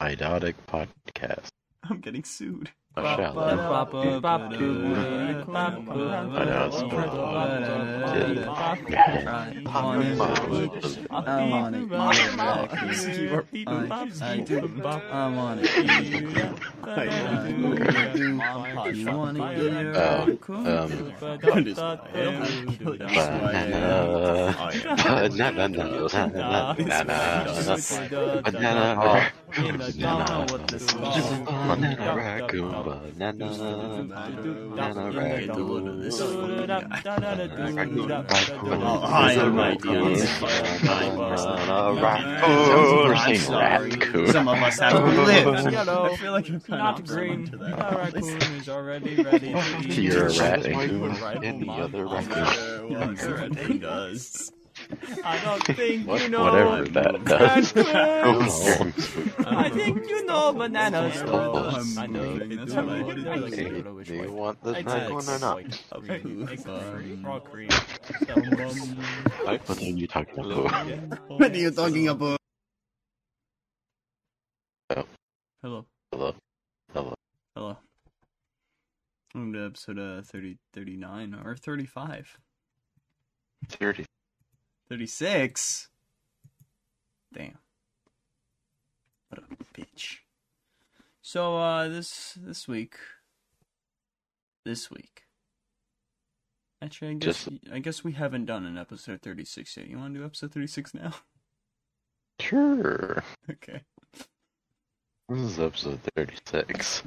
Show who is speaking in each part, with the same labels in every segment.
Speaker 1: Idotic podcast.
Speaker 2: I'm getting sued.
Speaker 1: Oh, shall I? I know, it's
Speaker 3: I'm on it. I do. I'm on it. You wanna get it?
Speaker 1: Oh, um, banana, banana, banana, banana, banana, banana, raccoon, banana, banana, raccoon,
Speaker 3: I am right.
Speaker 1: banana, raccoon. We're saying raccoon.
Speaker 3: Some of us have lived.
Speaker 2: Yellow,
Speaker 3: I feel like I'm
Speaker 2: not green.
Speaker 3: to
Speaker 2: The
Speaker 3: that.
Speaker 2: raccoon is already ready to eat.
Speaker 1: You're a
Speaker 2: That's
Speaker 1: raccoon, and the other
Speaker 2: mom.
Speaker 1: raccoon.
Speaker 3: Yeah, well, everything does.
Speaker 2: I don't think
Speaker 1: What-
Speaker 2: you know.
Speaker 1: Whatever that does.
Speaker 2: Raccoon. I think you know bananas.
Speaker 1: Oh,
Speaker 2: I know.
Speaker 3: moving,
Speaker 2: That's
Speaker 3: that's
Speaker 2: what I do. I like
Speaker 1: Okay,
Speaker 2: it. I wish
Speaker 1: do you want the
Speaker 2: I
Speaker 1: snack one or not?
Speaker 2: text, like,
Speaker 3: Okay.
Speaker 2: cream, egg cream, raw cream.
Speaker 1: What are you talking about?
Speaker 3: What are you talking about?
Speaker 2: Hello.
Speaker 1: Hello? Hello?
Speaker 2: Hello. Welcome to episode uh, 30, 39 or 35.
Speaker 1: 30.
Speaker 2: 36? Damn. What a bitch. So, uh, this, this week. This week. Actually, I guess,
Speaker 1: Just-
Speaker 2: I guess we haven't done an episode 36 yet. You want to do episode 36 now?
Speaker 1: Sure.
Speaker 2: okay.
Speaker 1: This is episode 36.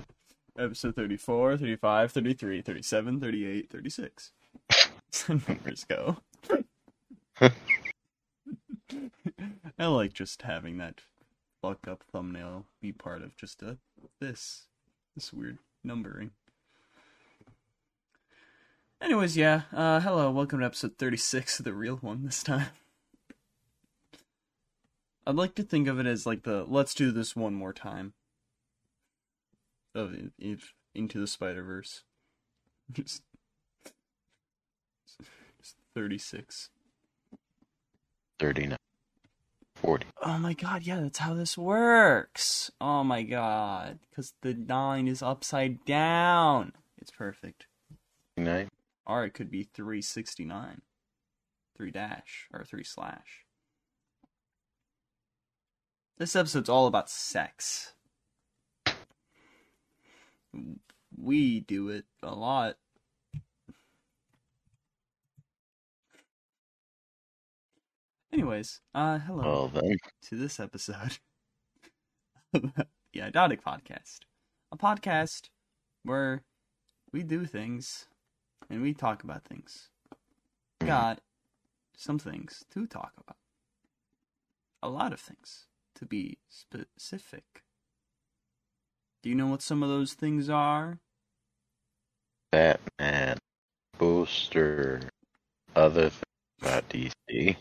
Speaker 2: Episode 34, 35, 33, 37, 38, 36. Some numbers go. I like just having that fucked up thumbnail be part of just a this this weird numbering. Anyways, yeah. Uh hello, welcome to episode 36 of the real one this time. I'd like to think of it as like the let's do this one more time of if into the Spider Verse. Just, just thirty six.
Speaker 1: 39. 40.
Speaker 2: Oh my god, yeah, that's how this works. Oh my god, because the nine is upside down. It's perfect.
Speaker 1: 9.
Speaker 2: Or it could be three sixty nine, three dash or three slash. This episode's all about sex. We do it a lot. Anyways, uh, hello
Speaker 1: Well
Speaker 2: to this episode of the Idotic Podcast. A podcast where we do things and we talk about things. We got some things to talk about. A lot of things, to be specific. Do you know what some of those things are?
Speaker 1: Batman. Booster. Other things about DC.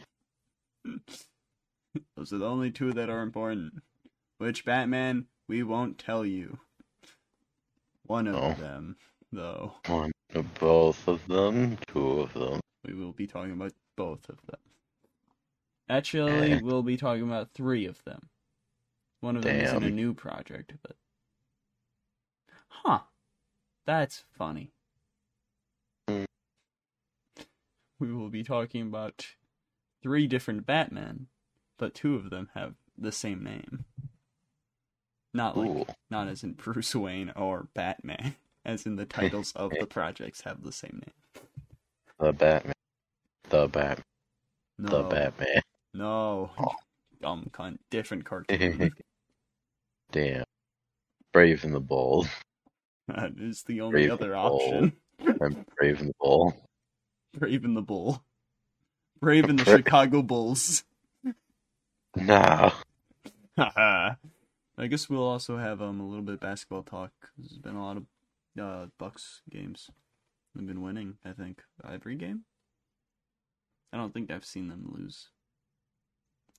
Speaker 2: Those are the only two that are important. Which Batman, we won't tell you. One of
Speaker 1: Oh.
Speaker 2: them, though.
Speaker 1: One, of both of them. Two of them.
Speaker 2: We will be talking about both of them. Actually,
Speaker 1: Eh.
Speaker 2: we'll be talking about three of them. One of them isn't a new project, but. Huh. That's funny.
Speaker 1: Hmm.
Speaker 2: We will be talking about three different Batman, but two of them have the same name. Not like
Speaker 1: Cool.
Speaker 2: not as in Bruce Wayne or Batman, as in the titles of the projects have the same name.
Speaker 1: The Batman. The Batman.
Speaker 2: No,
Speaker 1: The Batman.
Speaker 2: no, dumb cunt, different cartoon.
Speaker 1: Damn. Brave and the Bold.
Speaker 2: that is the only
Speaker 1: Brave
Speaker 2: other option.
Speaker 1: I'm Brave and the Bull.
Speaker 2: Brave and the Bull, Brave and the Chicago Bulls.
Speaker 1: Nah.
Speaker 2: I guess we'll also have um a little bit of basketball talk. There's been a lot of uh Bucks games. They've been winning. I think every game. I don't think I've seen them lose.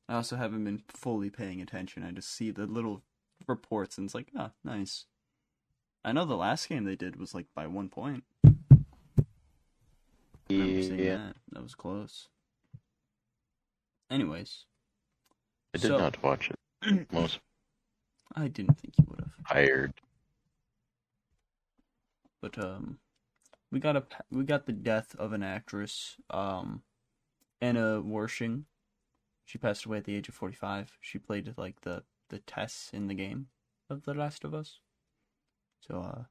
Speaker 2: I also haven't been fully paying attention. I just see the little reports and it's like, ah, nice. I know the last game they did was like by one point. I remember seeing
Speaker 1: Yeah.
Speaker 2: that. That was close. Anyways,
Speaker 1: I did
Speaker 2: So-
Speaker 1: not watch it. Most
Speaker 2: I didn't think you would have.
Speaker 1: Hired.
Speaker 2: But um, we got a we got the death of an actress, um, Anna Wersching. She passed away at the age of forty five. She played like the the Tess in the game of The Last of Us. So uh,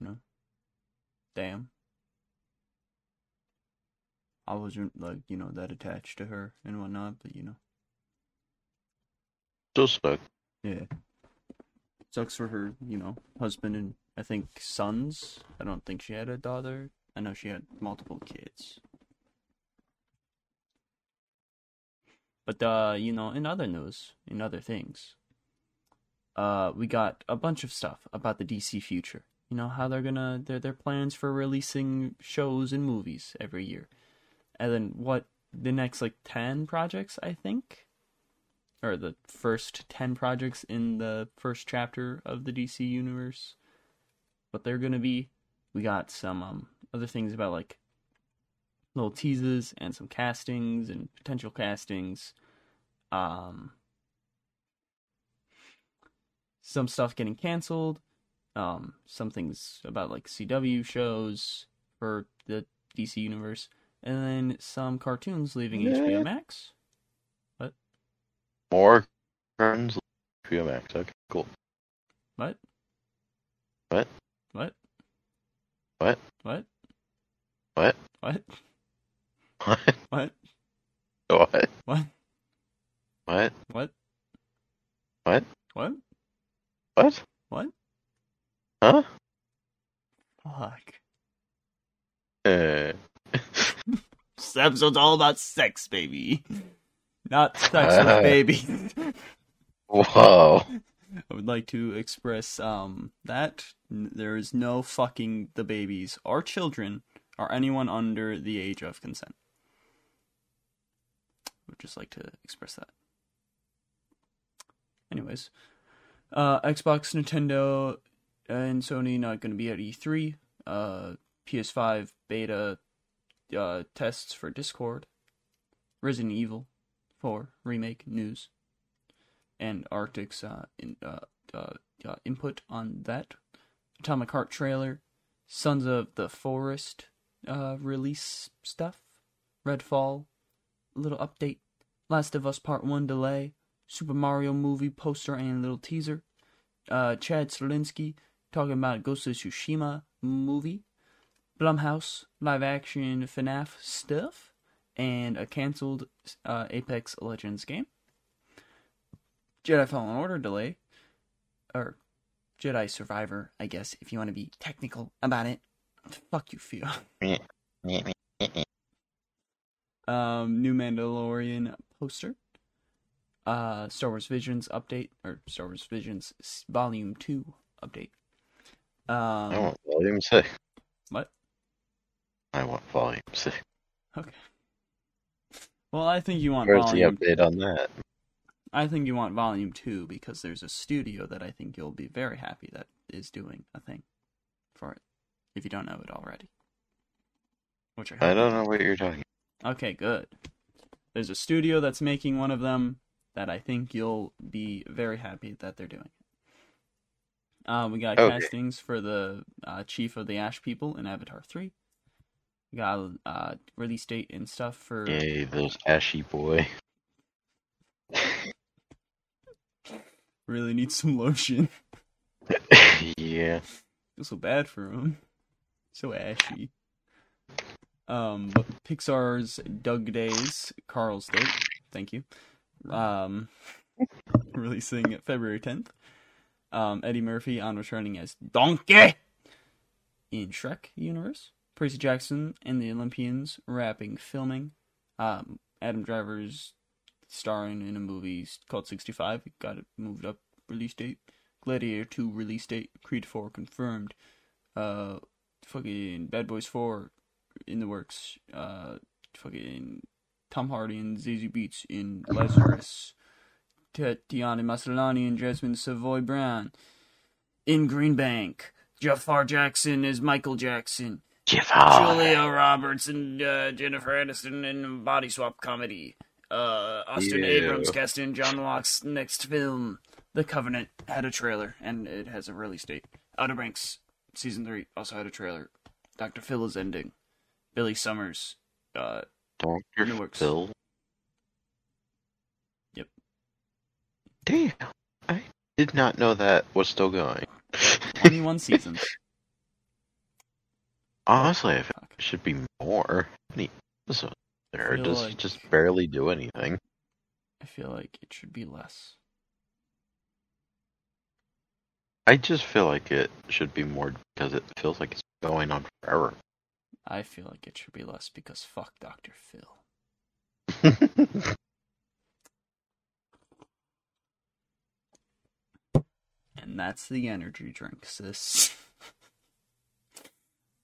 Speaker 2: you know, damn. I wasn't like you know that attached to her and whatnot, but you know,
Speaker 1: Still stuck.
Speaker 2: yeah. Sucks for her, you know, husband and I think sons. I don't think she had a daughter. I know she had multiple kids. But uh, you know, in other news, in other things, uh, we got a bunch of stuff about the DC future. You know how they're gonna their their plans for releasing shows and movies every year, and then what the next like ten projects I think, or the first ten projects in the first chapter of the DC universe, what they're gonna be. We got some um other things about like little teases and some castings and potential castings. Um, some stuff getting canceled. Um, some things about like CW shows for the DC universe, and then some cartoons leaving
Speaker 1: Yeah.
Speaker 2: HBO Max. What?
Speaker 1: More friends. HBO Max. Okay, cool.
Speaker 2: What?
Speaker 1: What?
Speaker 2: What?
Speaker 1: What?
Speaker 2: What?
Speaker 1: What?
Speaker 2: What?
Speaker 1: What?
Speaker 2: What?
Speaker 1: What?
Speaker 2: What?
Speaker 1: What?
Speaker 2: What?
Speaker 1: What?
Speaker 2: What?
Speaker 1: What?
Speaker 2: What?
Speaker 1: Huh?
Speaker 2: Fuck.
Speaker 1: Uh,
Speaker 2: This episode's all about sex, baby. Not sex
Speaker 1: Uh.
Speaker 2: with babies.
Speaker 1: whoa.
Speaker 2: I would like to express um that there is no fucking the babies or children or anyone under the age of consent. Would just like to express that. Anyways, uh, Xbox, Nintendo, and Sony not going to be at E3. Uh, PS5 beta uh, tests for Discord. Resident Evil 4 remake news and Arctic's uh, in, uh, uh, uh, input on that. Atomic Heart trailer, Sons of the Forest release stuff, Redfall, little update, Last of Us Part 1 delay, Super Mario movie poster and little teaser, Chad Stahelski talking about Ghost of Tsushima movie, Blumhouse live action FNAF stuff, and a cancelled uh, Apex Legends game. Jedi Fallen Order delay, or Jedi Survivor, I guess, if you want to be technical about it. Fuck you, Theo. Um, new Mandalorian poster. Uh, Star Wars Visions update, or Star Wars Visions Volume 2 update.
Speaker 1: I
Speaker 2: Um,
Speaker 1: want volume six.
Speaker 2: what?
Speaker 1: I want volume six.
Speaker 2: Okay. Well, I think you want
Speaker 1: Where's the
Speaker 2: volume.
Speaker 1: update on that?
Speaker 2: I think you want volume two because there's a studio that I think you'll be very happy that is doing a thing for it. If you don't know it already, which I,
Speaker 1: I don't know what you're talking.
Speaker 2: Okay, good. There's a studio that's making one of them that I think you'll be very happy that they're doing. Uh, we got
Speaker 1: Okay.
Speaker 2: castings for the uh, chief of the Ash People in Avatar Three. Got uh, release date and stuff for
Speaker 1: Yay, those ashy boy.
Speaker 2: really need some lotion.
Speaker 1: yeah.
Speaker 2: feel so bad for him. So ashy. Um, but Pixar's Dug Days, Carl's Day, thank you. Um, releasing February 10th. Um, Eddie Murphy on returning as Donkey in Shrek universe. Percy Jackson and the Olympians wrapping filming. Um, Adam Driver's starring in a movie called 65. Got it moved up release date. Gladiator 2 release date. Creed 4 confirmed. Uh, fucking Bad Boys 4 in the works. Uh, fucking Tom Hardy and Zazie Beetz in Lazarus. Tatiana Maslany and Jasmine Savoy Brown in Green Bank. Jaafar Jackson is Michael Jackson. Julia Roberts and uh, Jennifer Aniston in body swap comedy. Uh, Austin
Speaker 1: Ew.
Speaker 2: Abrams cast in John Locke's next film. The Covenant had a trailer, and it has a release date. Outer Banks season three also had a trailer. Doctor Phil is ending. Billy Summers, uh,
Speaker 1: Doctor
Speaker 2: works.
Speaker 1: Phil.
Speaker 2: Yep.
Speaker 1: Damn, I did not know that was still going.
Speaker 2: twenty-one seasons.
Speaker 1: Honestly, I feel
Speaker 2: Fuck.
Speaker 1: it should be more. How many episodes there? Does
Speaker 2: like-
Speaker 1: just barely do anything.
Speaker 2: I feel like it should be less.
Speaker 1: I just feel like it should be more because it feels like it's going on forever.
Speaker 2: I feel like it should be less because fuck Doctor Phil. And that's the energy drink, sis.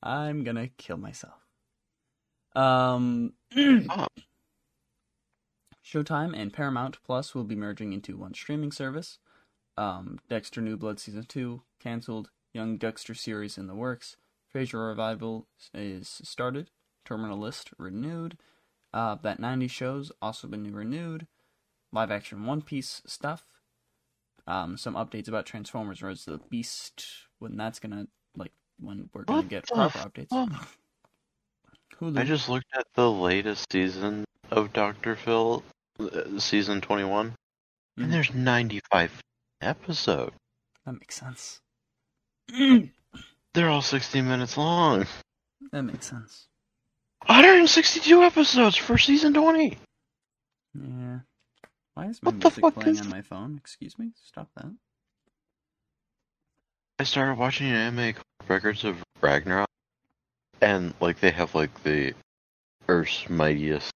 Speaker 2: I'm gonna kill myself. Um,
Speaker 1: Oh.
Speaker 2: Showtime and Paramount Plus will be merging into one streaming service. Um, Dexter New Blood Season 2 canceled. Young Dexter series in the works. Frasier Revival is started. Terminal List renewed. Uh, that 90 shows also been renewed. Live action One Piece stuff. Um, some updates about Transformers Rise of the Beast. When that's gonna like when we're gonna
Speaker 1: What
Speaker 2: get
Speaker 1: the
Speaker 2: proper updates.
Speaker 1: fuck?
Speaker 2: Hulu.
Speaker 1: I just looked at the latest season of Doctor Phil, uh, season 21,
Speaker 2: Mhm.
Speaker 1: and there's 95 episodes.
Speaker 2: that makes sense.
Speaker 1: They're all 60 minutes long.
Speaker 2: that makes sense.
Speaker 1: 162 episodes for season 20.
Speaker 2: Yeah. Why is my
Speaker 1: What the
Speaker 2: music
Speaker 1: fuck
Speaker 2: playing
Speaker 1: is-
Speaker 2: on my phone? Excuse me. Stop that.
Speaker 1: I started watching an anime called Records of Ragnarok, and like they have like the Earth's mightiest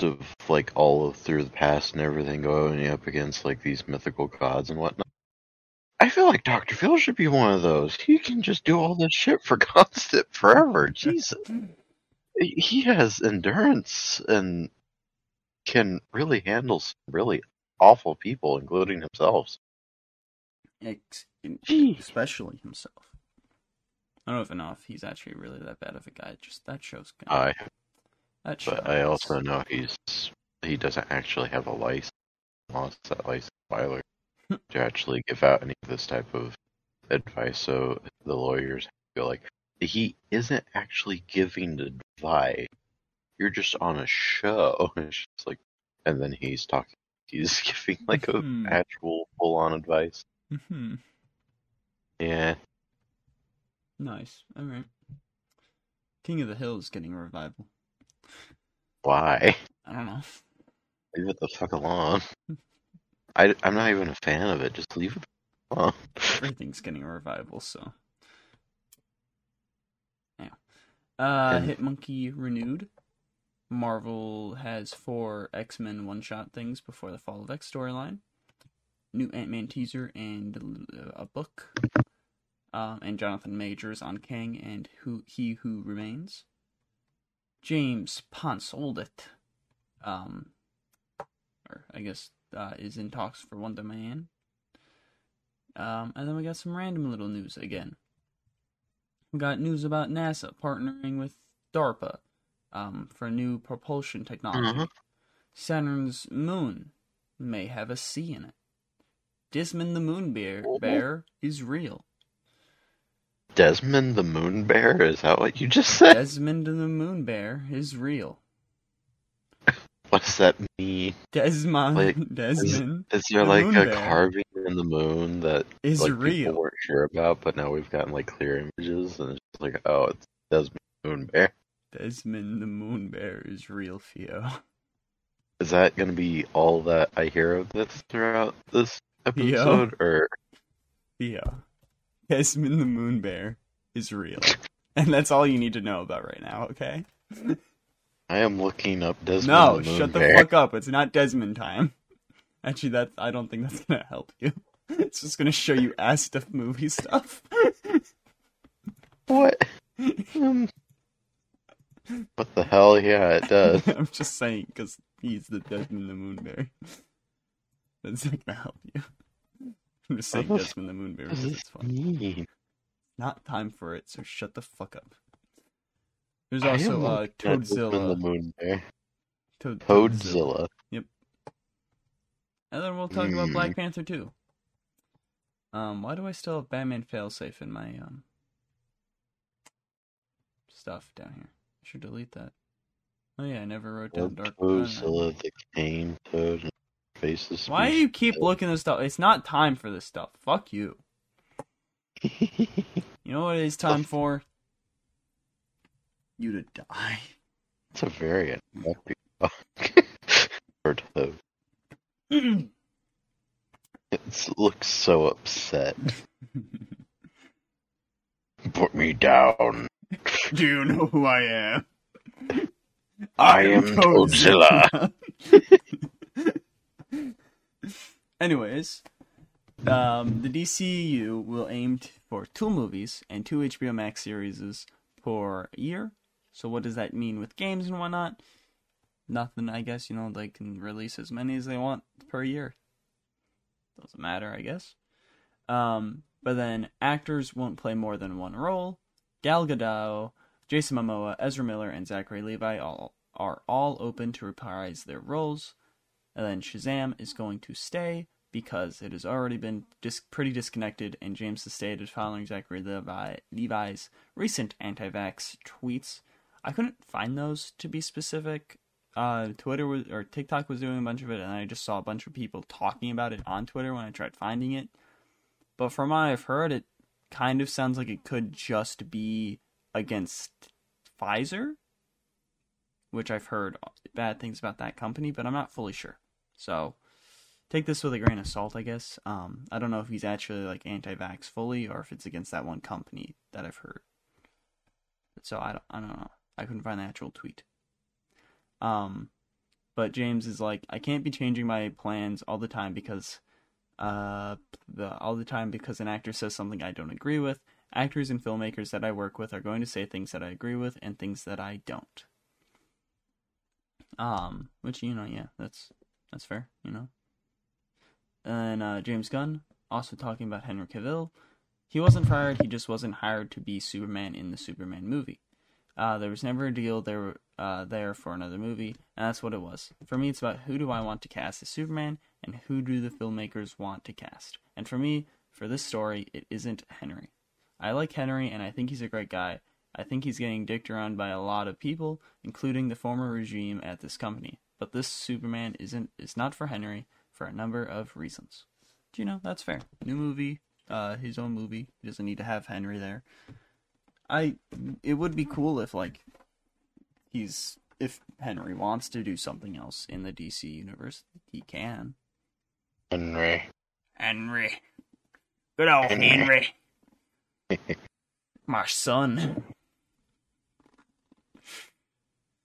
Speaker 1: of like all of through the past and everything going up against like these mythical gods and whatnot. I feel like Doctor Phil should be one of those. He can just do all this shit for constant forever. Jesus, he has endurance and can really handle some really awful people, including himself.
Speaker 2: Ex- especially himself. I don't even know if he's actually really that bad of a guy. Just that show's good.
Speaker 1: I
Speaker 2: that show
Speaker 1: But I also know he's he doesn't actually have a license. Lost that license filer to actually give out any of this type of advice. So the lawyers feel like he isn't actually giving advice. You're just on a show. It's just like, and then he's talking. He's giving like a
Speaker 2: Hmm.
Speaker 1: actual full on advice.
Speaker 2: Mhm.
Speaker 1: Yeah,
Speaker 2: Nice. All right. King of the Hill is getting a revival.
Speaker 1: why?
Speaker 2: I don't know.
Speaker 1: Leave it the fuck alone. I I'm not even a fan of it. Just leave it alone.
Speaker 2: Everything's getting a revival, so. Yeah. Uh,
Speaker 1: And-
Speaker 2: Hitmonkey renewed. Marvel has four X Men one shot things before the Fall of X storyline. New Ant Man teaser and uh, a book. Um, and Jonathan Majors on Kang and Who He Who Remains. James Ponsoldt, um, or I guess uh, is in talks for Wonder Man. Um, and then we got some random little news again. We got news about NASA partnering with DARPA um, for a new propulsion technology.
Speaker 1: Mhm.
Speaker 2: Saturn's moon may have a sea in it. Desmond the Moon Bear,
Speaker 1: Oh.
Speaker 2: bear is real.
Speaker 1: Desmond the Moon Bear? Is that what you just said?
Speaker 2: Desmond the Moon Bear is real.
Speaker 1: What does that mean?
Speaker 2: Desmond,
Speaker 1: Like,
Speaker 2: Desmond
Speaker 1: Is there
Speaker 2: The
Speaker 1: like a
Speaker 2: bear
Speaker 1: carving in the moon that
Speaker 2: is
Speaker 1: like people
Speaker 2: real.
Speaker 1: weren't sure about, but now we've gotten like clear images and it's just like, oh, it's Desmond the Moon Bear.
Speaker 2: Desmond the Moon Bear is real, Theo.
Speaker 1: Is that gonna be all that I hear of this throughout this episode, or
Speaker 2: Theo. Desmond the Moon Bear is real. And that's all you need to know about right now, okay?
Speaker 1: I am looking up Desmond
Speaker 2: no,
Speaker 1: the Moon no
Speaker 2: shut the
Speaker 1: Bear.
Speaker 2: fuck up. It's not Desmond time. Actually, that I don't think that's gonna help you. It's just gonna show you ass stuff movie stuff.
Speaker 1: What? Um, what the hell? Yeah, it does.
Speaker 2: I'm just saying because he's the Desmond the Moon Bear. That's not gonna help you. I'm just saying
Speaker 1: What
Speaker 2: when the Moon Bear
Speaker 1: What does
Speaker 2: it's fun. Not time for it, so shut the fuck up. There's also uh,
Speaker 1: at the
Speaker 2: Toadzilla.
Speaker 1: Moon Bear.
Speaker 2: Toad-
Speaker 1: Toadzilla. Yep.
Speaker 2: And then we'll talk about Black
Speaker 1: Mm.
Speaker 2: Panther too. Um, why do I still have Batman failsafe in my um stuff down here? I should delete that. Oh yeah, I never wrote down Dark. Know.
Speaker 1: Godzilla, the Cane Toad, and Faces.
Speaker 2: Why do you keep looking this stuff? It's not time for this stuff. Fuck you. You know what it is time for? You to die.
Speaker 1: It's a very unhappy or. It looks so upset. Put me down.
Speaker 3: Do you know who I am?
Speaker 1: I am Godzilla.
Speaker 2: Anyways, um, the DCU will aim for two movies and two HBO Max series per year. So what does that mean with games and whatnot? Nothing, I guess. You know, they can release as many as they want per year. Doesn't matter, I guess. Um, but then actors won't play more than one role. Gal Gadot, Jason Momoa, Ezra Miller, and Zachary Levi all are all open to reprise their roles. And then Shazam is going to stay because it has already been dis- pretty disconnected, and James has stated following Zachary Levi- Levi's recent anti vax tweets. I couldn't find those to be specific. Uh, Twitter was, or TikTok was doing a bunch of it, and I just saw a bunch of people talking about it on Twitter when I tried finding it. But from what I've heard, it kind of sounds like it could just be against Pfizer, which I've heard bad things about that company, but I'm not fully sure. So take this with a grain of salt, I guess. Um, I don't know if he's actually like anti-vax fully, or if it's against that one company that I've heard. So I don't, I don't know. I couldn't find the actual tweet. Um, but James is like, I can't be changing my plans all the time because, uh, the all the time because an actor says something I don't agree with. Actors and filmmakers that I work with are going to say things that I agree with and things that I don't. Um, which you know, yeah, that's that's fair, you know. And uh, James Gunn also talking about Henry Cavill. He wasn't fired; he just wasn't hired to be Superman in the Superman movie. Uh, there was never a deal there uh, there for another movie, and that's what it was. For me, it's about who do I want to cast as Superman, and who do the filmmakers want to cast. And for me, for this story, it isn't Henry. I like Henry, and I think he's a great guy. I think he's getting dicked around by a lot of people, including the former regime at this company. But this Superman isn't is not for Henry for a number of reasons. Do you know that's fair? New movie, uh, his own movie. He doesn't need to have Henry there. I it would be cool if like he's if Henry wants to do something else in the DC universe, he can.
Speaker 1: Henry.
Speaker 2: Henry. Good old
Speaker 1: Henry.
Speaker 2: Henry. my son.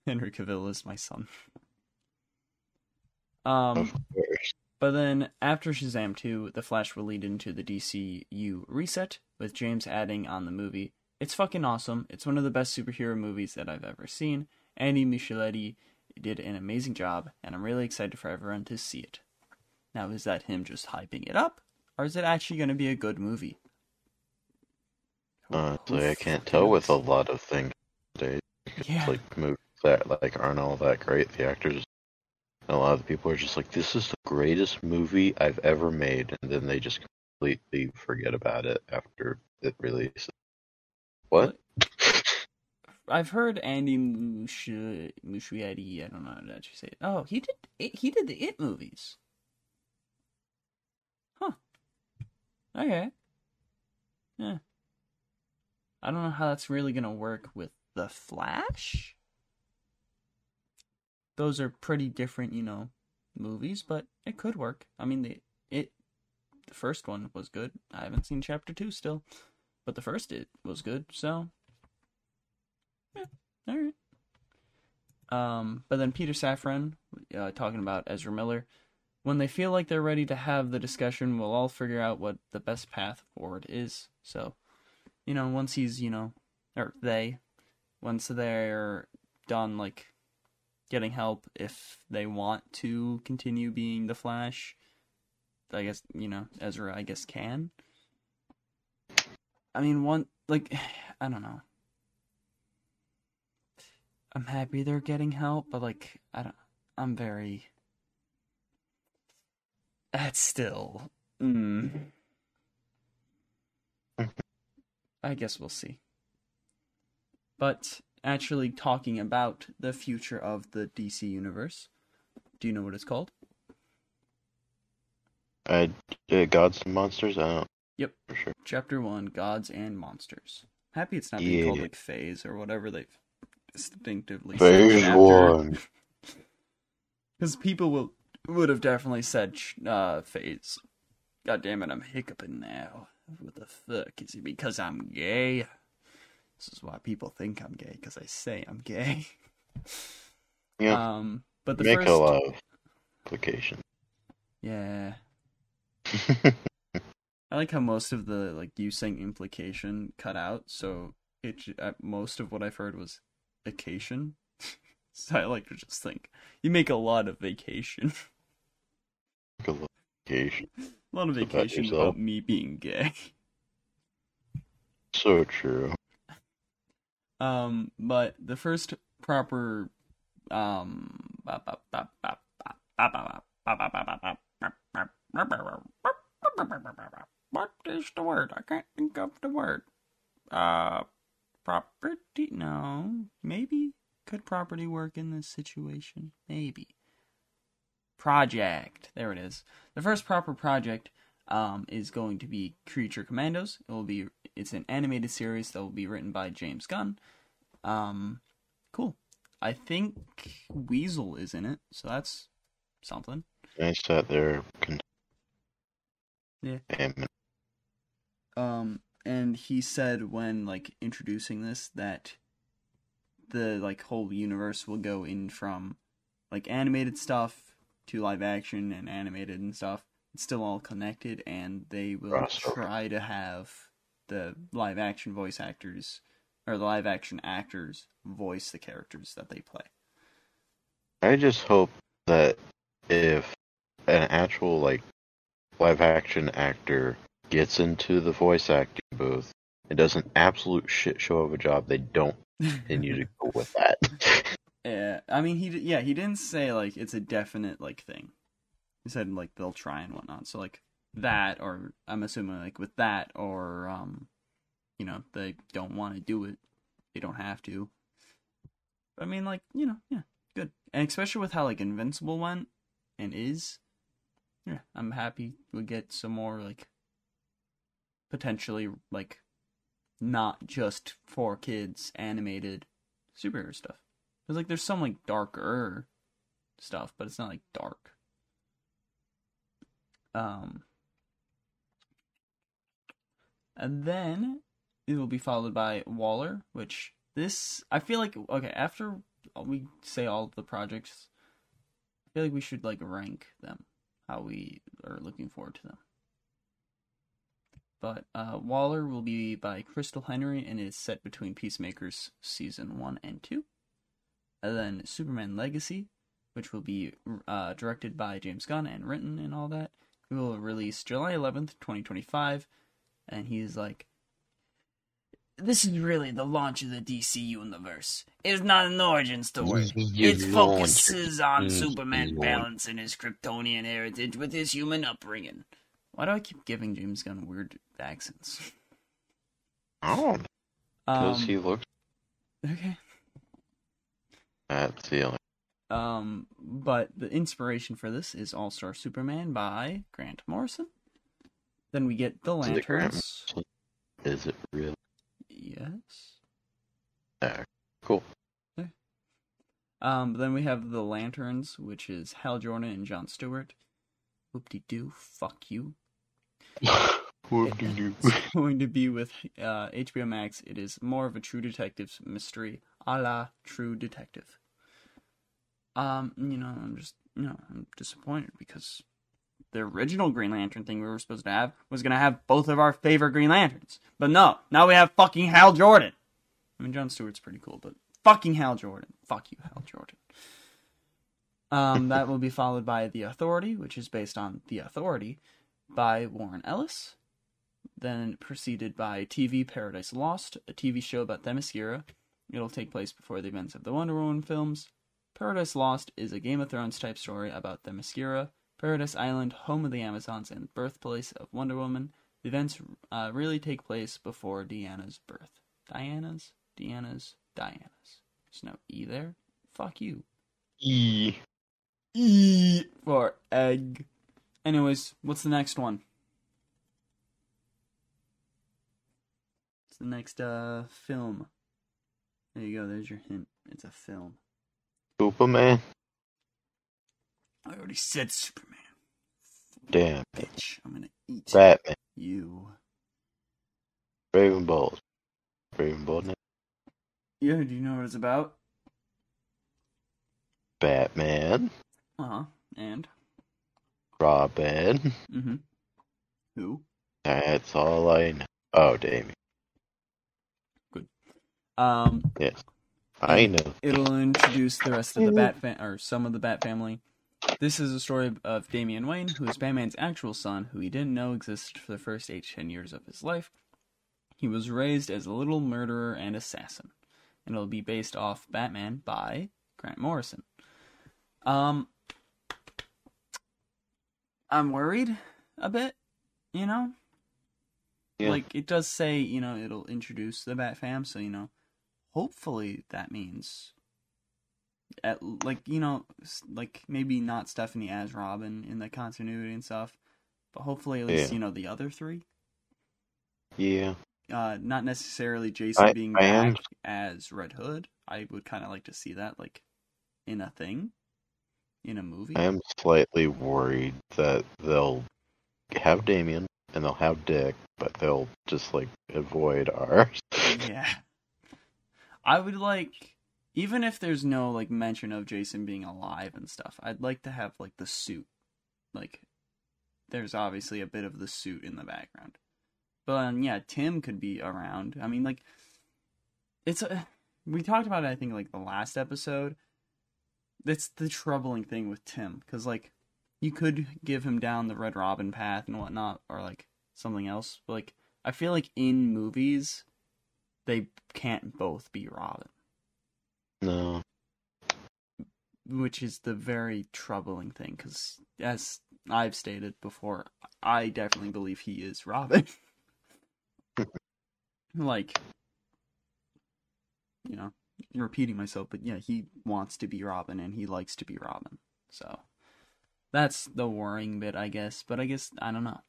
Speaker 2: Henry Cavill is my son. Um,
Speaker 1: Of course.
Speaker 2: but then after Shazam 2, The Flash will lead into the DCU reset, with James adding on the movie. It's fucking awesome. It's one of the best superhero movies that I've ever seen. Andy Muschietti did an amazing job, and I'm really excited for everyone to see it. Now, is that him just hyping it up, or is it actually going to be a good movie?
Speaker 1: Honestly,
Speaker 2: who
Speaker 1: I can't tell with a lot of things today.
Speaker 2: Yeah.
Speaker 1: Like movies that like aren't all that great. The actors, and a lot of people are just like, "This is the greatest movie I've ever made," and then they just completely forget about it after it releases. What?
Speaker 2: I've heard Andy Musch- Muschietti. I don't know how to actually say it. Oh, he did. He did the It movies. Huh. Okay. Yeah. I don't know how that's really gonna work with the Flash. Those are pretty different, you know, movies, but it could work. I mean, the it the first one was good. I haven't seen chapter two still, but the first it was good. So yeah, all right. Um, but then Peter Safran uh, talking about Ezra Miller. When they feel like they're ready to have the discussion, we'll all figure out what the best path forward is. So, you know, once he's, you know, or they, once they're done, like, getting help, if they want to continue being the Flash, I guess, you know, Ezra, I guess, can. I mean, one, like, I don't know. I'm happy they're getting help, but like I don't I'm very that's still mm, I guess we'll see. But actually, talking about the future of the DC universe, do you know what it's called?
Speaker 1: I uh, gods and monsters. I don't.
Speaker 2: Yep.
Speaker 1: For sure.
Speaker 2: Chapter one: Gods and Monsters. Happy it's not being called like Phase or whatever they've distinctively said
Speaker 1: Phase one.
Speaker 2: Because people will would have definitely said uh, Phase. God damn it, I'm hiccuping now. What the fuck is it? Because I'm gay. This is why people think I'm gay because I say I'm gay.
Speaker 1: Yeah.
Speaker 2: Um, but the
Speaker 1: Make
Speaker 2: first,
Speaker 1: a lot of applications.
Speaker 2: yeah, I like how most of the like you saying implication cut out, so it uh, most of what I've heard was vacation. so I like to just think you make a lot of vacation,
Speaker 1: Make a lot of application.
Speaker 2: a lot of vacation
Speaker 1: yourself.
Speaker 2: about me being gay.
Speaker 1: So true.
Speaker 2: Um, but the first proper um what is the word? I can't think of the word. Uh property no. Maybe could property work in this situation? Maybe. Project. There it is. The first proper project um, is going to be Creature Commandos. It will be it's an animated series that will be written by James Gunn. Um, cool. I think Weasel is in it, so that's something.
Speaker 1: I sat there. Con-
Speaker 2: Yeah. Um, and he said when like introducing this that the like whole universe will go in from like animated stuff to live action and animated and stuff. It's still all connected, and they will
Speaker 1: Crossover.
Speaker 2: try to have the live action voice actors or the live action actors voice the characters that they play.
Speaker 1: I just hope that if an actual like live action actor gets into the voice acting booth and does an absolute shit show of a job, they don't continue to go with that.
Speaker 2: Yeah, I mean, he yeah he didn't say like it's a definite like thing. He said like they'll try and whatnot. So like that, or I'm assuming like with that, or um, you know, they don't want to do it. They don't have to. I mean, like you know, yeah, good, and especially with how like Invincible went and is. Yeah, I'm happy we get some more like potentially like not just for kids animated superhero stuff. Cause like there's some like darker stuff, but it's not like dark. Um, and then it will be followed by Waller, which this I feel like okay after we say all the projects, I feel like we should like rank them how we are looking forward to them. But uh, Waller will be by Christal Henry and is set between Peacemakers season one and two. And then Superman Legacy, which will be uh, directed by James Gunn and written and all that, it will release July 11th, 2025. And he's like, This is really the launch of the DC universe. It's not an origin story. It focuses on Superman
Speaker 1: Lord.
Speaker 2: balancing his Kryptonian heritage with his human upbringing. Why do I keep giving James Gunn weird accents?
Speaker 1: Oh, because
Speaker 2: Um,
Speaker 1: he looks
Speaker 2: okay.
Speaker 1: That's the only.
Speaker 2: Um, but the inspiration for this is All Star Superman by Grant Morrison. Then we get The
Speaker 1: Is it Grant
Speaker 2: Lanterns.
Speaker 1: Is it real?
Speaker 2: Yes.
Speaker 1: Yeah. Cool.
Speaker 2: Um, then we have The Lanterns, which is Hal Jordan and John Stewart. Whoop de doo, fuck you.
Speaker 1: what do you?
Speaker 2: It's going to be with uh, HBO Max. It is more of a True Detective mystery, a la True Detective. Um, you know, I'm just, you know, I'm disappointed because the original Green Lantern thing we were supposed to have was going to have both of our favorite Green Lanterns. But no, now we have fucking Hal Jordan. I mean, John Stewart's pretty cool, but fucking Hal Jordan. Fuck you, Hal Jordan. Um, that will be followed by The Authority, which is based on The Authority by Warren Ellis. Then preceded by TV Paradise Lost, a TV show about Themyscira. It'll take place before the events of the Wonder Woman films. Paradise Lost is a Game of Thrones type story about Themyscira, Paradise Island, home of the Amazons and birthplace of Wonder Woman. The events uh, really take place before Diana's birth. Diana's, Diana's? Diana's. There's no e there. Fuck you.
Speaker 1: E.
Speaker 2: E for egg. Anyways, what's the next one? It's the next uh film? There you go. There's your hint. It's a film.
Speaker 1: Superman.
Speaker 2: I already said Superman.
Speaker 1: Damn.
Speaker 2: Bitch, I'm gonna eat
Speaker 1: Batman.
Speaker 2: you.
Speaker 1: Raven Bolt. Raven Bolt.
Speaker 2: Yeah, do you know what it's about?
Speaker 1: Batman.
Speaker 2: Uh huh. And
Speaker 1: Robin.
Speaker 2: mm-hmm. Who?
Speaker 1: That's all I know. Oh, Damian. Good.
Speaker 2: Um,
Speaker 1: Yes. I know.
Speaker 2: it'll introduce the rest of the Bat fam- or some of the Bat family. This is a story of Damian Wayne, who is Batman's actual son, who he didn't know existed for the first 8 10 years of his life. He was raised as a little murderer and assassin, and it'll be based off Batman by Grant Morrison. Um, I'm worried a bit, you know.
Speaker 1: Yeah.
Speaker 2: Like it does say, you know, it'll introduce the Bat Fam, so you know, hopefully that means at like you know like maybe not Stephanie as Robin in the continuity and stuff, but hopefully at least
Speaker 1: Yeah.
Speaker 2: you know the other three.
Speaker 1: Yeah.
Speaker 2: Uh, not necessarily Jason
Speaker 1: I-
Speaker 2: being
Speaker 1: I am-
Speaker 2: as Red Hood. I would kind of like to see that like in a thing, in a movie.
Speaker 1: I am slightly worried that they'll have Damian and they'll have Dick, but they'll just like avoid ours.
Speaker 2: yeah. I would like even if there's no like mention of Jason being alive and stuff, I'd like to have like the suit. Like there's obviously a bit of the suit in the background. But um, yeah, Tim could be around. I mean like it's a we talked about it I think like the last episode. That's the troubling thing with Tim cuz like you could give him down the Red Robin path and whatnot or like something else. But like I feel like in movies they can't both be Robin,
Speaker 1: No.
Speaker 2: which is the very troubling thing. Because as I've stated before, I definitely believe he is Robin. like, you know, repeating myself, but yeah, he wants to be Robin and he likes to be Robin. So that's the worrying bit, I guess. But I guess I don't know.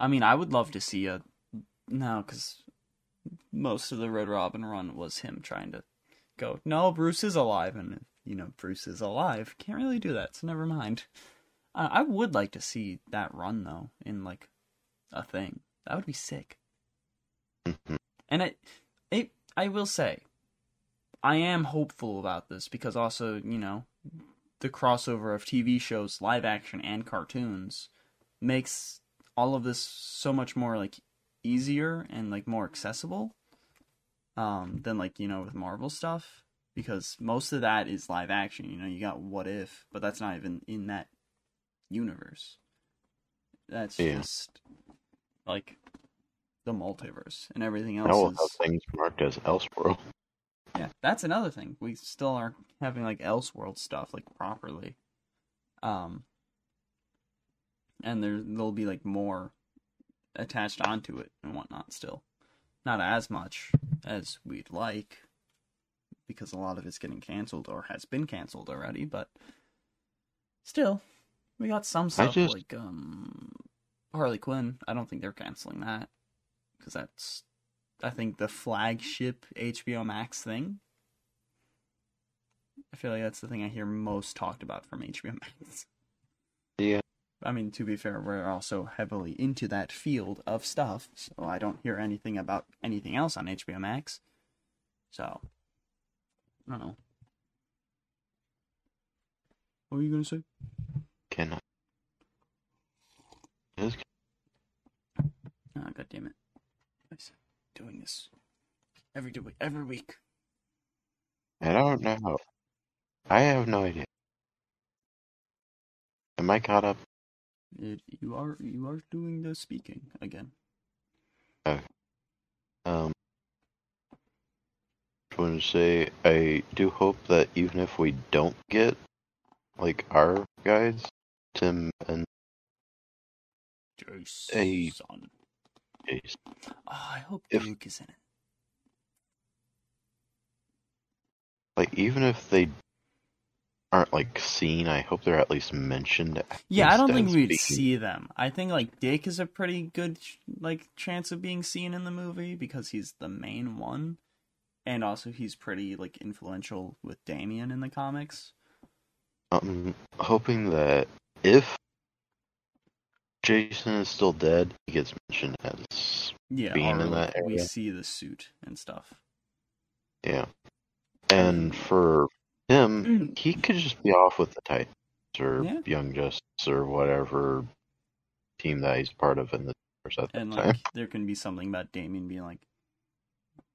Speaker 2: I mean, I would love to see a no, because most of the Red Robin run was him trying to go. No, Bruce is alive, and you know Bruce is alive. Can't really do that, so never mind. Uh, I would like to see that run though in like a thing. That would be sick.
Speaker 1: Mhm.
Speaker 2: And it, it, I will say, I am hopeful about this because also, you know, the crossover of TV shows, live action, and cartoons makes all of this so much more like easier and like more accessible um than like you know with Marvel stuff because most of that is live action you know you got what if but that's not even in that universe that's
Speaker 1: Yeah.
Speaker 2: just like the multiverse and everything else
Speaker 1: have
Speaker 2: is
Speaker 1: things marked as Elseworld.
Speaker 2: yeah, that's another thing. We still aren't having like Elseworld stuff like properly. Um and there there'll be like more attached onto it and whatnot still. Not as much as we'd like because a lot of it's getting canceled or has been canceled already, but still we got some stuff
Speaker 1: just-
Speaker 2: like um Harley Quinn. I don't think they're canceling that because that's I think the flagship HBO Max thing. I feel like that's the thing I hear most talked about from HBO Max. I mean, to be fair, we're also heavily into that field of stuff, so I don't hear anything about anything else on HBO Max. So, I don't know. What were you gonna say?
Speaker 1: Cannot.
Speaker 2: Oh, ah, God damn it! I said doing this every every week.
Speaker 1: I don't know. I have no idea. Am I caught up?
Speaker 2: It, you are you are doing the speaking again.
Speaker 1: Um, I want to say I do hope that even if we don't get like our guys, Tim and
Speaker 2: Jason.
Speaker 1: Jason.
Speaker 2: Oh, I hope
Speaker 1: If-
Speaker 2: Luke is in it.
Speaker 1: Like even if they aren't like seen, I hope they're at least mentioned. at
Speaker 2: Yeah, I don't think we'd
Speaker 1: being-
Speaker 2: see them. I think like Dick is a pretty good like chance of being seen in the movie because he's the main one, and also he's pretty like influential with Damian in the comics.
Speaker 1: I'm hoping that if Jason is still dead, he gets mentioned as
Speaker 2: Yeah,
Speaker 1: Being in that
Speaker 2: we see the suit and stuff.
Speaker 1: yeah. And for him, mm. he could just be off with the Titans or
Speaker 2: Yeah.
Speaker 1: Young Justice or whatever team that he's part of in the universe at that
Speaker 2: And
Speaker 1: time.
Speaker 2: like there can be something about Damian being like,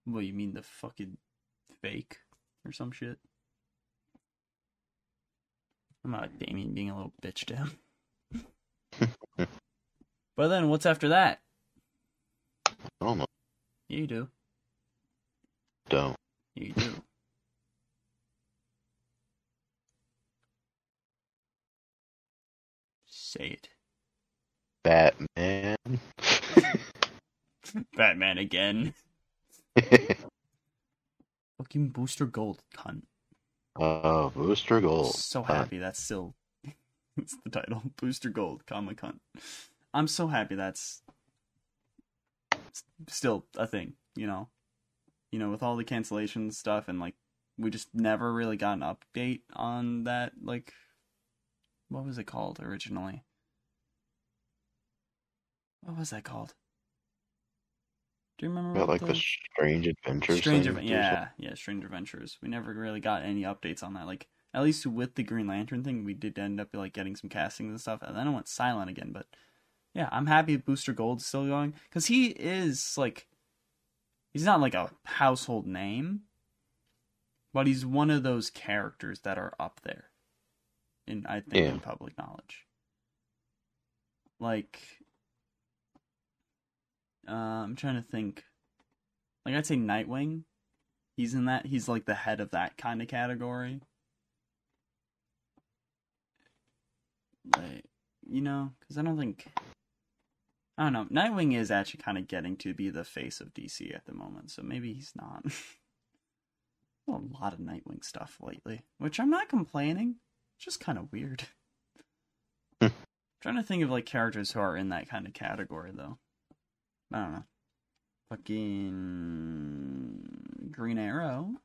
Speaker 2: "What you mean the fucking fake or some shit?" I'm not Damian being a little bitch to him. but then what's after that?
Speaker 1: I don't know.
Speaker 2: You do.
Speaker 1: Don't.
Speaker 2: You do. Say it.
Speaker 1: Batman.
Speaker 2: Batman again. Fucking Booster Gold, cunt.
Speaker 1: uh, Booster Gold.
Speaker 2: So happy that's still it's the title. Booster Gold, comma cunt. I'm so happy that's still a thing, you know. You know, with all the cancellation stuff and like we just never really got an update on that like what was it called originally? What was that called? Do you remember what
Speaker 1: like the Strange Adventures.
Speaker 2: Strange, yeah, yeah, Strange Adventures. We never really got any updates on that. Like at least with the Green Lantern thing, we did end up like getting some castings and stuff, and then it went silent again. But yeah, I'm happy Booster Gold's still going because he is like, he's not like a household name, but he's one of those characters that are up there, in I think in public knowledge. Like, uh, I'm trying to think. Like I'd say Nightwing. He's in that. He's like the head of that kind of category. Like, you know, because I don't think. I don't know. Nightwing is actually kind of getting to be the face of DC at the moment, so maybe he's not. a lot of Nightwing stuff lately, which I'm not complaining. Just kind of weird.
Speaker 1: Hmm.
Speaker 2: trying to think of like characters who are in that kind of category though. I don't know. Fucking Green Arrow.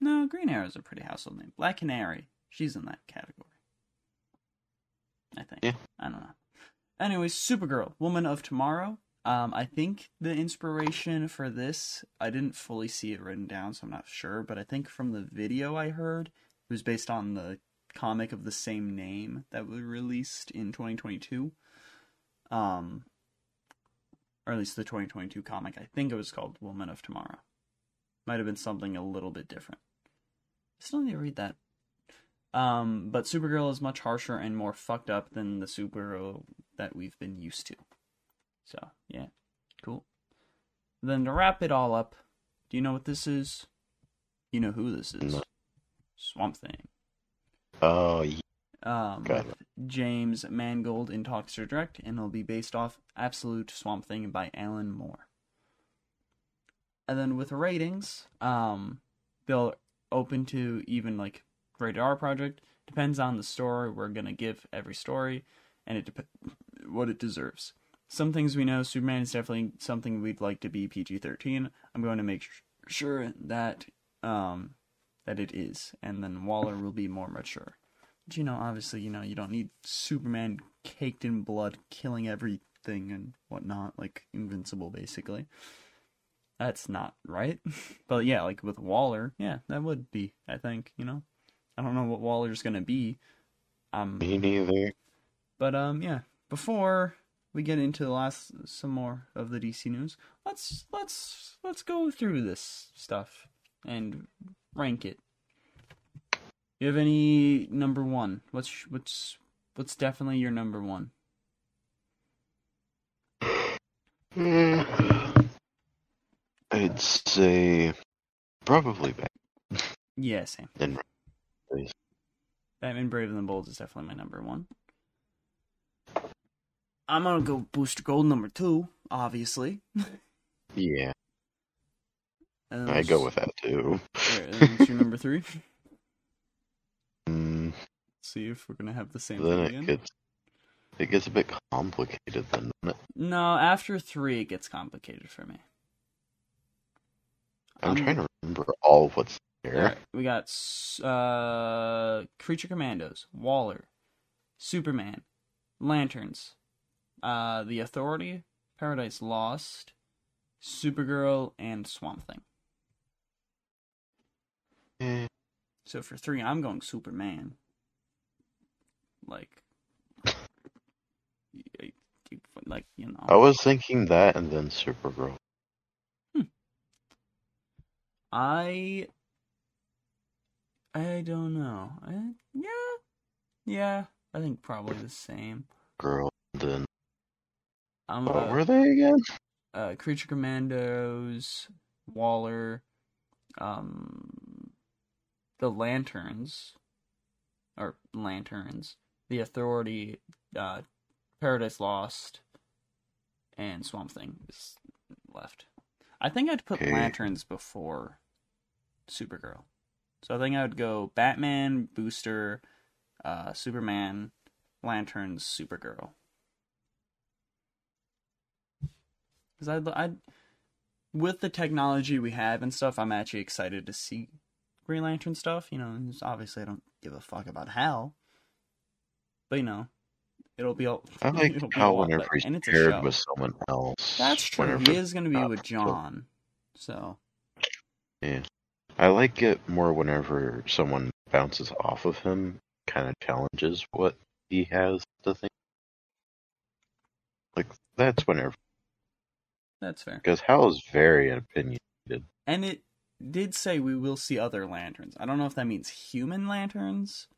Speaker 2: No, Green Arrow's a pretty household name. Black Canary. She's in that category. I think.
Speaker 1: Yeah.
Speaker 2: I don't know. Anyways, Supergirl, Woman of Tomorrow. Um, I think the inspiration for this, I didn't fully see it written down, so I'm not sure, but I think from the video I heard, it was based on the comic of the same name that was released in 2022. Um, or at least the 2022 comic. I think it was called Woman of Tomorrow. Might have been something a little bit different. I still need to read that. Um, but Supergirl is much harsher and more fucked up than the Supergirl that we've been used to. So, yeah. Cool. Then to wrap it all up, do you know what this is? You know who this is? Swamp Thing.
Speaker 1: Oh, yeah.
Speaker 2: Um, with James Mangold in talks to direct, and it'll be based off Absolute Swamp Thing by Alan Moore. And then with ratings, um, they'll open to even like rated R project. Depends on the story we're gonna give every story, and it dep- what it deserves. Some things we know, Superman is definitely something we'd like to be PG thirteen. I'm going to make sh- sure that um that it is, and then Waller will be more mature. But you know, obviously, you know, you don't need Superman caked in blood, killing everything and whatnot, like Invincible, basically. That's not right. but yeah, like with Waller, yeah, that would be, I think, you know. I don't know what Waller's gonna be. Um
Speaker 1: Me neither.
Speaker 2: but um yeah, before we get into the last some more of the DC news, let's let's let's go through this stuff and rank it. You have any number one? What's what's what's definitely your number one?
Speaker 1: I'd say probably Batman.
Speaker 2: Yeah, same. Batman Brave and the Bold is definitely my number one. I'm gonna go Booster Gold number two, obviously.
Speaker 1: Yeah,
Speaker 2: And
Speaker 1: I go with that too.
Speaker 2: What's your number three?
Speaker 1: Mm,
Speaker 2: See if we're gonna have the same
Speaker 1: then
Speaker 2: thing
Speaker 1: it gets it gets a bit complicated then. doesn't it?
Speaker 2: No, after three, it gets complicated for me.
Speaker 1: I'm
Speaker 2: Um,
Speaker 1: trying to remember all of what's there.
Speaker 2: Alright, we got uh, Creature Commandos, Waller, Superman, Lanterns, uh, The Authority, Paradise Lost, Supergirl, and Swamp Thing.
Speaker 1: Eh,
Speaker 2: So for three, I'm going Superman. Like, like you know,
Speaker 1: I was thinking that and then Supergirl.
Speaker 2: I, I don't know. I, yeah, yeah, I think probably the same.
Speaker 1: Girl, then
Speaker 2: I'm
Speaker 1: what
Speaker 2: uh,
Speaker 1: were they again?
Speaker 2: uh, Creature Commandos, Waller, um, the Lanterns, or Lanterns, the Authority, uh, Paradise Lost, and Swamp Thing is left. I think I'd put
Speaker 1: Okay.
Speaker 2: Lanterns before Supergirl. So I think I would go Batman, Booster, uh, Superman, Lanterns, Supergirl. Because I'd, I'd, with the technology we have and stuff, I'm actually excited to see Green Lantern stuff. You know, obviously I don't give a fuck about Hal, but you know, it'll be all.
Speaker 1: I like
Speaker 2: it'll be a
Speaker 1: how whenever he's
Speaker 2: and it's
Speaker 1: paired with someone else.
Speaker 2: That's true.
Speaker 1: whenever-
Speaker 2: He is going to be with John, so Yeah,
Speaker 1: I like it more whenever someone bounces off of him, kind of challenges what he has to think. Like that's whenever
Speaker 2: that's fair.
Speaker 1: because Hal is very opinionated.
Speaker 2: And it did say we will see other lanterns. I don't know if that means human lanterns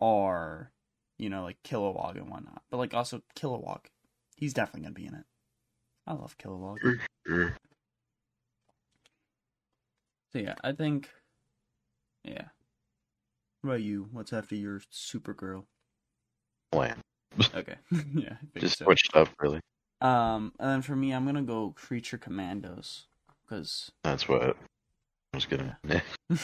Speaker 2: or, you know, like Kilowog and whatnot. But like also Kilowog. He's definitely gonna be in it. I love Kilowog. So yeah, I think yeah. What about you? What's after your Supergirl?
Speaker 1: Plan.
Speaker 2: Okay. yeah,
Speaker 1: Just
Speaker 2: so.
Speaker 1: switched up really.
Speaker 2: Um and then for me I'm gonna go Creature Commandos. Because
Speaker 1: That's what I was gonna.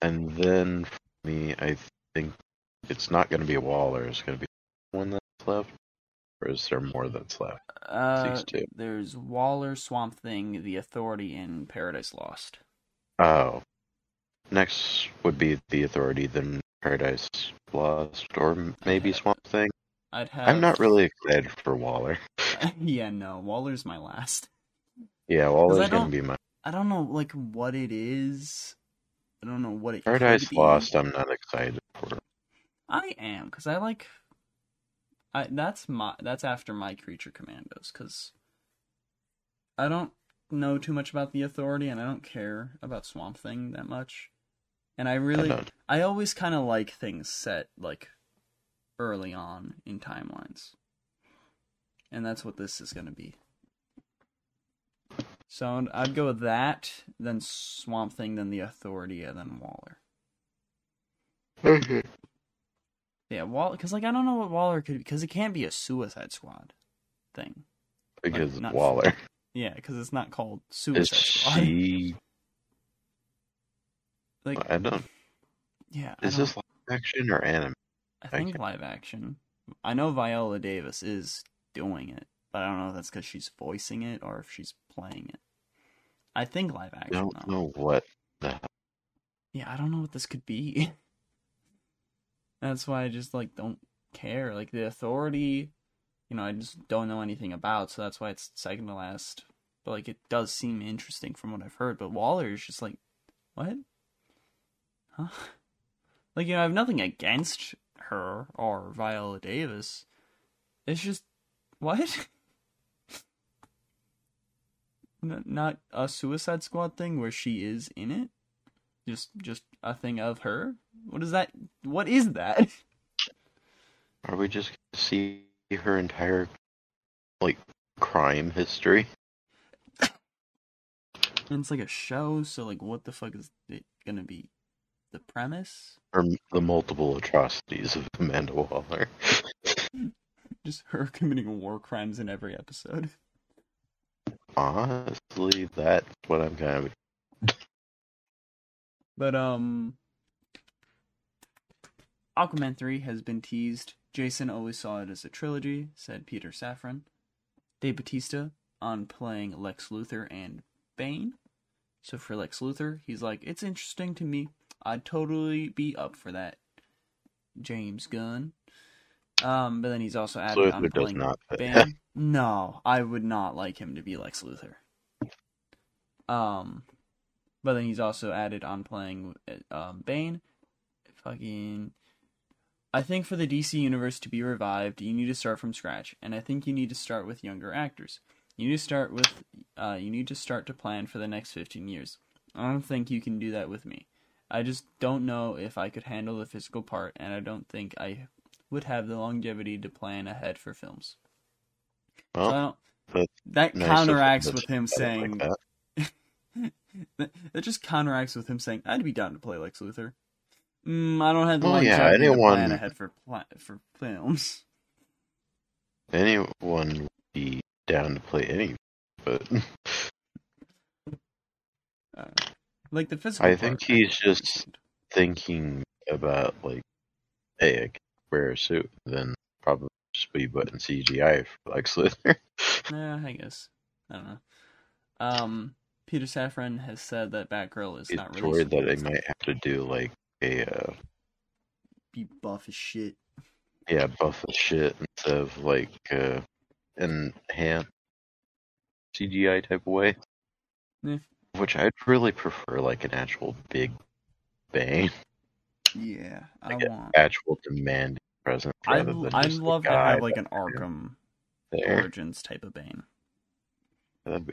Speaker 1: And then for me, I think it's not gonna be a Waller. It's gonna be one that's left, or is there more that's left?
Speaker 2: uh,
Speaker 1: These two.
Speaker 2: there's Waller, Swamp Thing, The Authority, and Paradise Lost.
Speaker 1: Oh. Next would be the Authority, then Paradise Lost, or maybe Swamp Thing.
Speaker 2: I'd have.
Speaker 1: I'm not really excited for Waller.
Speaker 2: yeah, no. Waller's my last.
Speaker 1: Yeah, Waller's gonna be my
Speaker 2: I don't know, like what it is. I don't know what it.
Speaker 1: Paradise. Lost. I'm not excited for.
Speaker 2: I am because I like. I that's my that's after my creature commandos because. I don't know too much about the authority and I don't care about Swamp Thing that much, and I really
Speaker 1: don't.
Speaker 2: I always kind of like things set like early on in timelines. And that's what this is going to be. So I'd go with that, then Swamp Thing, then the Authority, and then Waller. Mm-hmm. Yeah, Waller, because like I don't know what Waller could, because it can't be a Suicide Squad thing.
Speaker 1: because
Speaker 2: not-
Speaker 1: Waller
Speaker 2: Yeah, because it's not called
Speaker 1: is
Speaker 2: Suicide Squad.
Speaker 1: she.
Speaker 2: Like,
Speaker 1: I don't.
Speaker 2: yeah,
Speaker 1: Is
Speaker 2: don't-
Speaker 1: this live action or anime?
Speaker 2: I think
Speaker 1: Okay.
Speaker 2: live action. I know Viola Davis is doing it, but I don't know if that's because she's voicing it or if she's playing it. I think live action.
Speaker 1: I don't
Speaker 2: though.
Speaker 1: know what. The,
Speaker 2: Yeah, I don't know what this could be. that's why I just like don't care. Like the authority, you know, I just don't know anything about, so that's why it's second to last. But like, it does seem interesting from what I've heard. But Waller is just like, what? Huh? Like you know, I have nothing against her or Viola Davis. It's just what? N- not a Suicide Squad thing where she is in it. Just just a thing of her. What is that? What is that?
Speaker 1: are we just gonna see her entire like crime history?
Speaker 2: And it's like a show, so like, what the fuck is it gonna be? The premise?
Speaker 1: Or the multiple atrocities of Amanda Waller?
Speaker 2: Just her committing war crimes in every episode.
Speaker 1: Honestly, that's what I'm kind of.
Speaker 2: But um Aquaman 3 has been teased. Jason always saw it as a trilogy, said Peter Safran. Dave Batista on playing Lex Luthor and Bane. So for Lex Luthor, he's like, it's interesting to me. I'd totally be up for that. James Gunn. Um, but then he's also added on
Speaker 1: does
Speaker 2: playing
Speaker 1: not fit.
Speaker 2: Bane. no, I would not like him to be Lex Luthor. Um, but then he's also added on playing um, Bane. Fucking. I think for the DC universe to be revived, you need to start from scratch, and I think you need to start with younger actors. You need to start with. Uh, you need to start to plan for the next fifteen years. I don't think you can do that with me. I just don't know if I could handle the physical part, and I don't think I would have the longevity to plan ahead for films.
Speaker 1: Well,
Speaker 2: don't, that
Speaker 1: nice
Speaker 2: counteracts with him saying
Speaker 1: like that.
Speaker 2: that, just counteracts with him saying, "I'd be down to play Lex Luthor." Mm, I don't have the
Speaker 1: Well, yeah,
Speaker 2: longevity to
Speaker 1: anyone-
Speaker 2: plan ahead for pla- for films.
Speaker 1: anyone would be down to play any, but
Speaker 2: Uh, like the physical.
Speaker 1: I think he's
Speaker 2: think would be
Speaker 1: just- thinking about like, hey, I can wear a suit, then probably just be putting CGI for Lex Luthor.
Speaker 2: Yeah, I guess. I don't know. Um, Peter Safran has said that Batgirl is
Speaker 1: He's
Speaker 2: not
Speaker 1: worried
Speaker 2: released.
Speaker 1: that they might have to do like a uh,
Speaker 2: be buff as shit.
Speaker 1: yeah buff as shit instead of like uh, enhanced CGI type of way.
Speaker 2: Yeah.
Speaker 1: Which I'd really prefer like an actual big bang,
Speaker 2: Yeah, I
Speaker 1: Like
Speaker 2: want.
Speaker 1: actual demanding presence
Speaker 2: I'd,
Speaker 1: rather than
Speaker 2: I'd love to have like an Arkham
Speaker 1: there.
Speaker 2: Origins type of Bane.
Speaker 1: That'd be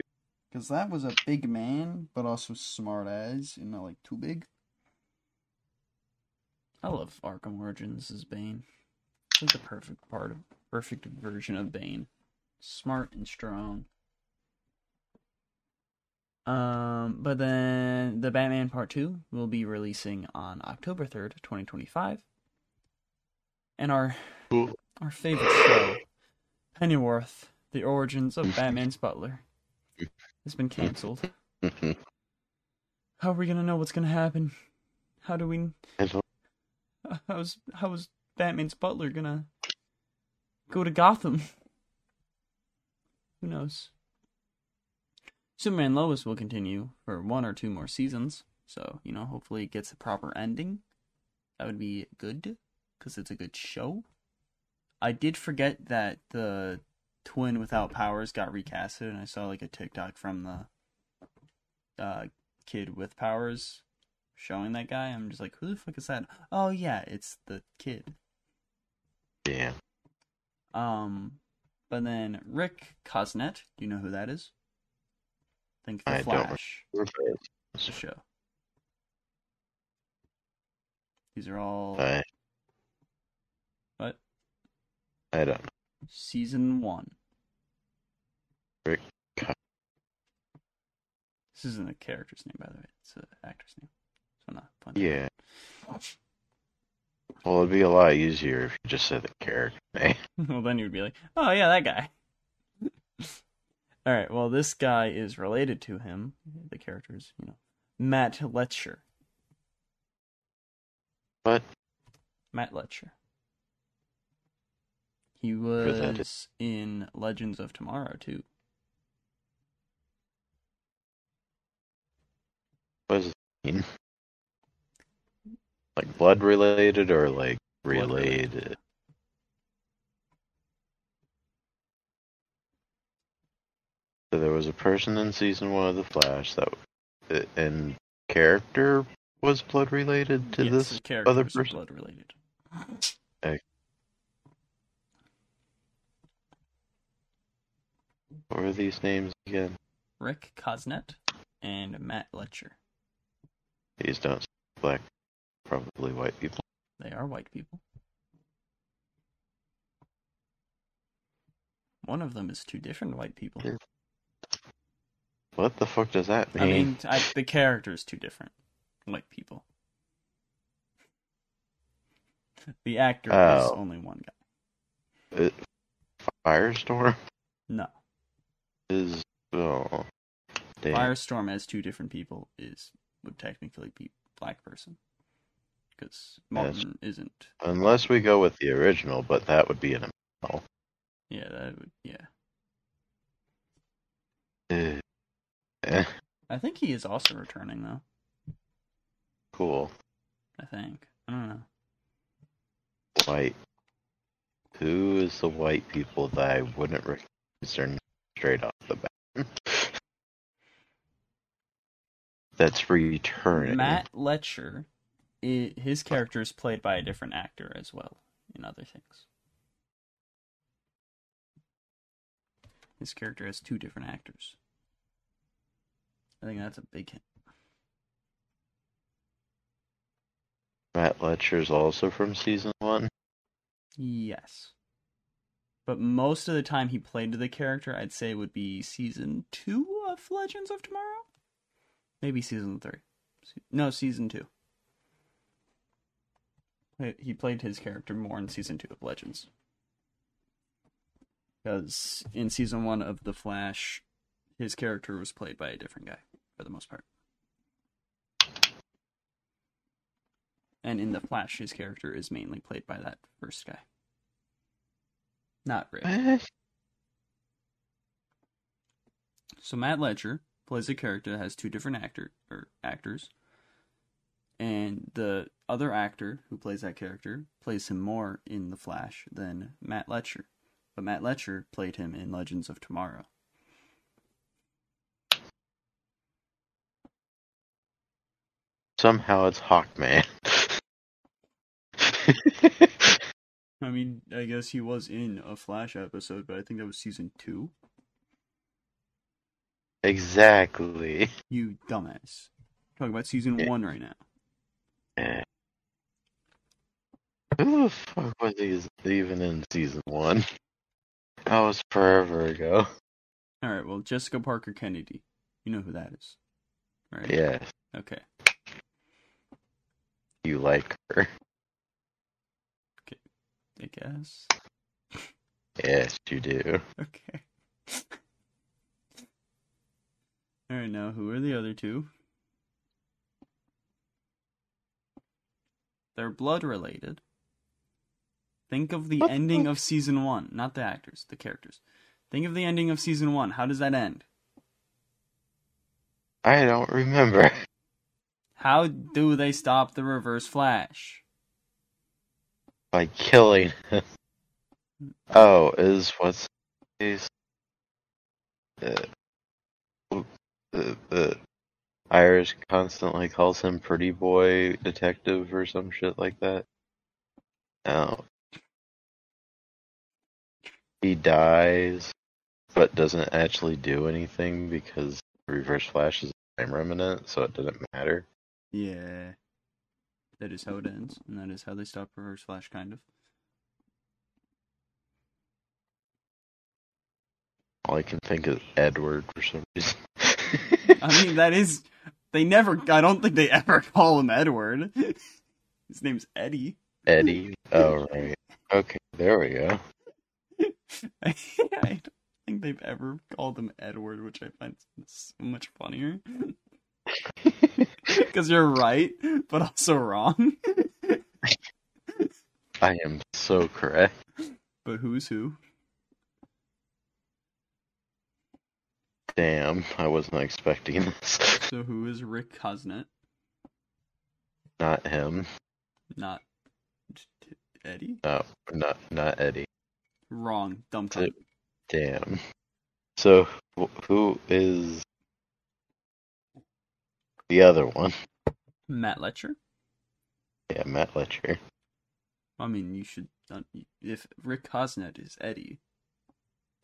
Speaker 2: Because that was a big man, but also smart as, and not like too big. I love Arkham Origins as Bane. It's like the perfect part of perfect version of Bane. Smart and strong. Um, but then the Batman Part Two will be releasing on October third, twenty twenty five. And our
Speaker 1: Cool.
Speaker 2: our favorite show, Pennyworth: The Origins of Batman's Butler, has been canceled. How are we gonna know what's gonna happen? How do we? How's how's Batman's butler gonna go to Gotham? Who knows? Superman Lois will continue for one or two more seasons, so you know, hopefully it gets a proper ending. That would be good because it's a good show. I did forget that the twin without powers got recasted, and I saw like a TikTok from the uh, kid with powers showing that guy. I'm just like, who the fuck is that? Oh yeah, it's the kid.
Speaker 1: yeah.
Speaker 2: Um, but then Rick Cosnett, do you know who that is? Think the
Speaker 1: I don't
Speaker 2: Flash,
Speaker 1: We're
Speaker 2: the show. These are all
Speaker 1: I
Speaker 2: what
Speaker 1: I don't know.
Speaker 2: season one.
Speaker 1: Rick
Speaker 2: This isn't a character's name, by the way. It's an actor's name. So I'm not punching.
Speaker 1: Yeah. Well, it'd be a lot easier if you just said the character name.
Speaker 2: well, then you'd be like, oh yeah, that guy. All right. Well, this guy is related to him. Mm-hmm. The character is, you know, Matt Letscher.
Speaker 1: But
Speaker 2: Matt Letscher. He was in Legends of Tomorrow too.
Speaker 1: what does it mean? Like blood related or like
Speaker 2: Blood related.
Speaker 1: So there was a person in season one of the Flash that, and character was blood related to
Speaker 2: yes,
Speaker 1: this
Speaker 2: his character
Speaker 1: other
Speaker 2: was
Speaker 1: person.
Speaker 2: blood related.
Speaker 1: What were these names again?
Speaker 2: Rick Cosnett and Matt Letscher.
Speaker 1: These don't black, probably white people.
Speaker 2: They are white people. One of them is two different white people.
Speaker 1: Yeah. What the fuck does that mean?
Speaker 2: I mean, I, the character is two different Like people. The actor is
Speaker 1: Oh.
Speaker 2: only one guy.
Speaker 1: It- Firestorm
Speaker 2: No.
Speaker 1: is oh damn.
Speaker 2: Firestorm as two different people is would technically be black person. Because Martin isn't.
Speaker 1: Unless we go with the original, but that would be an
Speaker 2: Yeah, that would yeah.
Speaker 1: Eh,
Speaker 2: I think he is also returning though.
Speaker 1: cool
Speaker 2: I think. I don't know.
Speaker 1: white. Who is the white people that I wouldn't recognize their name straight off the bat? That's returning.
Speaker 2: Matt Letscher, his character is played by a different actor as well in other things. His character has two different actors. I think that's a big hit.
Speaker 1: Matt Letscher's also from season one.
Speaker 2: Yes. But most of the time he played the character, I'd say would be season two of Legends of Tomorrow? Maybe season three. No, season two. He- He played his character more in season two of Legends. Because in season one of The Flash, his character was played by a different guy, for the most part. And in The Flash, his character is mainly played by that first guy. Not Rick.
Speaker 1: Eh,
Speaker 2: So Matt Letscher plays a character that has two different actor or actors, and the other actor who plays that character plays him more in The Flash than Matt Letscher. But Matt Letscher played him in Legends of Tomorrow.
Speaker 1: Somehow it's Hawkman.
Speaker 2: I mean, I guess he was in a Flash episode, but I think that was season two.
Speaker 1: exactly.
Speaker 2: You dumbass. Talking about season
Speaker 1: Yeah.
Speaker 2: one right now.
Speaker 1: Eh. Who the fuck was he even in season one? That was forever ago.
Speaker 2: All right, well, Jessica Parker Kennedy. You know who that is, right?
Speaker 1: Yes,
Speaker 2: Okay.
Speaker 1: You like her.
Speaker 2: Okay, I guess.
Speaker 1: Yes, you do.
Speaker 2: Okay. All right, now who are the other two? They're blood related. Think of the ending of season one, not the actors, the characters. Think of the ending of season one. How does that end?
Speaker 1: I don't remember.
Speaker 2: How do they stop the reverse flash?
Speaker 1: By killing him. Oh, is what's his uh, uh, uh, Iris constantly calls him pretty boy detective or some shit like that. Oh. He dies, but doesn't actually do anything because Reverse Flash is a time remnant, so it doesn't matter.
Speaker 2: Yeah. That is how it ends, and that is how they stop reverse flash, kind of.
Speaker 1: All I can think is Edward for some reason.
Speaker 2: I mean, that is. They never. I don't think they ever call him Edward. His name's Eddie.
Speaker 1: Eddie. Oh right. Okay, there we go.
Speaker 2: I don't think they've ever called him Edward, which I find so much funnier. Because you're right, but also wrong.
Speaker 1: I am so correct.
Speaker 2: But who's who?
Speaker 1: Damn, I wasn't expecting this.
Speaker 2: So who is Rick Cosnett?
Speaker 1: Not him.
Speaker 2: Not Eddie?
Speaker 1: No, not not Eddie.
Speaker 2: Wrong. Dumb
Speaker 1: So- Damn. So who is the other one?
Speaker 2: Matt Letscher?
Speaker 1: Yeah, Matt Letscher.
Speaker 2: I mean, you should. uh, If Rick Cosnett is Eddie,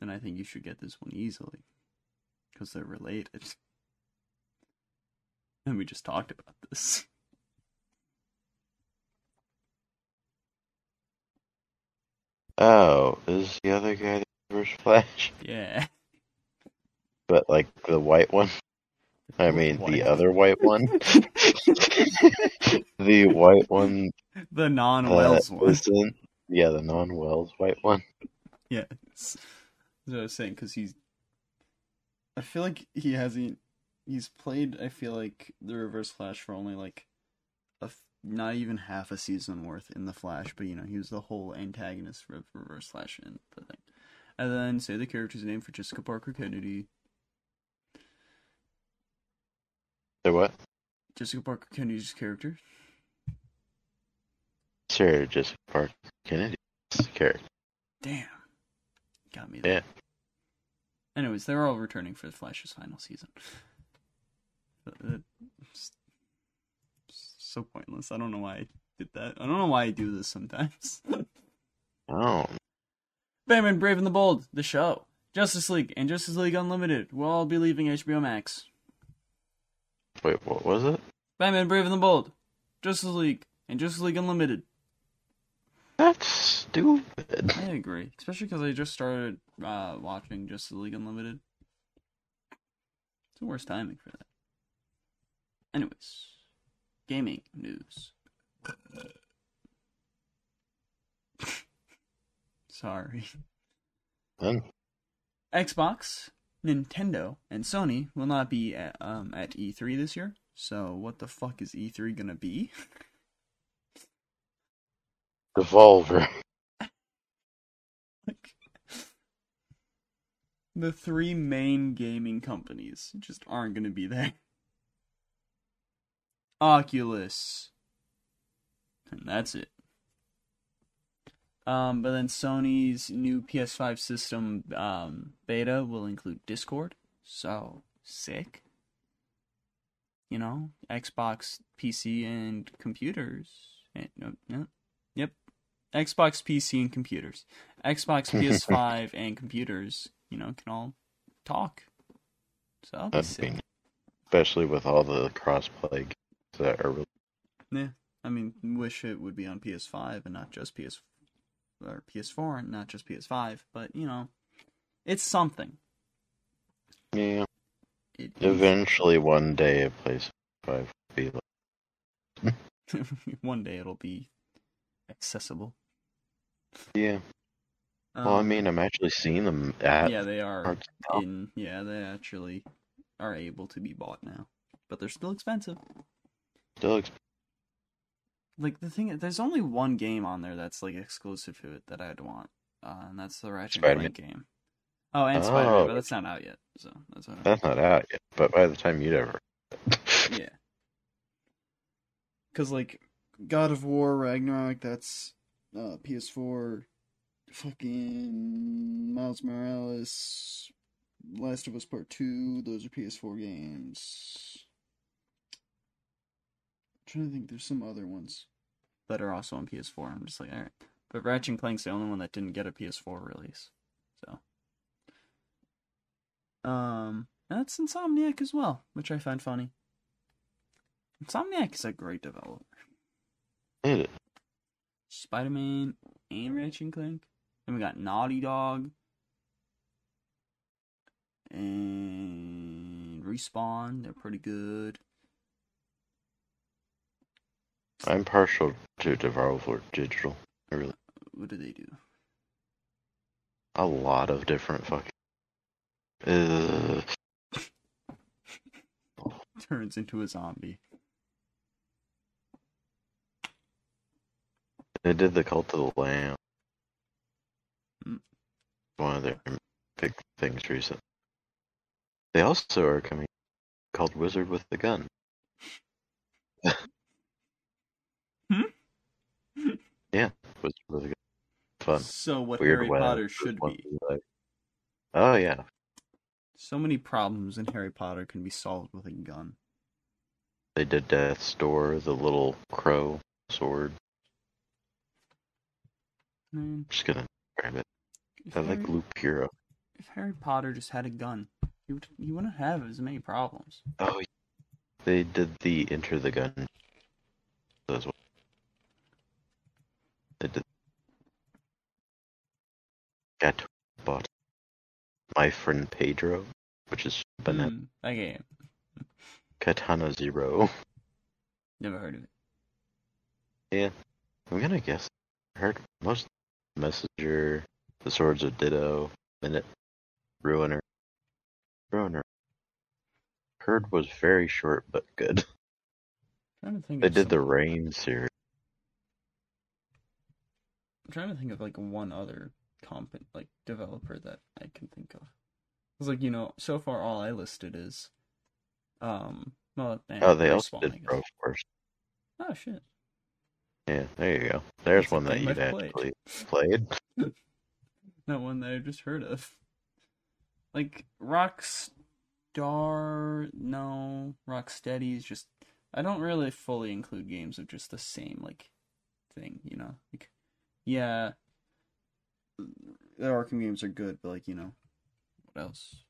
Speaker 2: then I think you should get this one easily. Because they're related. And we just talked about this.
Speaker 1: Oh, is the other guy the Reverse Flash?
Speaker 2: Yeah.
Speaker 1: But like the white one? I mean,
Speaker 2: What?
Speaker 1: the other white one? the white one
Speaker 2: The non Wells one.
Speaker 1: Yeah, the non-Wells white one.
Speaker 2: Yeah. That's what I was saying because he's. I feel like he hasn't. He's played. I feel like the Reverse Flash for only like a f- not even half a season worth in the Flash, but you know he was the whole antagonist for Reverse Flash in the thing. And then say the character's name for Jessica Parker Kennedy.
Speaker 1: So what?
Speaker 2: Jessica Parker Kennedy's character.
Speaker 1: Sarah Jessica Parker Kennedy's character.
Speaker 2: Damn, got me there.
Speaker 1: Yeah.
Speaker 2: Anyways, they're all returning for the Flash's final season. So pointless. I don't know why I did that. I don't know why I do this sometimes.
Speaker 1: Oh,
Speaker 2: Batman Brave and the Bold, the show. Justice League and Justice League Unlimited will all be leaving HBO Max.
Speaker 1: Wait, what was it?
Speaker 2: Batman Brave and the Bold, Justice League, and Justice League Unlimited.
Speaker 1: That's stupid.
Speaker 2: I agree, especially because I just started uh, watching Justice League Unlimited. It's the worst timing for that. Anyways, gaming news. Sorry.
Speaker 1: Then
Speaker 2: Xbox, Nintendo, and Sony will not be at, um, at E3 this year. So what the fuck is E3 gonna be?
Speaker 1: Devolver.
Speaker 2: like the three main gaming companies just aren't to be there. Oculus. And that's it. Um, but then Sony's new PS5 system um, beta will include Discord. So sick. You know, Xbox, PC, and computers. And, no, no, yep. Xbox, PC, and computers. Xbox, PS5, and computers, you know, can all talk. So that'll be sick.
Speaker 1: especially with all the crossplay games that are really
Speaker 2: Yeah, I mean, wish it would be on PS5 and not just PS or PS4 and not just PS5, but you know, it's something.
Speaker 1: yeah.
Speaker 2: It
Speaker 1: Eventually, one day, a place five will be like,
Speaker 2: one day it'll be accessible.
Speaker 1: yeah. well, I
Speaker 2: Um,
Speaker 1: mean, I'm actually seeing them at
Speaker 2: yeah, they are in. Yeah, they actually are able to be bought now, but they're still expensive.
Speaker 1: still ex-
Speaker 2: Like the thing, there's only one game on there that's like exclusive to it that I'd want, uh, and that's the Ratchet and
Speaker 1: Spider-Man.
Speaker 2: Clank game. Oh, and Spider-Man,
Speaker 1: Oh.
Speaker 2: but that's not out yet, so that's what
Speaker 1: that's not out yet. But by the time you'd ever,
Speaker 2: yeah. Because like God of War Ragnarok, that's uh, PS4. Fucking Miles Morales, Last of Us Part Two. Those are PS4 games. I'm trying to think, there's some other ones that are also on PS4. I'm just like, all right. But Ratchet and Clank's the only one that didn't get a PS4 release, so. Um, and that's Insomniac as well, which I find funny. Insomniac is a great developer.
Speaker 1: It-
Speaker 2: Spider Man and Ratchet and Clank. And we got Naughty Dog. And Respawn. They're pretty good.
Speaker 1: I'm partial to Devolver Digital. I really
Speaker 2: What do they do?
Speaker 1: a lot of different fucking. Uh,
Speaker 2: Turns into a zombie.
Speaker 1: they did the Cult of the Lamb.
Speaker 2: Mm.
Speaker 1: One of their big things recently. They also are coming called Wizard with the Gun. Wizard with. Fun.
Speaker 2: So what
Speaker 1: Weird
Speaker 2: Harry Potter should be.
Speaker 1: in life. Oh yeah,
Speaker 2: So many problems in Harry Potter can be solved with a gun.
Speaker 1: they did Death's Door, the little crow sword.
Speaker 2: Man,
Speaker 1: just gonna grab it.
Speaker 2: if
Speaker 1: I like
Speaker 2: Harry-
Speaker 1: Loop Hero.
Speaker 2: if Harry Potter just had a gun, he, would, he wouldn't have as many problems.
Speaker 1: Oh, they did the Enter the Gun as well. They did. Got bought my friend Pedro, which is banana
Speaker 2: Hmm, that game.
Speaker 1: Katana Zero.
Speaker 2: Never heard of it.
Speaker 1: Yeah, I'm gonna guess. I heard most Messenger, The Swords of Ditto, Minute, Ruiner, Ruiner. Heard was very short but good.
Speaker 2: trying to think.
Speaker 1: They did the Rain series.
Speaker 2: I'm trying to think of like one other comp like developer that I can think of. It's like you know, so far all I listed is, um, well,
Speaker 1: Oh, they also did
Speaker 2: guess.
Speaker 1: Pro Force.
Speaker 2: Oh shit!
Speaker 1: Yeah, there you go. There's
Speaker 2: That's
Speaker 1: one that you'd
Speaker 2: I've
Speaker 1: actually played.
Speaker 2: Not one that I just heard of. Like Rockstar, no. Rocksteady is just. I don't really fully include games of just the same like thing, you know. Like, yeah, the Arkham games are good, but like you know, what else?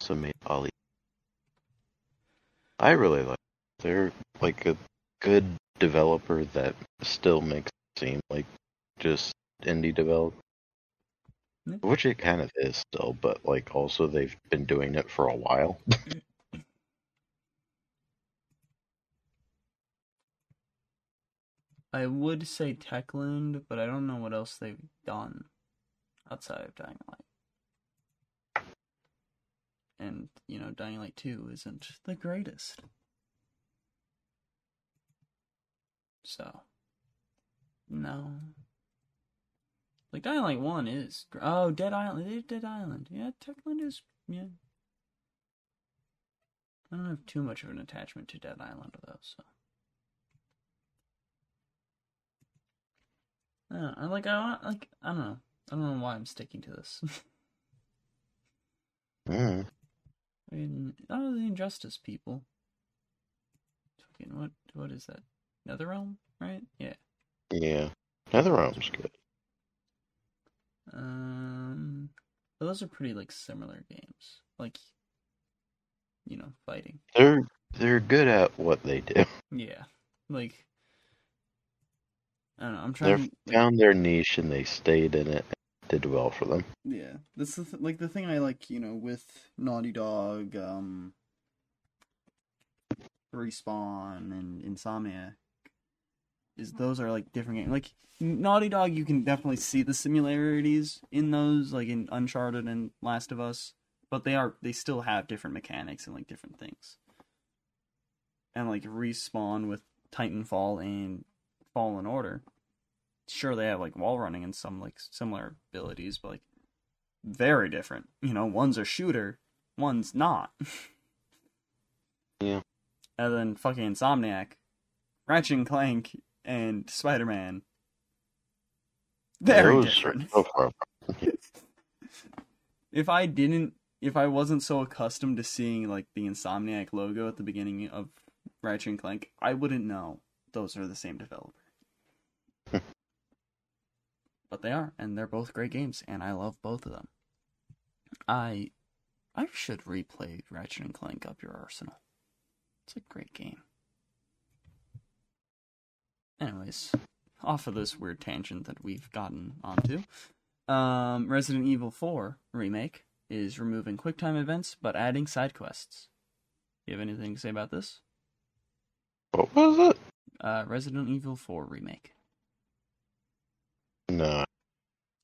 Speaker 1: So made Ollie. I really like. They're like a good developer that still makes it seem like just indie develop,
Speaker 2: Yeah.
Speaker 1: which it kind of is still. But like also they've been doing it for a while.
Speaker 2: I would say Techland, but I don't know what else they've done outside of Dying Light. And, you know, Dying Light 2 isn't the greatest. So, no. Like, Dying Light 1 is. Oh, Dead Island. They did Dead Island. Yeah, Techland is. Yeah. I don't have too much of an attachment to Dead Island, though, so. I don't know. I like I like I don't know. I don't know why I'm sticking to this.
Speaker 1: Mm.
Speaker 2: I mean, oh, the injustice people. Fucking what? What is that? NetherRealm, right? Yeah.
Speaker 1: Yeah, NetherRealm's good.
Speaker 2: Um, but those are pretty like similar games. Like, you know, fighting.
Speaker 1: They're they're good at what they do.
Speaker 2: Yeah. Like, I don't know. I'm
Speaker 1: They
Speaker 2: trying. like-
Speaker 1: found their niche and they stayed in it. Did well for them.
Speaker 2: Yeah, this is like the thing I like, you know, with Naughty Dog, um, Respawn, and Insomniac, is those are like different games. Like Naughty Dog, you can definitely see the similarities in those, like in Uncharted and Last of Us, but they are they still have different mechanics and like different things. And like Respawn with Titanfall and Fallen Order, sure they have like wall running and some like similar abilities, but like very different. You know, one's a shooter, one's not.
Speaker 1: Yeah.
Speaker 2: And then fucking Insomniac, Ratchet and Clank, and Spider Man. Very
Speaker 1: Those
Speaker 2: different.
Speaker 1: so
Speaker 2: if I didn't, if I wasn't so accustomed to seeing like the Insomniac logo at the beginning of Ratchet and Clank, I wouldn't know those are the same developer. but they are, and they're both great games, and I love both of them. I, I should replay Ratchet and Clank Up Your Arsenal. It's a great game. Anyways, off of this weird tangent that we've gotten onto. Um, Resident Evil 4 remake is removing QuickTime events but adding side quests. You have anything to say about this?
Speaker 1: What was it?
Speaker 2: Uh, Resident Evil 4 remake.
Speaker 1: No.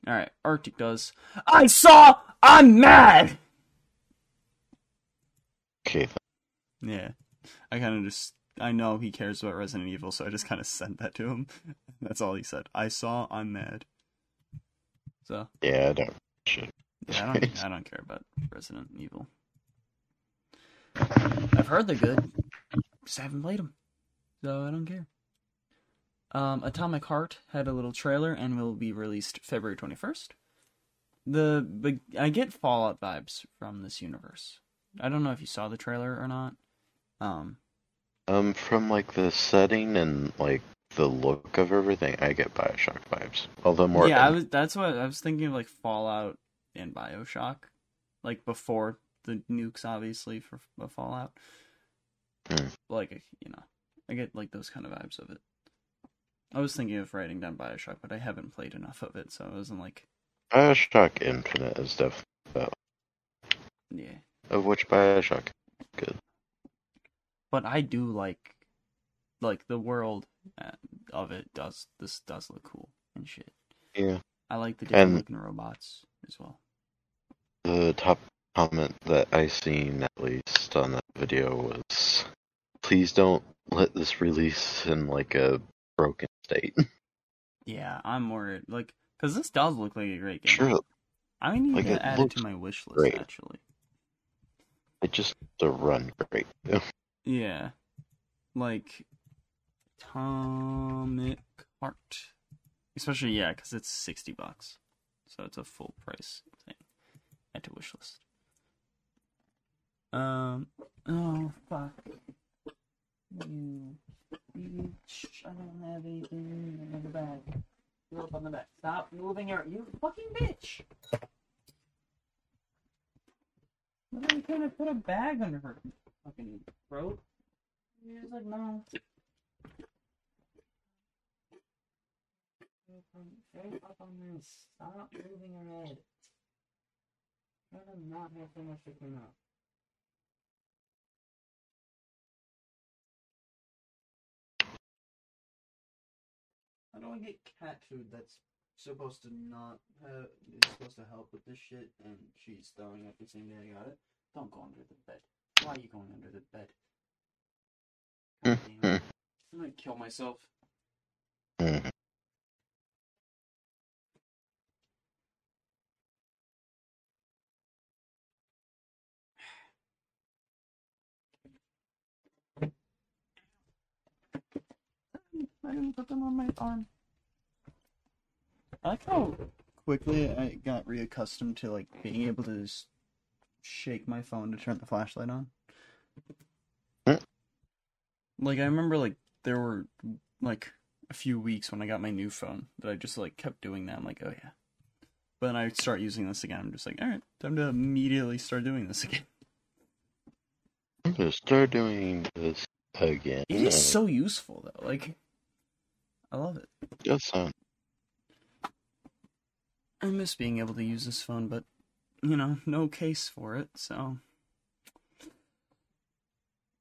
Speaker 2: All right, Arctic does. I saw. I'm mad.
Speaker 1: Okay.
Speaker 2: Yeah, I kind of just. I know he cares about Resident Evil, so I just kind of sent that to him. That's all he said. I saw. I'm mad. So
Speaker 1: Yeah, I don't. Shit.
Speaker 2: Yeah, I don't. I don't care about Resident Evil. I've heard they're good. Just haven't played them, so I don't care. Um, Atomic Heart had a little trailer and will be released February twenty first. The big, I get Fallout vibes from this universe. I don't know if you saw the trailer or not. Um,
Speaker 1: Um, from like the setting and like the look of everything, I get Bioshock vibes. Although more.
Speaker 2: yeah, I was. That's what I was thinking of, like Fallout and Bioshock, like before the nukes, obviously for Fallout.
Speaker 1: Hmm.
Speaker 2: Like you know, I get like those kind of vibes of it. I was thinking of writing down Bioshock, but I haven't played enough of it, so I wasn't like,
Speaker 1: Bioshock Infinite is definitely
Speaker 2: yeah.
Speaker 1: of which Bioshock. Good.
Speaker 2: But I do like, like the world uh, of it does. This does look cool and shit.
Speaker 1: Yeah.
Speaker 2: I like the different
Speaker 1: And-
Speaker 2: looking robots as well.
Speaker 1: The top comment that I seen at least on that video was, "Please don't let this release in like a broken state."
Speaker 2: Yeah, I'm worried. Like, because this does look like a great game.
Speaker 1: sure,
Speaker 2: I need
Speaker 1: Like,
Speaker 2: to
Speaker 1: it
Speaker 2: add it to my wish list,
Speaker 1: great.
Speaker 2: actually.
Speaker 1: it just the run great.
Speaker 2: Yeah. Like, Atomic Heart. Especially, yeah, because it's 60 bucks. So it's a full price thing. Add to wish list. Um, oh, fuck. You bitch. I don't have anything in the bag. You're up on the back. Stop moving your. You fucking bitch! What are you trying to put a bag under her fucking throat? She's like, no. Straight up on this. Stop moving your head. Try to not have so much to come out. How do I get cat food that's supposed to not have, is supposed to help with this shit and she's throwing up the same day I got it? Don't go under the bed. Why are you going under the bed? Mm-hmm. It. I'm gonna kill myself.
Speaker 1: Mm-hmm.
Speaker 2: I didn't put them on my arm. I like how quickly I got reaccustomed to like being able to just shake my phone to turn the flashlight on.
Speaker 1: Hmm.
Speaker 2: Like I remember like there were like a few weeks when I got my new phone that I just like kept doing that. I'm like, oh yeah. But then I start using this again. I'm just like, all right, time to immediately start doing this again.
Speaker 1: I'm gonna start doing this again.
Speaker 2: It is so useful though. Like, I love it.
Speaker 1: Does sound
Speaker 2: I miss being able to use this phone, but you know, no case for it, so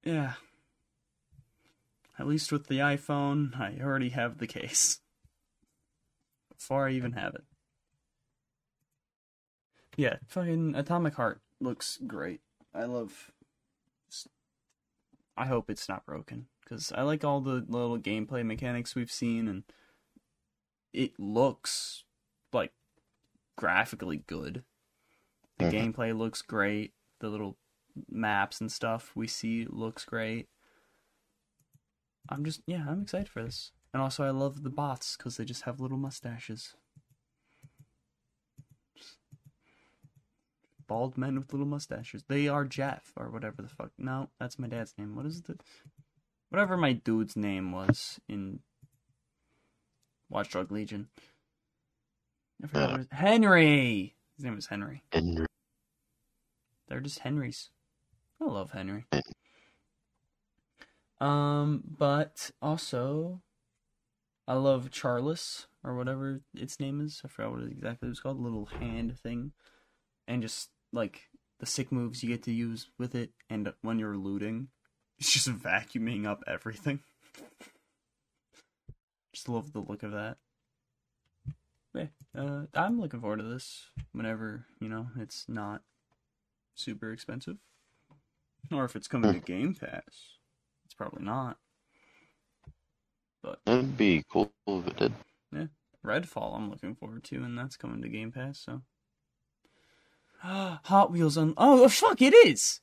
Speaker 2: yeah. At least with the iPhone, I already have the case. Before I even have it. Yeah, fucking Atomic Heart looks great. I love. I hope it's not broken because I like all the little gameplay mechanics we've seen, and it looks like graphically good. The
Speaker 1: Mhm.
Speaker 2: gameplay looks great. The little maps and stuff we see looks great. I'm just yeah, I'm excited for this. And also I love the bots cuz they just have little mustaches. Bald men with little mustaches. They are Jeff or whatever the fuck. No, that's my dad's name. What is the whatever my dude's name was in Watchdog Legion. I forgot
Speaker 1: Uh.
Speaker 2: his- Henry. His name was Henry.
Speaker 1: Henry.
Speaker 2: They're just Henrys. I love Henry. Um, but also, I love Charles or whatever its name is. I forgot what it exactly was called. Little hand thing, and just like the sick moves you get to use with it, and when you're looting, it's just vacuuming up everything. just love the look of that. Yeah, uh, I'm looking forward to this whenever you know it's not super expensive, or if it's coming to Game Pass. It's probably not. But
Speaker 1: That'd be cool if it did. Yeah.
Speaker 2: Redfall, I'm looking forward to, and that's coming to Game Pass. So, Hot Wheels on. Oh fuck! It is.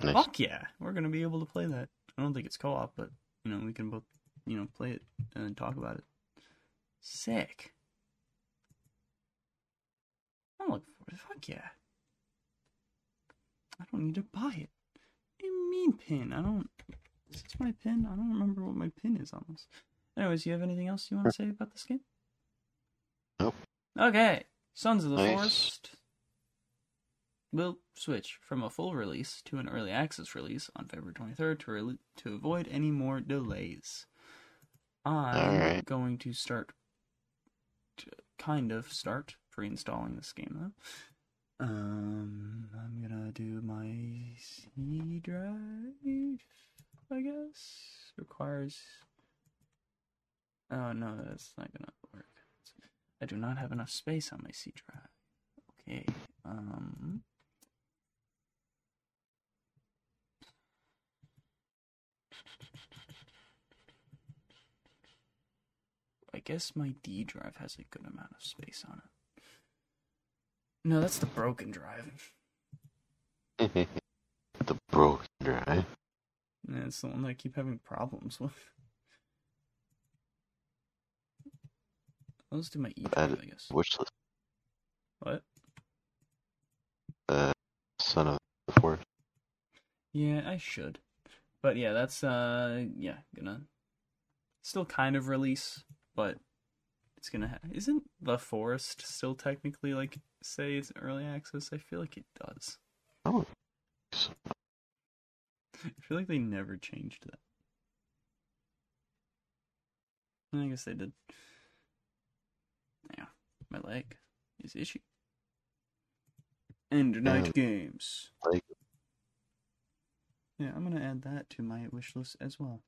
Speaker 1: Nice.
Speaker 2: Fuck yeah, we're gonna be able to play that. I don't think it's co-op, but you know we can both you know play it and talk about it. Sick. Oh, I'm looking forward. to Fuck yeah. I don't need to buy it. What do you mean pin? I don't. Is this my pin? I don't remember what my pin is on this. Anyways, you have anything else you want to say about this game?
Speaker 1: Nope.
Speaker 2: Okay, Sons of the
Speaker 1: Nice.
Speaker 2: Forest will switch from a full release to an early access release on February 23rd to rel to avoid any more delays. I'm
Speaker 1: Alright.
Speaker 2: going to start, to kind of start pre-installing this game though. Um, I'm gonna do my C drive. I guess requires. Oh no, that's not gonna work. I do not have enough space on my C drive. Okay. Um. I guess my D drive has a good amount of space on it. No, that's the broken drive.
Speaker 1: the broken drive.
Speaker 2: Yeah, it's the one that I keep having problems with. Let's do my E drive. I guess.
Speaker 1: Which list?
Speaker 2: What?
Speaker 1: Uh, son of the forest.
Speaker 2: Yeah, I should. But yeah, that's uh yeah, gonna still kind of release, but it's gonna ha- isn't the forest still technically like say it's early access? I feel like it does.
Speaker 1: Oh,
Speaker 2: I feel like they never changed that. I guess they did. Yeah, my leg is itchy. End night
Speaker 1: Um,
Speaker 2: games.
Speaker 1: like
Speaker 2: Yeah, I'm gonna add that to my wish list as well.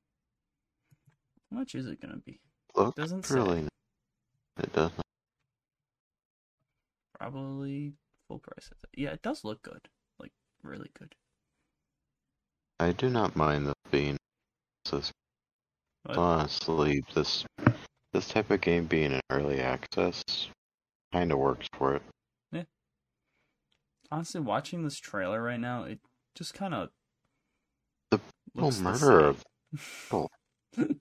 Speaker 2: How much is it gonna be?
Speaker 1: Look
Speaker 2: Doesn't say.
Speaker 1: really. It doesn't.
Speaker 2: Probably full price. Yeah, it does look good. Like really good.
Speaker 1: I do not mind this being. This
Speaker 2: What?
Speaker 1: honestly, this this type of game being in early access kind of works for it.
Speaker 2: Honestly, watching this trailer right now, it just kind of
Speaker 1: The
Speaker 2: looks
Speaker 1: murderer.
Speaker 2: same.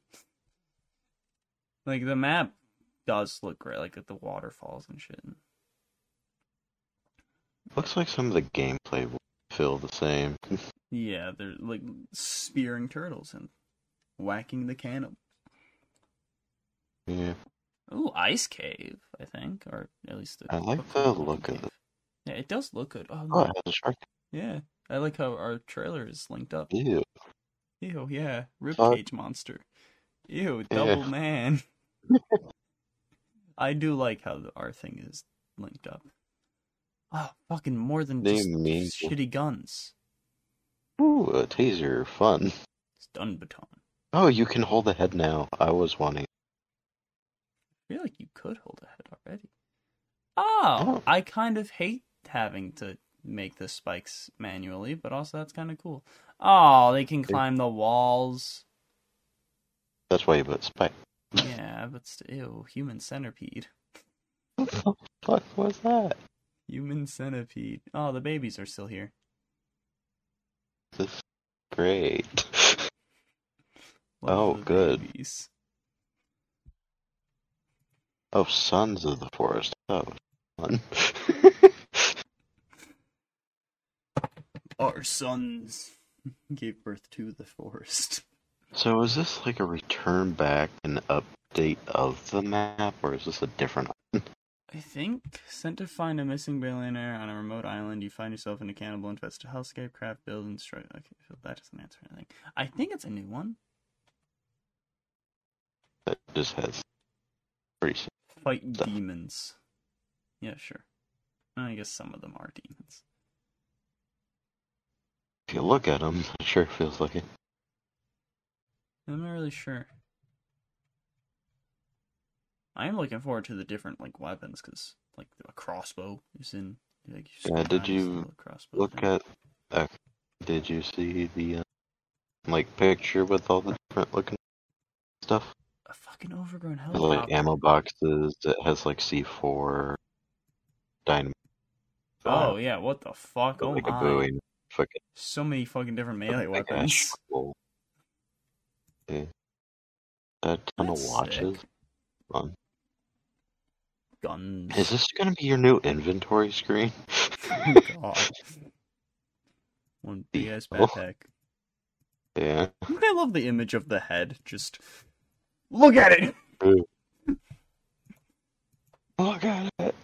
Speaker 2: like the map does look great, like the waterfalls and shit.
Speaker 1: Looks like some of the gameplay will feel the same.
Speaker 2: Yeah, they're like spearing turtles and whacking the cannibal.
Speaker 1: yeah,
Speaker 2: Ooh, ice cave, I think, or at least the
Speaker 1: I like the look of it.
Speaker 2: Yeah, it does look good. Oh,
Speaker 1: Oh, it has a shark.
Speaker 2: yeah, I like how our trailer is linked up.
Speaker 1: Ew.
Speaker 2: Ew, yeah, ribcage monster. Ew, double
Speaker 1: Yeah.
Speaker 2: man. I do like how the, our thing is linked up. Oh, fucking more than
Speaker 1: They
Speaker 2: just
Speaker 1: mean-
Speaker 2: shitty guns.
Speaker 1: Ooh, a taser, fun.
Speaker 2: Stun baton.
Speaker 1: Oh, you can hold the head now. I was wanting.
Speaker 2: I feel like you could hold a head already. Oh,
Speaker 1: Oh.
Speaker 2: I kind of hate having to make the spikes manually, but also that's kind of cool. Oh, they can climb the walls.
Speaker 1: That's why you put spike.
Speaker 2: Yeah, but st- ew, human centipede.
Speaker 1: What the fuck was that?
Speaker 2: Human centipede. Oh, the babies are still here.
Speaker 1: This is great.
Speaker 2: Love
Speaker 1: Oh, good.
Speaker 2: babies.
Speaker 1: Oh, Sons of the Forest. That was fun.
Speaker 2: Our sons gave birth to the forest.
Speaker 1: So is this like a return back and update of the map, or is this a different?
Speaker 2: I think sent to find a missing billionaire on a remote island. You find yourself in a cannibal infested hellscape, craft, build, and destroy. Okay, so that doesn't answer anything. I think it's a new one.
Speaker 1: That just has pretty.
Speaker 2: Fight
Speaker 1: Stuff.
Speaker 2: demons. Yeah, sure. I guess some of them are demons.
Speaker 1: If you look at them, it sure feels like it.
Speaker 2: I'm not really sure. I am looking forward to the different like weapons because like a crossbow is in. Like,
Speaker 1: Yeah, did you Look
Speaker 2: thing.
Speaker 1: at. Uh, did you see the uh, like picture with all the different looking stuff?
Speaker 2: a fucking overgrown helicopter.
Speaker 1: like ammo boxes. that has like C4, dynamite.
Speaker 2: Oh yeah, what the fuck? Oh
Speaker 1: like
Speaker 2: my!
Speaker 1: a buoy. Fucking
Speaker 2: So many fucking different melee weapons.
Speaker 1: Yeah. A ton
Speaker 2: That's
Speaker 1: of watches.
Speaker 2: sick.
Speaker 1: Fun.
Speaker 2: Guns.
Speaker 1: Is this gonna be your new inventory screen?
Speaker 2: God. One BS
Speaker 1: Oh.
Speaker 2: backpack.
Speaker 1: yeah.
Speaker 2: I love the image of the head. Just look at it.
Speaker 1: Look at it.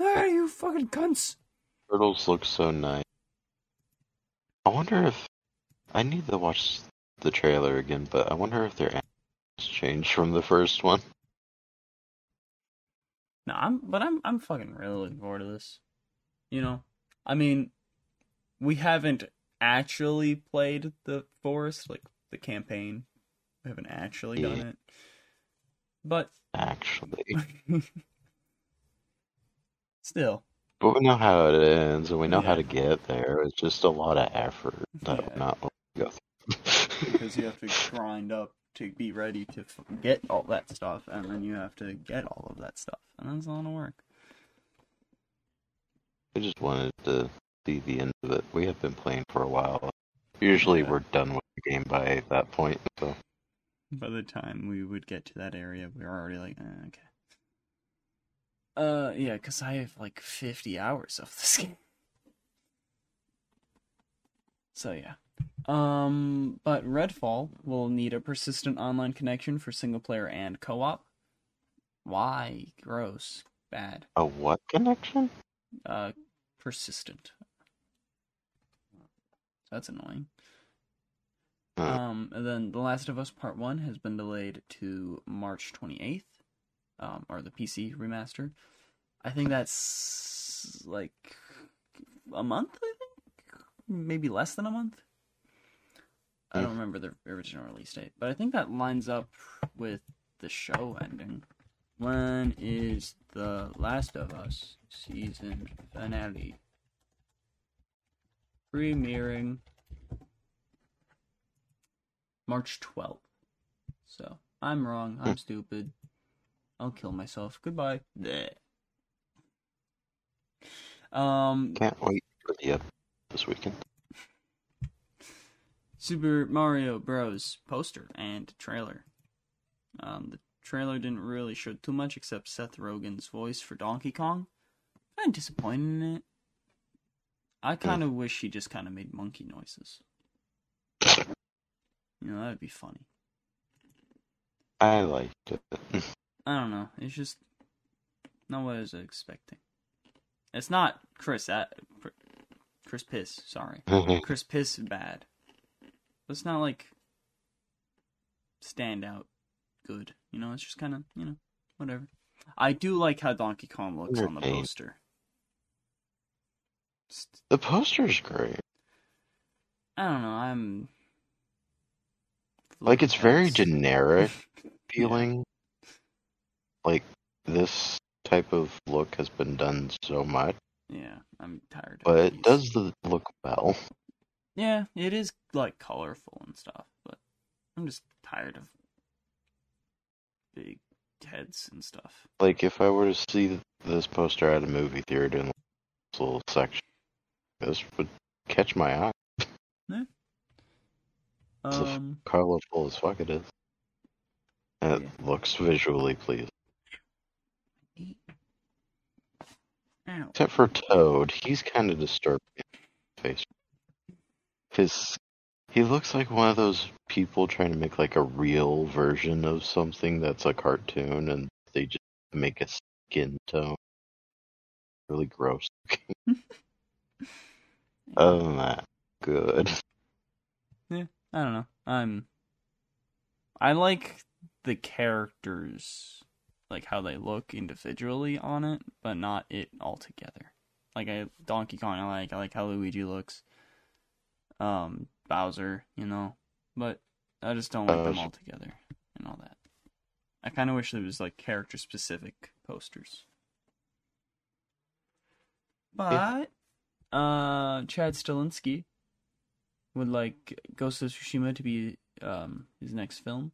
Speaker 2: Ah, you fucking cunts.
Speaker 1: Turtles look so nice. I wonder if I need to watch the trailer again, but I wonder if their animals changed from the first one.
Speaker 2: No, I'm, but I'm, I'm fucking really looking forward to this. You know, I mean, we haven't actually played the forest, like the campaign. We haven't actually done
Speaker 1: Yeah.
Speaker 2: it. But
Speaker 1: Actually,
Speaker 2: Still,
Speaker 1: But we know how it ends, and we know how to get there. It's just a lot of effort that
Speaker 2: Yeah.
Speaker 1: we're not willing to go through.
Speaker 2: because you have to grind up to be ready to f- get all that stuff, and then you have to get all of that stuff, and that's a lot of work.
Speaker 1: I just wanted to see the end of it. We have been playing for a while. Usually
Speaker 2: Yeah.
Speaker 1: we're done with the game by that point, so
Speaker 2: By the time we would get to that area, we were already like, eh, okay. Uh, yeah, because I have like 50 hours of this game. So, yeah. Um, but Redfall will need a persistent online connection for single player and co op. Why? Gross. Bad.
Speaker 1: a what connection?
Speaker 2: Uh, persistent. That's annoying.
Speaker 1: Huh.
Speaker 2: Um, and then The Last of Us Part 1 has been delayed to March 28th, um, or the PC remaster. I think that's like a month, I think? Maybe less than a month? I don't
Speaker 1: Hmm.
Speaker 2: remember the original release date, but I think that lines up with the show ending. When is The Last of Us season finale? Premiering March 12th. So, I'm wrong. I'm stupid. I'll kill myself. Goodbye. Um,
Speaker 1: Can't wait for the episode this weekend.
Speaker 2: Super Mario Bros. poster and trailer. Um, the trailer didn't really show too much except Seth Rogen's voice for Donkey Kong. I'm disappointed in it. I kind of wish he just kind of made monkey noises. You know, that'd be funny.
Speaker 1: I liked it.
Speaker 2: I don't know. It's just not what I was expecting. It's not Chris. A- Chris Piss. Sorry, Chris Piss bad. But it's not like stand out good. You know, it's just kind of you know whatever. I do like how Donkey Kong looks on the poster.
Speaker 1: The poster's great.
Speaker 2: I don't know. I'm
Speaker 1: Like it's very generic
Speaker 2: Yeah.
Speaker 1: feeling. Like this type of look has been done so much,
Speaker 2: Yeah, I'm tired. of
Speaker 1: but it does the look well.
Speaker 2: Yeah, it is like colorful and stuff, but I'm just tired of big heads and stuff.
Speaker 1: Like if I were to see this poster at a movie theater in this little section, this would catch my eye. F-
Speaker 2: Um,
Speaker 1: Colorful as fuck it is. And it
Speaker 2: Yeah.
Speaker 1: looks visually pleasing. Except for Toad, he's kind of disturbing face. His he looks like one of those people trying to make like a real version of something that's a cartoon, and they just make a skin tone. Really gross. Than that, oh good.
Speaker 2: I don't know. I'm. I like the characters, like how they look individually on it, but not it all together. Like I Donkey Kong, I like. I like how Luigi looks. Um, Bowser, you know, but I just don't like them all together and all that. I kind of wish there was like character specific posters. But uh, Chad Stahelski would like Ghost of Tsushima to be um, his next film.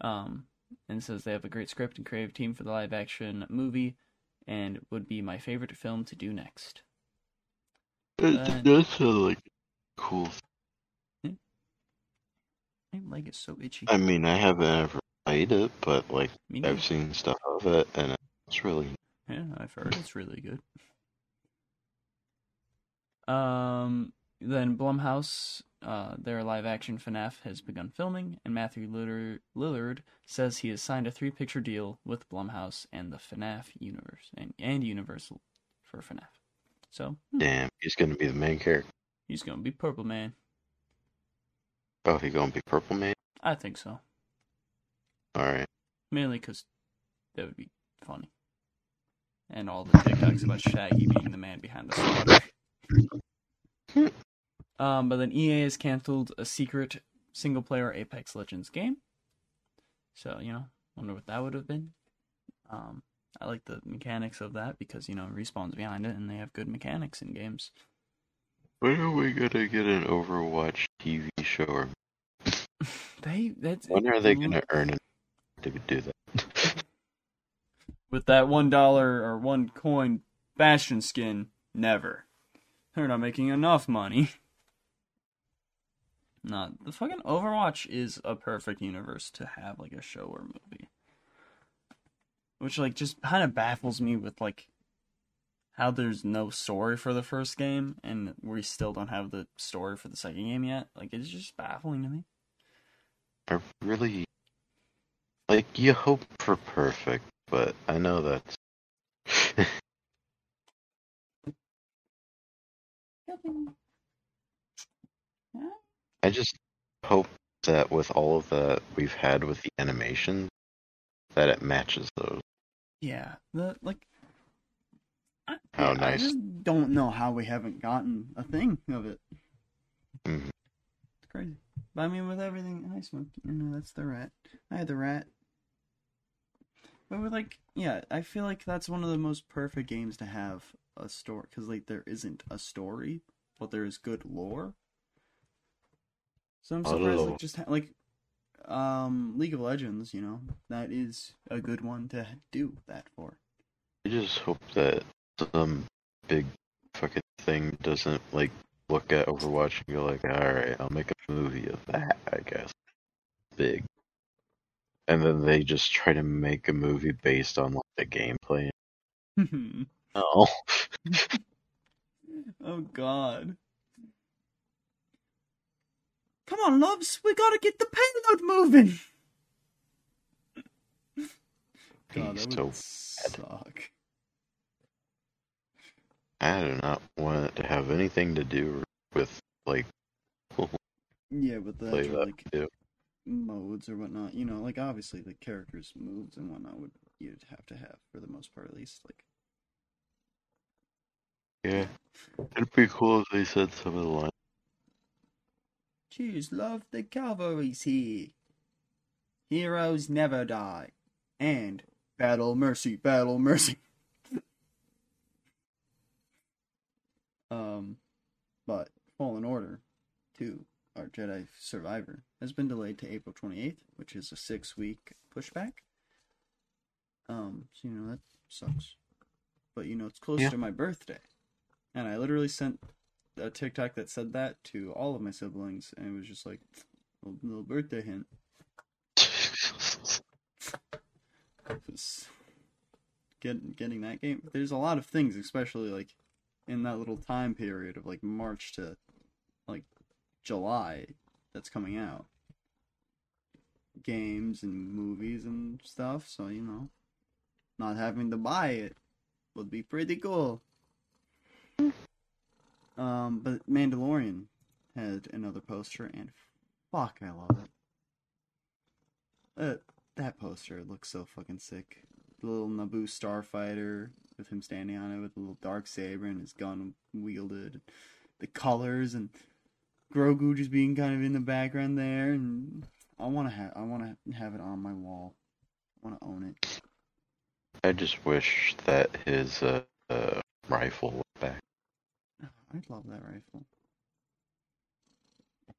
Speaker 2: Um, and says they have a great script and creative team for the live action movie and would be my favorite film to do next. Uh,
Speaker 1: does sound like cool.
Speaker 2: My leg is so itchy.
Speaker 1: I mean, I haven't ever played it, but like I've seen stuff of it, and it's really
Speaker 2: Yeah, I've heard it's really good. Um, then Blumhouse, uh, their live action FNAF has begun filming, and Matthew Lillard, says he has signed a three picture deal with Blumhouse and the FNAF universe and, and Universal for FNAF. So hmm,
Speaker 1: damn. He's gonna be the main character.
Speaker 2: He's gonna be Purple Man.
Speaker 1: Oh, he gonna be Purple Man.
Speaker 2: I think so.
Speaker 1: All right.
Speaker 2: Mainly because that would be funny. And all the TikToks about Shaggy being the man behind the sweater. um, but then EA has canceled a secret single player Apex Legends game. So, you know, wonder what that would have been. Um, I like the mechanics of that because you know Respawn's behind it and they have good mechanics in games.
Speaker 1: When are we gonna get an Overwatch TV show? Or
Speaker 2: They that's
Speaker 1: when are they gonna earn it to do that?
Speaker 2: with that one dollar or one coin Bastion skin? Never. They're not making enough money. Not the fucking Overwatch is a perfect universe to have like a show or movie. Which like just kind of baffles me with like how there's no story for the first game and we still don't have the story for the second game yet. Like it's just baffling to me.
Speaker 1: I really like you hope for perfect, but I know that's I just hope that with all of that we've had with the animation, that it matches those.
Speaker 2: Yeah, the like. I,
Speaker 1: How
Speaker 2: yeah, I just don't know how we haven't gotten a thing of it.
Speaker 1: Mhm.
Speaker 2: It's crazy. But I mean, with everything, I smoked. You know, that's the rat. I had the rat. But with like, yeah, I feel like that's one of the most perfect games to have a story because like there isn't a story, but there is good lore. So I'm surprised, like, just ha- like, um, League of Legends. You know, that is a good one to do that for.
Speaker 1: I just hope that some big fucking thing doesn't like look at Overwatch and go like, alright, I'll make a movie of that, I guess. Big. And then they just try to make a movie based on like the gameplay. No.
Speaker 2: Oh. oh God. Come on, loves, we gotta get the payload moving. God, that
Speaker 1: so
Speaker 2: would suck.
Speaker 1: I do not want it to have anything to do with like
Speaker 2: Yeah, but the actual, like
Speaker 1: too.
Speaker 2: modes or whatnot, you know, like obviously the characters' moves and whatnot would you'd have to have for the most part at least. Like,
Speaker 1: Yeah. It'd be cool if they said some of the lines.
Speaker 2: Choose love, the cavalry's here. Heroes never die. And battle mercy, battle mercy. um, but Fallen Order 2, our Jedi Survivor, has been delayed to April 28th, which is a six week pushback. Um, so, you know, that sucks. But, you know, it's close
Speaker 1: Yeah.
Speaker 2: to my birthday. And I literally sent a TikTok that said that to all of my siblings, and it was just like, little, little birthday hint. was get, getting that game. There's a lot of things, especially like in that little time period of like March to like July, that's coming out. Games and movies and stuff. So you know, not having to buy it would be pretty cool. Um, but Mandalorian had another poster, and fuck, I love it. Uh, that poster looks so fucking sick. The little Naboo starfighter with him standing on it with a little dark saber and his gun wielded. The colors and Grogu just being kind of in the background there, and I want to have I want to have it on my wall. I want to own it.
Speaker 1: I just wish that his uh, uh, rifle was back.
Speaker 2: Oh, I'd love that rifle.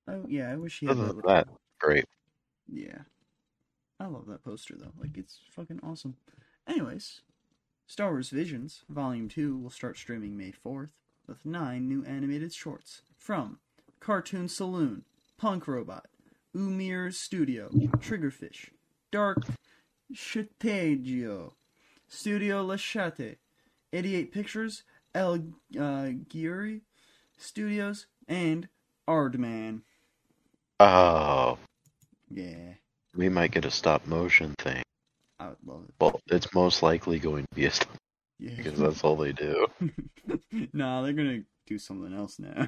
Speaker 2: Oh yeah, I wish he had that. little-
Speaker 1: that, great.
Speaker 2: Yeah. I love that poster though. Like it's fucking awesome. Anyways, Star Wars Visions Volume 2 will start streaming May 4th with 9 new animated shorts from Cartoon Saloon, Punk Robot, Umir Studio, Triggerfish, D'ART Shtajio, Studio Lachate, 88 Pictures, El uh, Giuri Studios, and Aardman.
Speaker 1: Oh,
Speaker 2: Yeah,
Speaker 1: we might get a stop motion thing.
Speaker 2: I would love it.
Speaker 1: Well, it's most likely going to be a
Speaker 2: Yeah.
Speaker 1: because that's all they do.
Speaker 2: nah, they're gonna do something else now.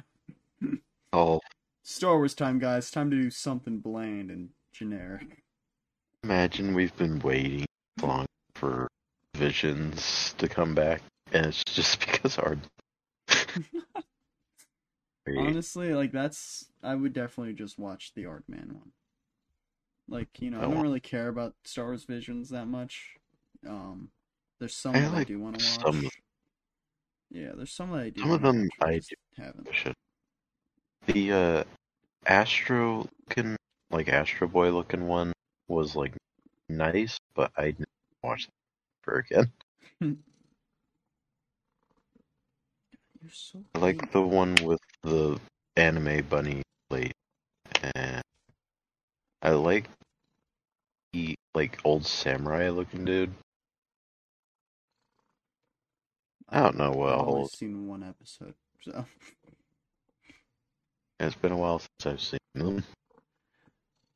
Speaker 1: Oh,
Speaker 2: Star Wars time, guys. Time to do something bland and generic.
Speaker 1: imagine we've been waiting long for visions to come back, and it's just because our.
Speaker 2: Honestly, like that's I would definitely just watch the Aardman one. Like, you know, I
Speaker 1: Oh.
Speaker 2: don't really care about Star Wars Visions that much. Um There's some
Speaker 1: I
Speaker 2: that I do want to watch.
Speaker 1: some
Speaker 2: Yeah, there's some that I do.
Speaker 1: Some of them
Speaker 2: watch,
Speaker 1: I
Speaker 2: just haven't.
Speaker 1: Should. The uh, Astro looking, like Astro Boy looking one was like nice, but I didn't watch that ever again.
Speaker 2: You're so.
Speaker 1: I like the one with the anime bunny lady, and I like like old samurai looking dude. I don't know what
Speaker 2: I've only seen one episode, so
Speaker 1: It's been a while since I've seen them.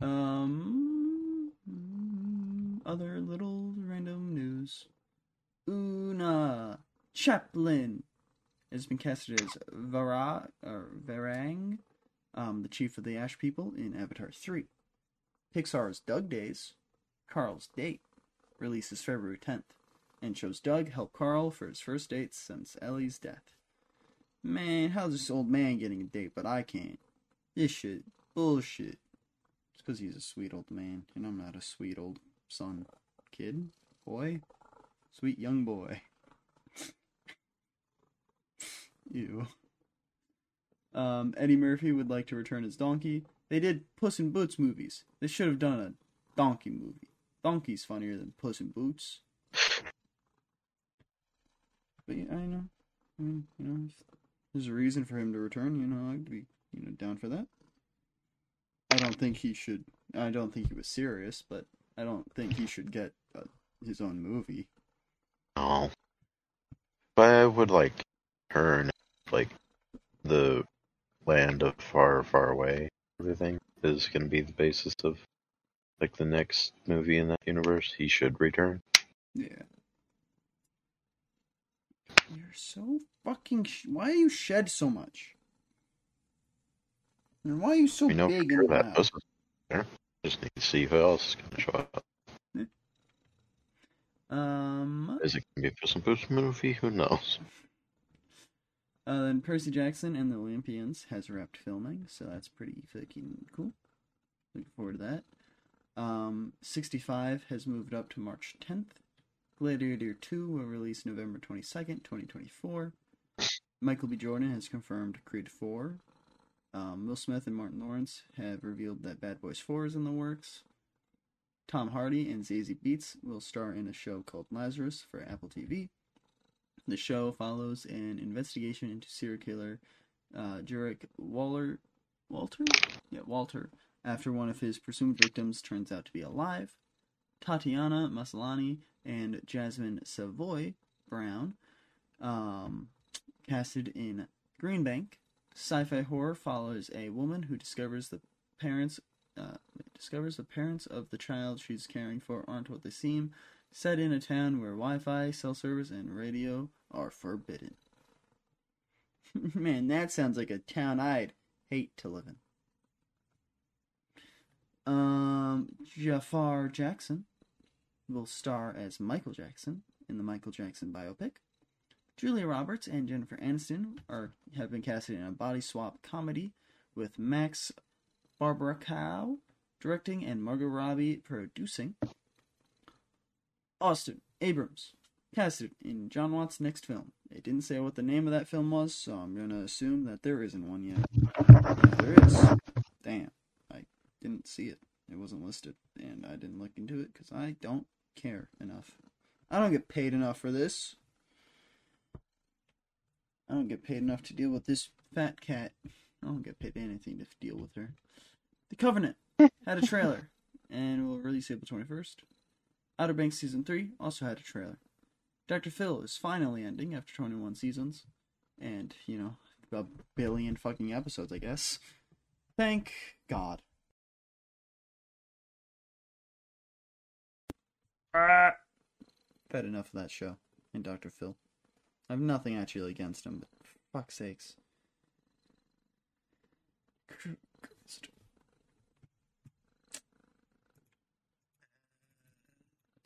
Speaker 2: um, other little random news. Oona Chaplin has been casted as Vara or Varang, um, the chief of the Ash People in Avatar Three. Pixar's Dug Days, Carl's Date, releases February 10th, and shows Dug help Carl for his first date since Ellie's death. Man, how's this old man getting a date, but I can't? This shit, bullshit. It's because he's a sweet old man, and I'm not a sweet old son, kid, boy, sweet young boy. Ew. Um, Eddie Murphy would like to return as Donkey. They did Puss in Boots movies. They should have done a Donkey movie. Donkey's funnier than Puss in Boots. But yeah, I know. I mean, you know, there's a reason for him to return, you know, I'd be, you know, down for that. I don't think he should. I don't think he was serious, but I don't think he should get uh, his own movie.
Speaker 1: No. But I would like turn like the land of far, far away. Everything is going to be the basis of like the next movie in that universe. He should return.
Speaker 2: Yeah. You're so fucking. Sh- why you shed so much? And why are you so
Speaker 1: we know
Speaker 2: big and
Speaker 1: that
Speaker 2: loud?
Speaker 1: There. Just need to see who else is going to show up.
Speaker 2: Um.
Speaker 1: Is it to be a Puss movie? Who knows?
Speaker 2: Uh, then Percy Jackson and the Olympians has wrapped filming, so that's pretty fucking cool. Looking forward to that. Um, 65 has moved up to March 10th. Gladiator 2 will release November 22nd, 2024. Michael B. Jordan has confirmed Creed 4. Um, Will Smith and Martin Lawrence have revealed that Bad Boys 4 is in the works. Tom Hardy and Zazie Beetz will star in a show called Lazarus for Apple TV. The show follows an investigation into serial killer uh, Jurek Waller, Walter, yeah Walter, after one of his presumed victims turns out to be alive. Tatiana Maslany and Jasmine Savoy Brown, um, casted in Green Bank. Sci-fi horror follows a woman who discovers the parents uh, discovers the parents of the child she's caring for aren't what they seem set in a town where Wi-Fi, cell service, and radio are forbidden. Man, that sounds like a town I'd hate to live in. Um, Jaafar Jackson will star as Michael Jackson in the Michael Jackson biopic. Julia Roberts and Jennifer Aniston are have been casted in a body swap comedy with Max Barbakow directing and Margot Robbie producing. Austin Abrams casted in Jon Watts' next film. They didn't say what the name of that film was, so I'm gonna assume that there isn't one yet. There is, damn, didn't see it. It wasn't listed, and I didn't look into it because I don't care enough. I don't get paid enough for this. I don't get paid enough to deal with this fat cat. I don't get paid anything to deal with her. The Covenant had a trailer and will release April 21st. Outer Banks Season 3 also had a trailer. Dr. Phil is finally ending after 21 seasons. And, you know, a billion fucking episodes, I guess. Thank God. I've had enough of that show and Dr. Phil. I have nothing actually against him, but for fuck's sakes. Christ.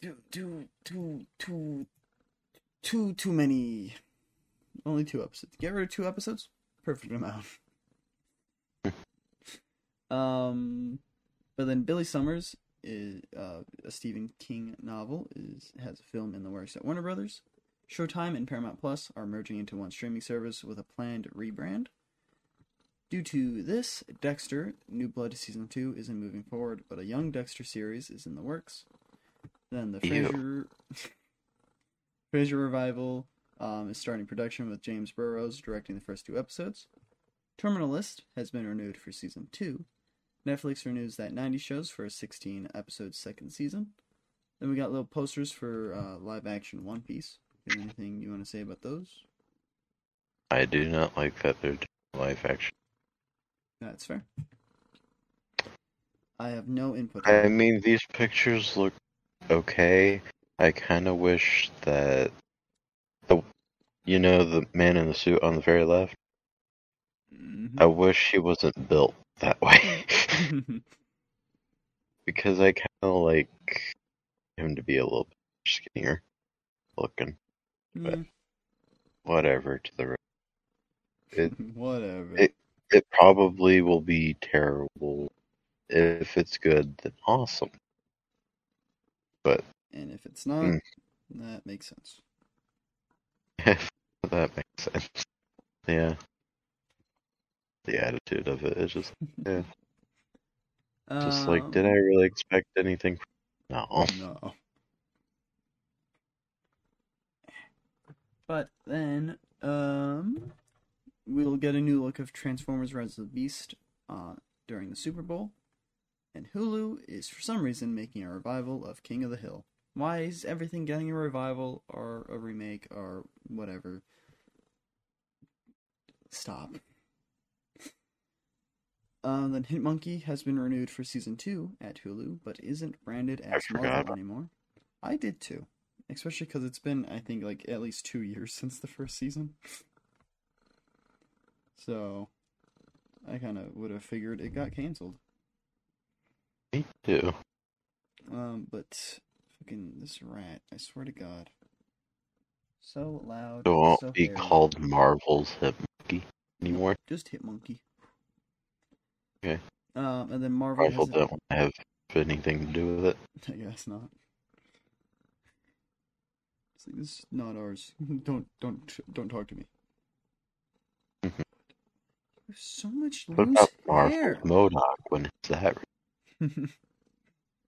Speaker 2: Too, too, too, too, too, too many. Only two episodes. Get rid of two episodes. Perfect amount. um, but then Billy Summers is uh, a Stephen King novel is has a film in the works at Warner Brothers. Showtime and Paramount Plus are merging into one streaming service with a planned rebrand. Due to this, Dexter New Blood season two isn't moving forward, but a Young Dexter series is in the works. Then the Frasier revival um, is starting production with James Burrows directing the first two episodes. Terminal List has been renewed for season two. Netflix renews That '90s Show for a 16 episode second season. Then we got little posters for uh, live action One Piece. Anything you want to say about those?
Speaker 1: I do not like that they're live action.
Speaker 2: That's fair. I have no input.
Speaker 1: I mean, these pictures look okay. I kind of wish that the, you know, the man in the suit on the very left.
Speaker 2: Mhm.
Speaker 1: I wish he wasn't built that way because I kind of like him to be a little bit skinnier looking.
Speaker 2: Yeah,
Speaker 1: Whatever to the rest. It
Speaker 2: Whatever.
Speaker 1: it- it probably will be terrible. If it's good, then awesome.
Speaker 2: But and if it's not,
Speaker 1: Mm.
Speaker 2: that makes sense.
Speaker 1: that makes sense. Yeah. The attitude of it. it is just yeah. just like, did I
Speaker 2: Um,
Speaker 1: really expect anything? No.
Speaker 2: No. But then, um, we'll get a new look of Transformers: Rise of the Beast uh, during the Super Bowl, and Hulu is for some reason making a revival of King of the Hill. Why is everything getting a revival or a remake or whatever? Stop. Uh, then Hitmonkey has been renewed for season two at Hulu, but isn't branded as Marvel anymore. I did too, especially because it's been I think like at least two years since the first season. So, I kind of would have figured it got canceled.
Speaker 1: Me too.
Speaker 2: Um, but fucking this rat, I swear to God, so loud.
Speaker 1: It won't
Speaker 2: so
Speaker 1: be
Speaker 2: hairy.
Speaker 1: called Marvel's Hip Monkey anymore.
Speaker 2: Just Hitmonkey.
Speaker 1: Okay.
Speaker 2: Um, and then Marvel.
Speaker 1: Marvel
Speaker 2: has
Speaker 1: don't have anything to do with it.
Speaker 2: I guess not. It's like this is not ours. don't don't don't talk to me.
Speaker 1: Mhm.
Speaker 2: There's so much
Speaker 1: What
Speaker 2: loose
Speaker 1: about Marvel
Speaker 2: hair.
Speaker 1: MODOK when is that?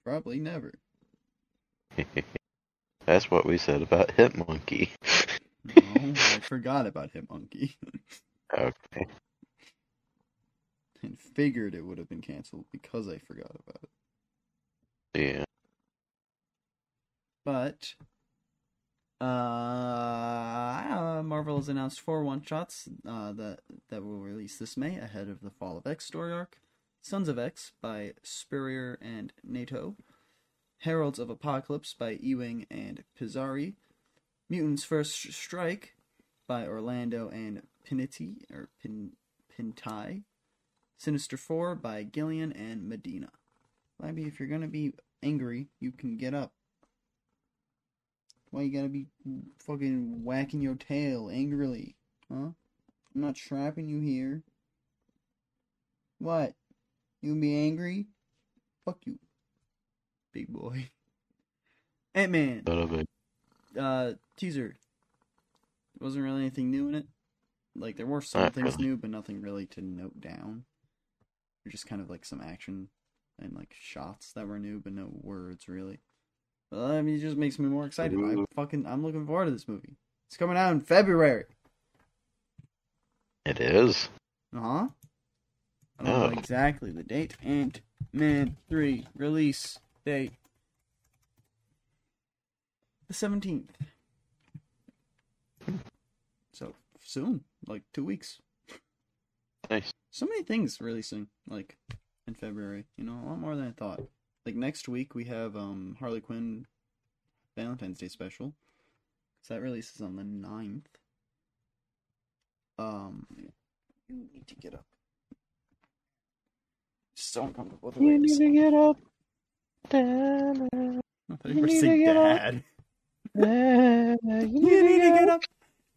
Speaker 2: Probably never.
Speaker 1: That's what we said about Hitmonkey.
Speaker 2: No, I forgot about Hitmonkey
Speaker 1: okay.
Speaker 2: Figured it would have been canceled because I forgot about it.
Speaker 1: Yeah.
Speaker 2: But uh, Marvel has announced four one shots uh, that that will release this May ahead of the Fall of X story arc. Sons of X by Spurrier and Noto. Heralds of Apocalypse by Ewing and Pizzari. Mutants First Strike by Orlando and Pinity or Pin Pintai. Sinister Four by Gillen and Medina. Labby, if you're gonna be angry, you can get up. Why you gotta be fucking whacking your tail angrily? Huh? I'm not trapping you here. What? You gonna be angry? Fuck you. Big boy. Ant Man. Uh teaser. Wasn't really anything new in it. Like there were some
Speaker 1: Not
Speaker 2: things
Speaker 1: really.
Speaker 2: new, but nothing really to note down. Just kind of like some action and like shots that were new, but no words really. Well, I mean, it just makes me more excited. I fucking, I'm looking forward to this movie. It's coming out in February.
Speaker 1: It is.
Speaker 2: Uh huh. I don't know
Speaker 1: Oh.
Speaker 2: exactly the date. Ant Man 3 release date. The 17th. So soon, like two weeks.
Speaker 1: Nice.
Speaker 2: So many things releasing, like in February. You know, a lot more than I thought. Like next week we have um Harley Quinn Valentine's Day special. So that releases on the 9th. Um you need to get up. So uncomfortable the way this-
Speaker 1: get up.
Speaker 2: I thought you were saying
Speaker 1: get up.
Speaker 2: dad.
Speaker 1: you
Speaker 2: You need to get up.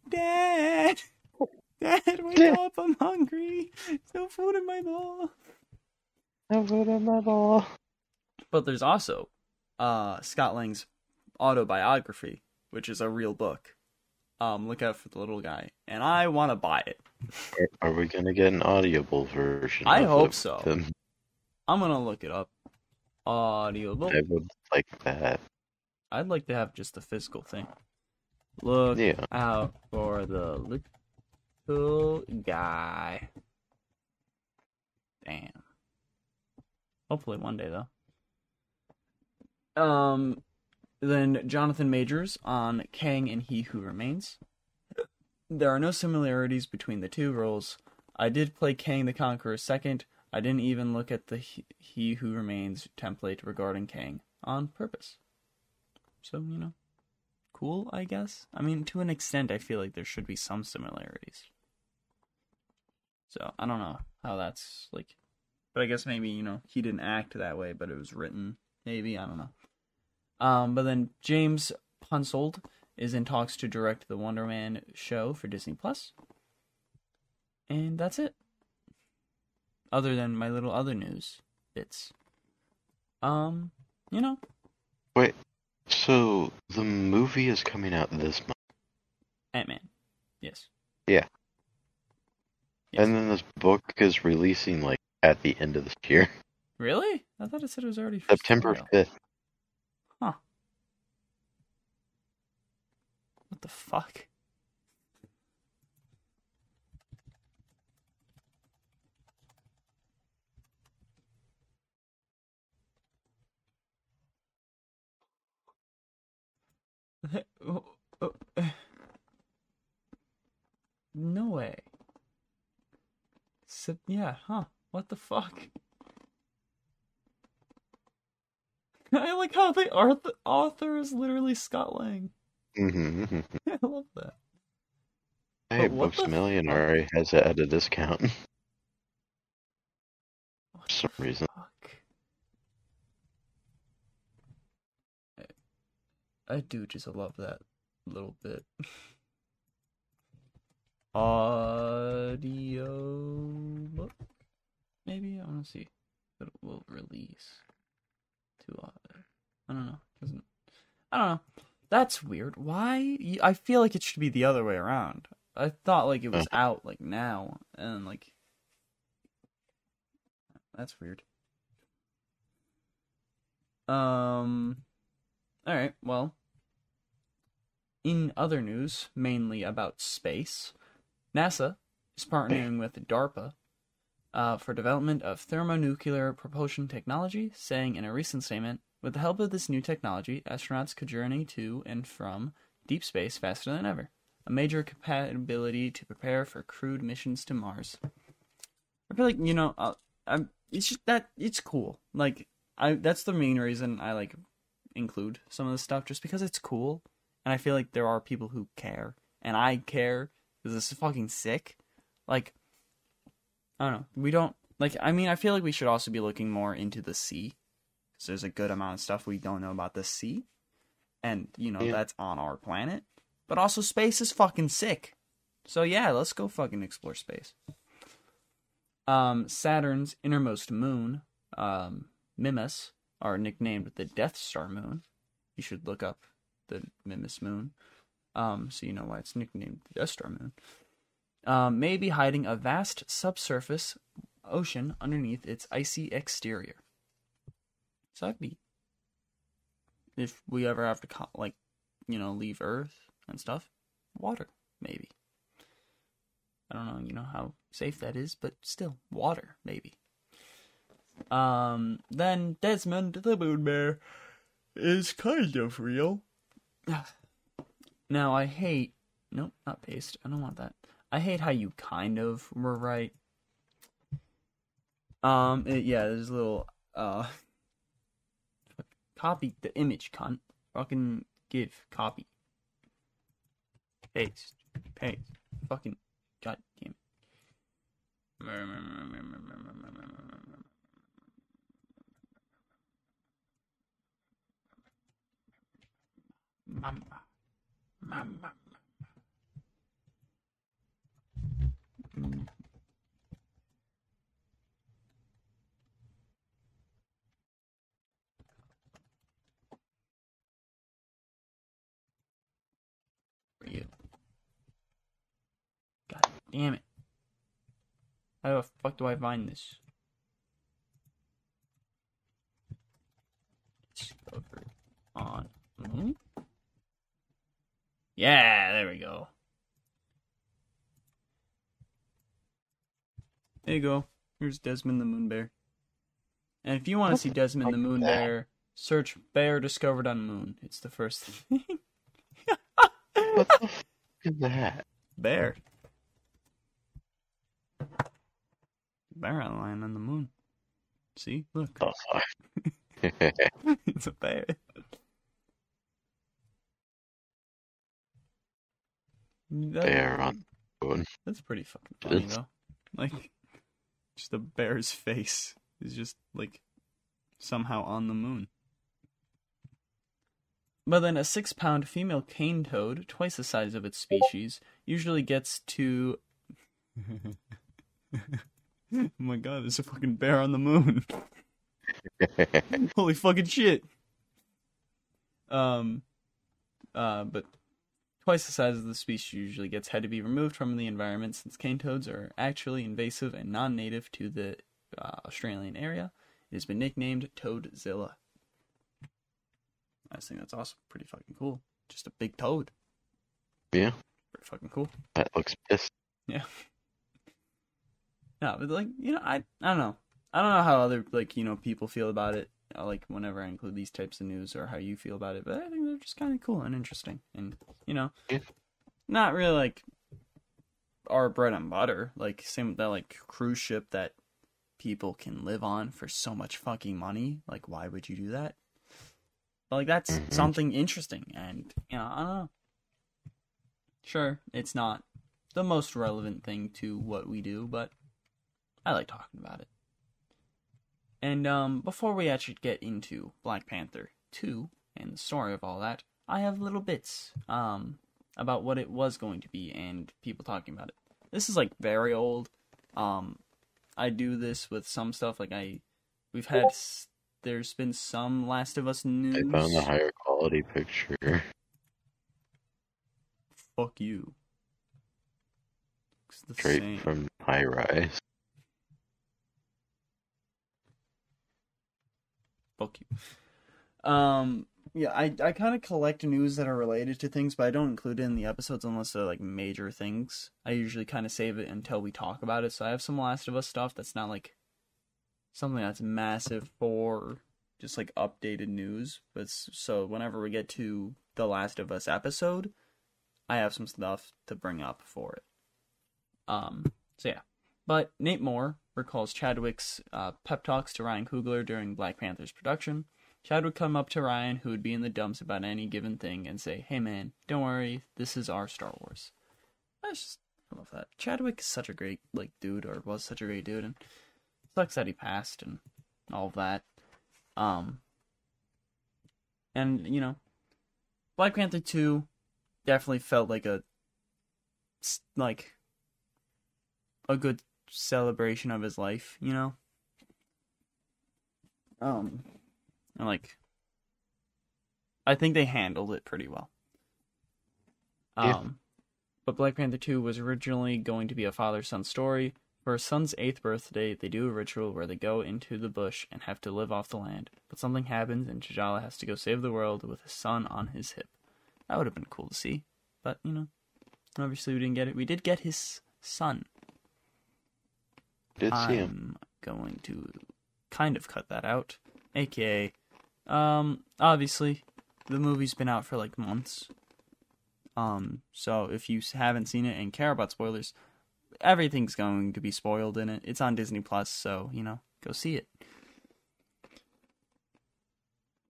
Speaker 2: Dad! Dad, wake up, I'm hungry. There's no food in my bowl.
Speaker 1: No Food in my bowl.
Speaker 2: But there's also uh, Scott Lang's autobiography, which is a real book. Um, look out for the little guy, and I want to buy it.
Speaker 1: Are, are we gonna get an audible version?
Speaker 2: I
Speaker 1: of
Speaker 2: hope
Speaker 1: it
Speaker 2: so.
Speaker 1: then?
Speaker 2: I'm gonna look it up. Audiobook.
Speaker 1: I would like that.
Speaker 2: I'd like to have just the physical thing. Look
Speaker 1: Yeah.
Speaker 2: out for the little guy. Damn. Hopefully one day though. Um then Jonathan Majors on Kang and He Who Remains. There are no similarities between the two roles. I did play Kang the Conqueror second. I didn't even look at the He- He Who Remains template regarding Kang on purpose. So, you know, cool, I guess. I mean, to an extent, I feel like there should be some similarities. So, I don't know how that's like. But I guess maybe, you know, he didn't act that way, but it was written. Maybe, I don't know. Um, but then James Ponsoldt is in talks to direct the Wonder Man show for Disney Plus. And that's it. Other than my little other news bits. Um, you know,
Speaker 1: Wait. So the movie is coming out this month,
Speaker 2: Ant Man. Yes.
Speaker 1: Yeah. And then this book is releasing like at the end of this year,
Speaker 2: Really? I thought it said it was already
Speaker 1: September fifth. Huh.
Speaker 2: What the fuck? Oh, oh. No way. Yeah, huh? What the fuck? I like how the author, author is literally Scott Lang.
Speaker 1: Mm-hmm.
Speaker 2: I love that.
Speaker 1: Hey, Books
Speaker 2: the
Speaker 1: Million
Speaker 2: fuck?
Speaker 1: already has it at a discount for some reason.
Speaker 2: fuck? I, I do just love that little bit. Audio book? Maybe? I want to see if it will release to uh, I don't know. Doesn't I don't know. That's weird. Why? I feel like it should be the other way around. I thought like it was out like now and like that's weird. Um all right, well, in other news, mainly about space, NASA is partnering with DARPA uh, for development of thermonuclear propulsion technology, saying in a recent statement, with the help of this new technology, astronauts could journey to and from deep space faster than ever. A major compatibility to prepare for crewed missions to Mars. I feel like you know, uh, I'm. It's just that it's cool. Like I, that's the main reason I like include some of this stuff, just because it's cool, and I feel like there are people who care, and I care because this is fucking sick. Like, I don't know. We don't like. I mean, I feel like we should also be looking more into the sea, because there's a good amount of stuff we don't know about the sea, and you know
Speaker 1: Yeah.
Speaker 2: that's on our planet. But also, space is fucking sick. So yeah, let's go fucking explore space. Um, Saturn's innermost moon, um, Mimas, are nicknamed the Death Star moon. You should look up the Mimas moon, um, so you know why it's nicknamed the Death Star moon. Um, may be hiding a vast subsurface ocean underneath its icy exterior. So that'd be if we ever have to like, you know, leave Earth and stuff, water maybe. I don't know, you know how safe that is, but still, water maybe. Um, then Desmond the Moon Bear is kind of real. Now I hate. Nope, not paste. I don't want that. I hate how you kind of were right. Um, it- yeah, there's a little uh. Copy the image, cunt. Fucking give copy. Paste. Paste. Fucking. God damn it. Mm. Damn it. How the fuck do I find this? Discover on. Mm -hmm. Yeah, there we go. There you go. Here's Desmond the Moon Bear. And if you want to see Desmond the Moon? Bear, search bear discovered on moon. It's the first thing.
Speaker 1: What the f is that?
Speaker 2: bear. Bear outline on the moon. See? Look.
Speaker 1: Oh,
Speaker 2: it's a bear.
Speaker 1: Bear on moon.
Speaker 2: That's pretty fucking funny
Speaker 1: It's-
Speaker 2: though. Like, just a bear's face is just like somehow on the moon. But then a six pound female cane toad, twice the size of its species, usually gets to. oh my god, there's a fucking bear on the moon. Holy fucking shit. Um, uh, but twice the size of the species usually gets had to be removed from the environment since cane toads are actually invasive and non-native to the uh, Australian area. It has been nicknamed Toadzilla. I just think that's awesome. Pretty fucking cool. Just a big toad.
Speaker 1: yeah,
Speaker 2: Pretty fucking cool.
Speaker 1: that looks pissed.
Speaker 2: Yeah. No, but like you know, I I don't know. I don't know how other like you know people feel about it. Like whenever I include these types of news or how you feel about it, but I think just kind of cool and interesting, and you know,
Speaker 1: Yeah.
Speaker 2: not really like our bread and butter. Like same with that like cruise ship that people can live on for so much fucking money. Like why would you do that? But like that's
Speaker 1: Mhm.
Speaker 2: something interesting, and you know I don't know. Sure, it's not the most relevant thing to what we do, but I like talking about it. And um, before we actually get into Black Panther 2 and the story of all that, I have little bits um, about what it was going to be and people talking about it. This is like very old. Um, I do this with some stuff like I, we've had. s- There's been some Last of Us news.
Speaker 1: I found the higher quality picture.
Speaker 2: Fuck you. It's the
Speaker 1: Straight
Speaker 2: same.
Speaker 1: from High Rise.
Speaker 2: Fuck you. Um, yeah, I I kind of collect news that are related to things, but I don't include it in the episodes unless they're like major things. I usually kind of save it until we talk about it. So I have some Last of Us stuff that's not like something that's massive for just like updated news. But so whenever we get to the Last of Us episode, I have some stuff to bring up for it. Um, so yeah. But Nate Moore recalls Chadwick's uh, pep talks to Ryan Coogler during Black Panther's production. Chad would come up to Ryan, who would be in the dumps about any given thing, and say, "Hey man, don't worry, this is our Star Wars." I just I love that. Chadwick is such a great like dude, or was such a great dude, and sucks that he passed and all that. Um, and you know, Black Panther two definitely felt like a like a good celebration of his life, you know. Um, and like, I think they handled it pretty well.
Speaker 1: Yeah.
Speaker 2: Um, but Black Panther two was originally going to be a father-son story. For his son's eighth birthday, they do a ritual where they go into the bush and have to live off the land. But something happens, and T'Challa has to go save the world with his son on his hip. That would have been cool to see, but you know, obviously we didn't get it. We did get his son.
Speaker 1: Did see him.
Speaker 2: I'm going to kind of cut that out. AKA, um, obviously, the movie's been out for like months. Um, so if you haven't seen it and care about spoilers, everything's going to be spoiled in it. It's on Disney Plus, so you know, go see it.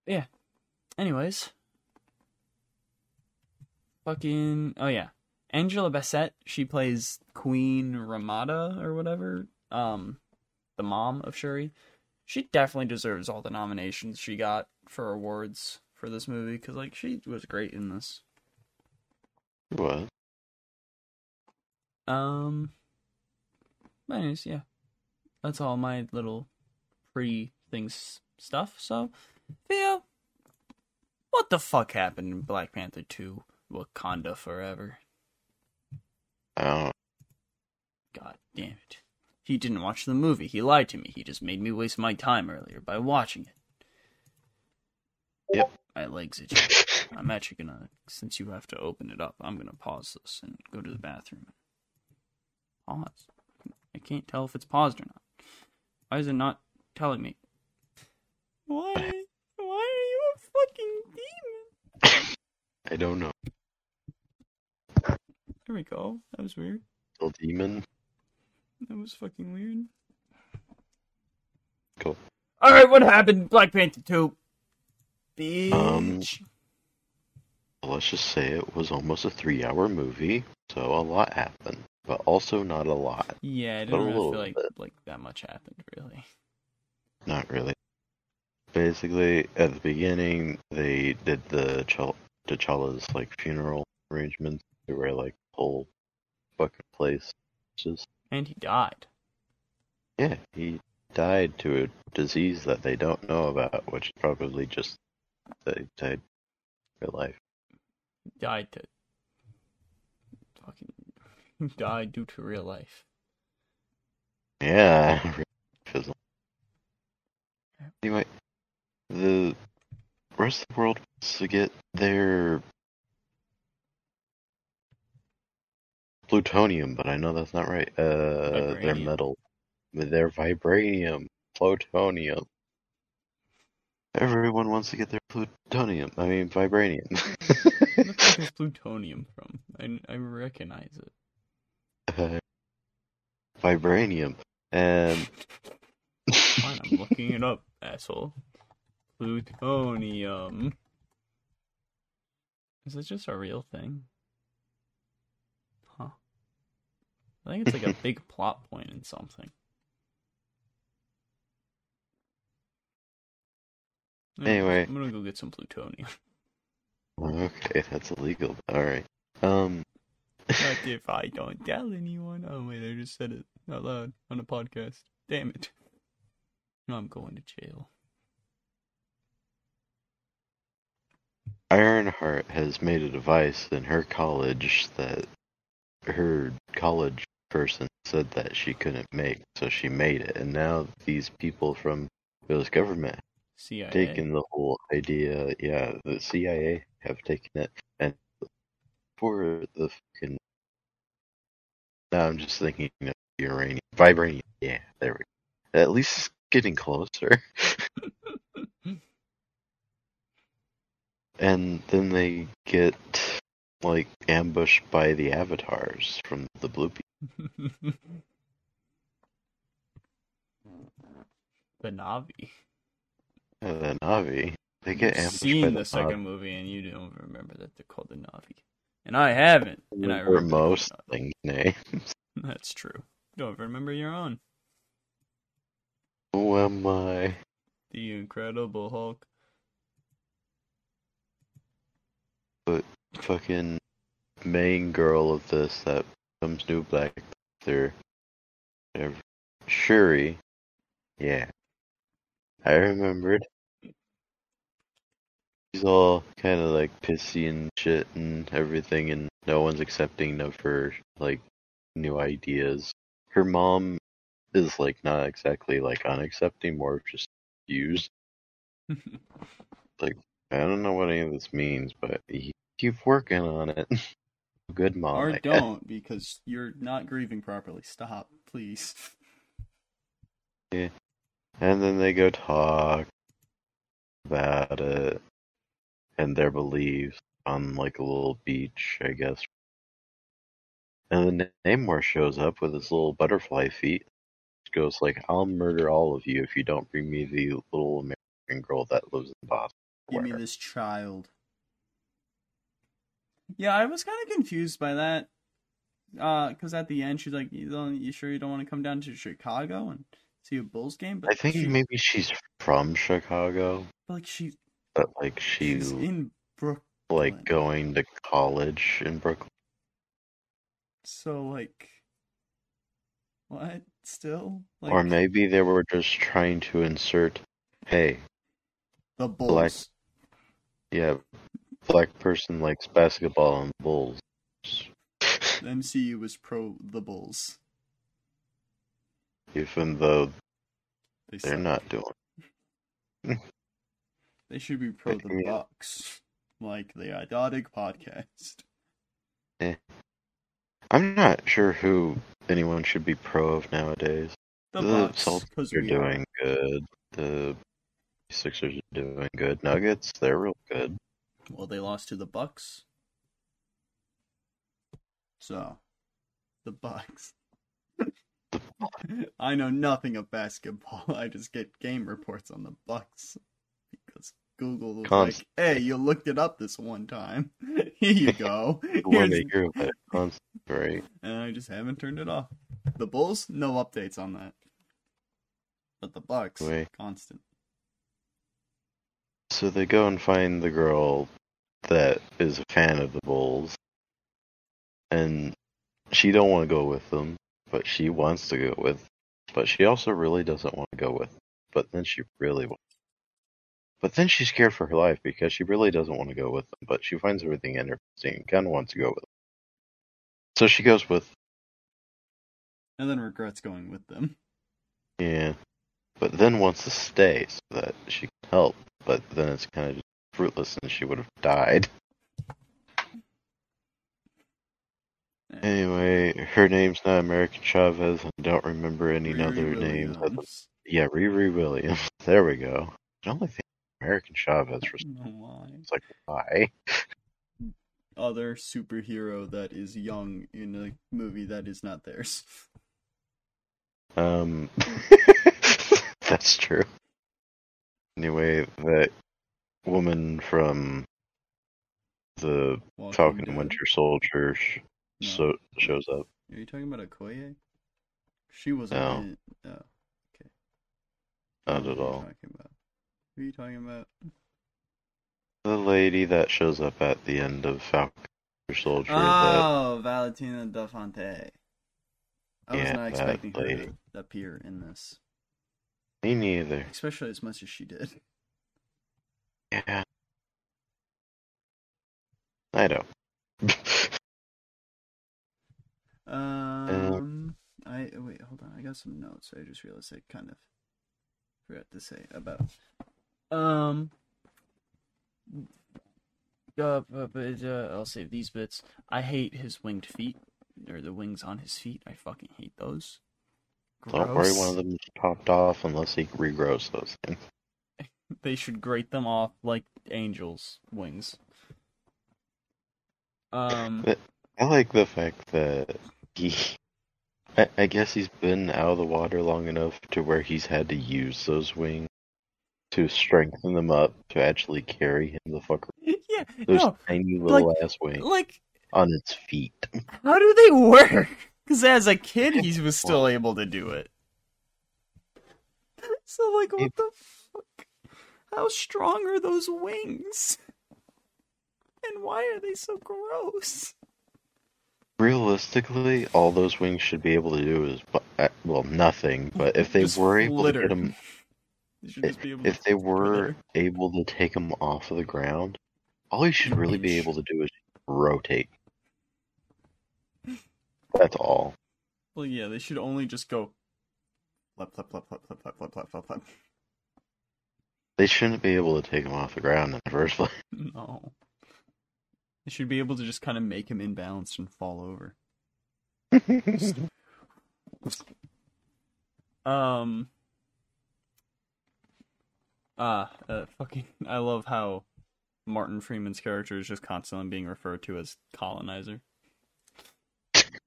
Speaker 2: Yeah. Anyways, fucking oh yeah, Angela Bassett. She plays Queen Ramonda or whatever. Um, the mom of Shuri. She definitely deserves all the nominations she got for awards for this movie because like she was great in this.
Speaker 1: What?
Speaker 2: Um. but Anyways, yeah, that's all my little pre things stuff. So, Theo, what the fuck happened in Black Panther Two: Wakanda Forever?
Speaker 1: I don't.
Speaker 2: God damn it. He didn't watch the movie. He lied to me. He just made me waste my time earlier by watching it.
Speaker 1: Yep.
Speaker 2: My legs itch. I'm actually gonna, since you have to open it up, I'm gonna pause this and go to the bathroom. Pause. I can't tell if it's paused or not. Why is it not telling me? Why? Why are you a fucking demon?
Speaker 1: I don't know.
Speaker 2: There we go. That was weird.
Speaker 1: Little demon.
Speaker 2: That was fucking weird.
Speaker 1: Cool.
Speaker 2: Alright, what happened? Black Panther 2. Bitch.
Speaker 1: Um, Let's just say it was almost a three-hour movie, so a lot happened, but also not a lot.
Speaker 2: yeah, I
Speaker 1: but
Speaker 2: didn't really feel like
Speaker 1: bit.
Speaker 2: like that much happened, really.
Speaker 1: Not really. Basically, at the beginning, they did the Chal- T'Challa's like funeral arrangements, where like the whole fucking place just
Speaker 2: And he died.
Speaker 1: yeah, he died to a disease that they don't know about, which is probably just that he died real life.
Speaker 2: He died to fucking died due to real life.
Speaker 1: Yeah. Anyway, the rest of the world wants to get their plutonium, but I know that's not right. Uh,
Speaker 2: Vibranium.
Speaker 1: metal. They're vibranium, plutonium. Everyone wants to get their plutonium. I mean, vibranium.
Speaker 2: Where the fuck is plutonium from? I, I recognize it.
Speaker 1: Uh, vibranium, and
Speaker 2: Fine, I'm looking it up, asshole. Plutonium. Is it just a real thing? Huh. I think it's like a big plot point in something.
Speaker 1: Anyway.
Speaker 2: I'm gonna go get some plutonium.
Speaker 1: okay, that's illegal. All right. Um.
Speaker 2: Not if I don't tell anyone. Oh wait, I just said it out loud on a podcast. Damn it. I'm going to jail.
Speaker 1: Ironheart has made a device in her college that her college person said that she couldn't make, so she made it. And now these people from US government
Speaker 2: CIA.
Speaker 1: taken the whole idea. Yeah, the CIA have taken it, and for the fucking. Now I'm just thinking of uranium, vibranium. Yeah, there we go. At least it's getting closer. And then they get like ambushed by the avatars from the blue people.
Speaker 2: the Navi.
Speaker 1: Uh, the Navi. They get ambushed
Speaker 2: seen
Speaker 1: by
Speaker 2: the,
Speaker 1: the,
Speaker 2: second movie and you don't remember that they're called the Navi. And I haven't. And I remember
Speaker 1: most things.
Speaker 2: Navi. That's true. Don't remember your own.
Speaker 1: Who am I?
Speaker 2: The Incredible Hulk.
Speaker 1: But fucking main girl of this that becomes new Black Panther. whatever. Shuri. Yeah. I remembered. She's all kind of like pissy and shit and everything, and no one's accepting of her like new ideas. Her mom is like not exactly like unaccepting, more just used. Like I don't know what any of this means, but keep working on it. Good mom.
Speaker 2: or don't, because you're not grieving properly. Stop, please. Yeah.
Speaker 1: And then they go talk about it and their beliefs on like a little beach, I guess. And then Namor shows up with his little butterfly feet. Goes like, "I'll murder all of you if you don't bring me the little American girl that lives in Boston."
Speaker 2: Give me this child. Yeah, I was kind of confused by that. Uh, because at the end she's like, "You don't, you sure you don't want to come down to Chicago and see a Bulls game?" But
Speaker 1: I think
Speaker 2: she,
Speaker 1: maybe she's from Chicago,
Speaker 2: but, like she,
Speaker 1: but like she's
Speaker 2: she's in Brooklyn.
Speaker 1: like going to college in Brooklyn.
Speaker 2: So like, what? Still, like
Speaker 1: or maybe they were just trying to insert, hey,
Speaker 2: the Bulls.
Speaker 1: black- yeah, black person likes basketball and bulls.
Speaker 2: The MCU was pro the Bulls.
Speaker 1: even though
Speaker 2: They
Speaker 1: they're
Speaker 2: suck.
Speaker 1: not doing.
Speaker 2: They should be pro the
Speaker 1: Yeah.
Speaker 2: Bucks, like the Idiotic podcast. Eh.
Speaker 1: I'm not sure who anyone should be pro of nowadays.
Speaker 2: The,
Speaker 1: The
Speaker 2: Bucks,
Speaker 1: Celtics are doing good. The Sixers are doing good. Nuggets, they're real good.
Speaker 2: Well, they lost to the Bucks. So, the Bucks. I know nothing of basketball. I just get game reports on the Bucks because Google was
Speaker 1: Const-
Speaker 2: like, "Hey, you looked it up this one time. Here you go."
Speaker 1: One
Speaker 2: Here's-
Speaker 1: they hear constant, right?
Speaker 2: and I just haven't turned it off. The Bulls, no updates on that. But the Bucks,
Speaker 1: Wait.
Speaker 2: constant.
Speaker 1: So they go and find the girl that is a fan of the Bulls, and she don't want to go with them, but she wants to go with. But she also really doesn't want to go with. But then she really wants. But then she's scared for her life because she really doesn't want to go with them, but she finds everything interesting and kind of wants to go with them. So she goes with,
Speaker 2: And then regrets going with them.
Speaker 1: yeah, but then wants to stay so that she can help. But then it's kind of just fruitless and she would have died. Anyway, her name's not American Chavez. I don't remember any
Speaker 2: Riri
Speaker 1: other names.
Speaker 2: Williams.
Speaker 1: Yeah, Riri Williams. There we go. The only thing American Chavez for
Speaker 2: I don't why.
Speaker 1: it's like why?
Speaker 2: Other superhero that is young in a movie that is not theirs.
Speaker 1: Um, that's true. Anyway, that woman from the
Speaker 2: Walking
Speaker 1: Falcon
Speaker 2: Dead.
Speaker 1: Winter Soldier sh-
Speaker 2: No.
Speaker 1: so shows up.
Speaker 2: Are you talking about Okoye? She wasn't
Speaker 1: No.
Speaker 2: in Oh, okay.
Speaker 1: Not at all.
Speaker 2: talking about? Who are you talking about?
Speaker 1: The lady that shows up at the end of Falcon Winter Soldier. that
Speaker 2: Oh, Valentina Da Fonte. I was not expecting her to appear in this,
Speaker 1: me neither.
Speaker 2: especially as much as she did.
Speaker 1: Yeah. I don't.
Speaker 2: Um, I wait, hold on. I got some notes. I just realized I kind of forgot to say about. Um. Uh, but, but uh, I'll save these bits. I hate his winged feet, or the wings on his feet. I fucking hate those.
Speaker 1: Don't worry, one of them just popped off unless he regrows those things.
Speaker 2: They should grate them off like angels' wings. Um.
Speaker 1: I like the fact that he. I, I guess he's been out of the water long enough to where he's had to use those wings to strengthen them up to actually carry him the fucker.
Speaker 2: Yeah.
Speaker 1: Those
Speaker 2: No.
Speaker 1: tiny little
Speaker 2: like-
Speaker 1: ass wings
Speaker 2: Like,
Speaker 1: on its feet.
Speaker 2: how do they work? Because as a kid, he was still able to do it. So, like, what the fuck? How strong are those wings? And why are they so gross?
Speaker 1: Realistically, all those wings should be able to do is, uh, well, nothing. But if they
Speaker 2: Just
Speaker 1: were able
Speaker 2: flitter.
Speaker 1: to get him,
Speaker 2: They should just be able
Speaker 1: if they were
Speaker 2: flitter.
Speaker 1: able to take them off of the ground, all he should really be able to do is rotate. That's all.
Speaker 2: Well, yeah, they should only just go. Flap, flap, flap, flap, flap, flap, flap, flap, flap, flap.
Speaker 1: They shouldn't be able to take him off the ground in the first place.
Speaker 2: No. They should be able to just kind of make him imbalanced and fall over. Um. Ah, uh, fucking. I love how Martin Freeman's character is just constantly being referred to as colonizer.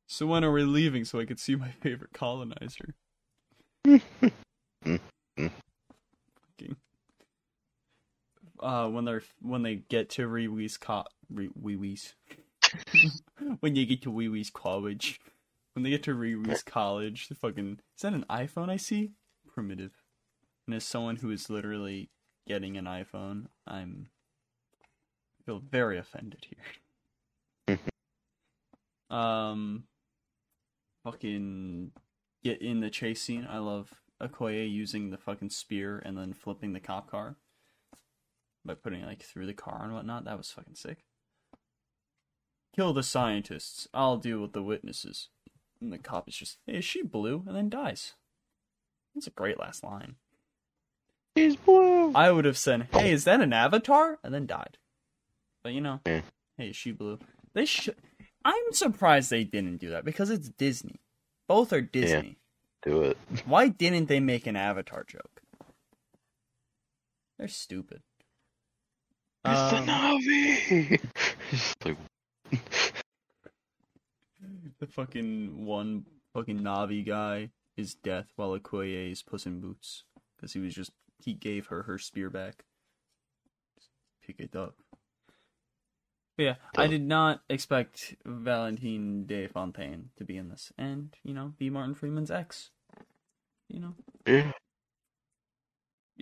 Speaker 2: So when are we leaving so I could see my favorite colonizer? Uh, when they're when they get to Wee Wee's co- Wee's when you get to Wee Wee's college, when they get to Wee Wee's college, the fucking is that an iPhone I see? Primitive. And as someone who is literally getting an iPhone, I'm I feel very offended here. um, fucking get in the chase scene. I love Okoye using the fucking spear and then flipping the cop car by putting it like through the car and whatnot. That was fucking sick. Kill the scientists. I'll deal with the witnesses. And the cop is just, hey, is she blue? And then dies. That's a great last line.
Speaker 1: He's blue.
Speaker 2: I would have said, "Hey, is that an avatar?" and then died. But you know,
Speaker 1: Yeah.
Speaker 2: hey, is she blue. They should. I'm surprised they didn't do that because it's Disney. Both are Disney.
Speaker 1: Do it.
Speaker 2: Why didn't they make an avatar joke? They're stupid.
Speaker 1: It's the
Speaker 2: Um,
Speaker 1: Navi. He's like,
Speaker 2: the fucking one fucking Navi guy is death while Okoye is Puss in Boots because he was just he gave her her spear back. Just Pick it up. Yeah, I did not expect Valentine de Fontaine to be in this, and you know, be Martin Freeman's ex. You know,
Speaker 1: yeah.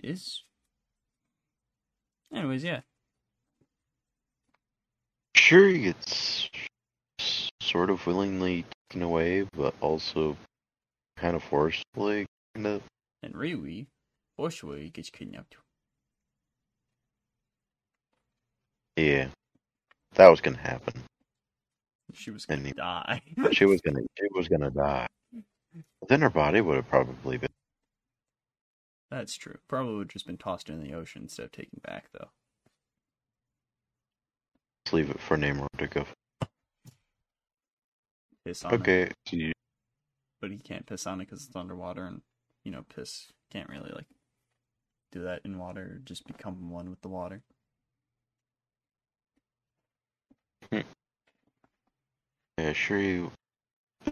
Speaker 2: is. Anyways, yeah,
Speaker 1: Sure, he gets sort of willingly taken away, but also kind of forcefully. Kind of.
Speaker 2: and Riwi, forcefully gets kidnapped.
Speaker 1: Yeah. That was gonna happen.
Speaker 2: She was gonna
Speaker 1: And
Speaker 2: die.
Speaker 1: She was gonna. She was gonna die. But then her body would have probably been.
Speaker 2: That's true. Probably would have just been tossed in the ocean instead of taken back, though.
Speaker 1: Let's leave it for Namor to go.
Speaker 2: Piss on it,
Speaker 1: Okay. So
Speaker 2: but he can't piss on it because it's underwater, and you know, piss can't really like do that in water. Just become one with the water. Hmm.
Speaker 1: yeah, Shuri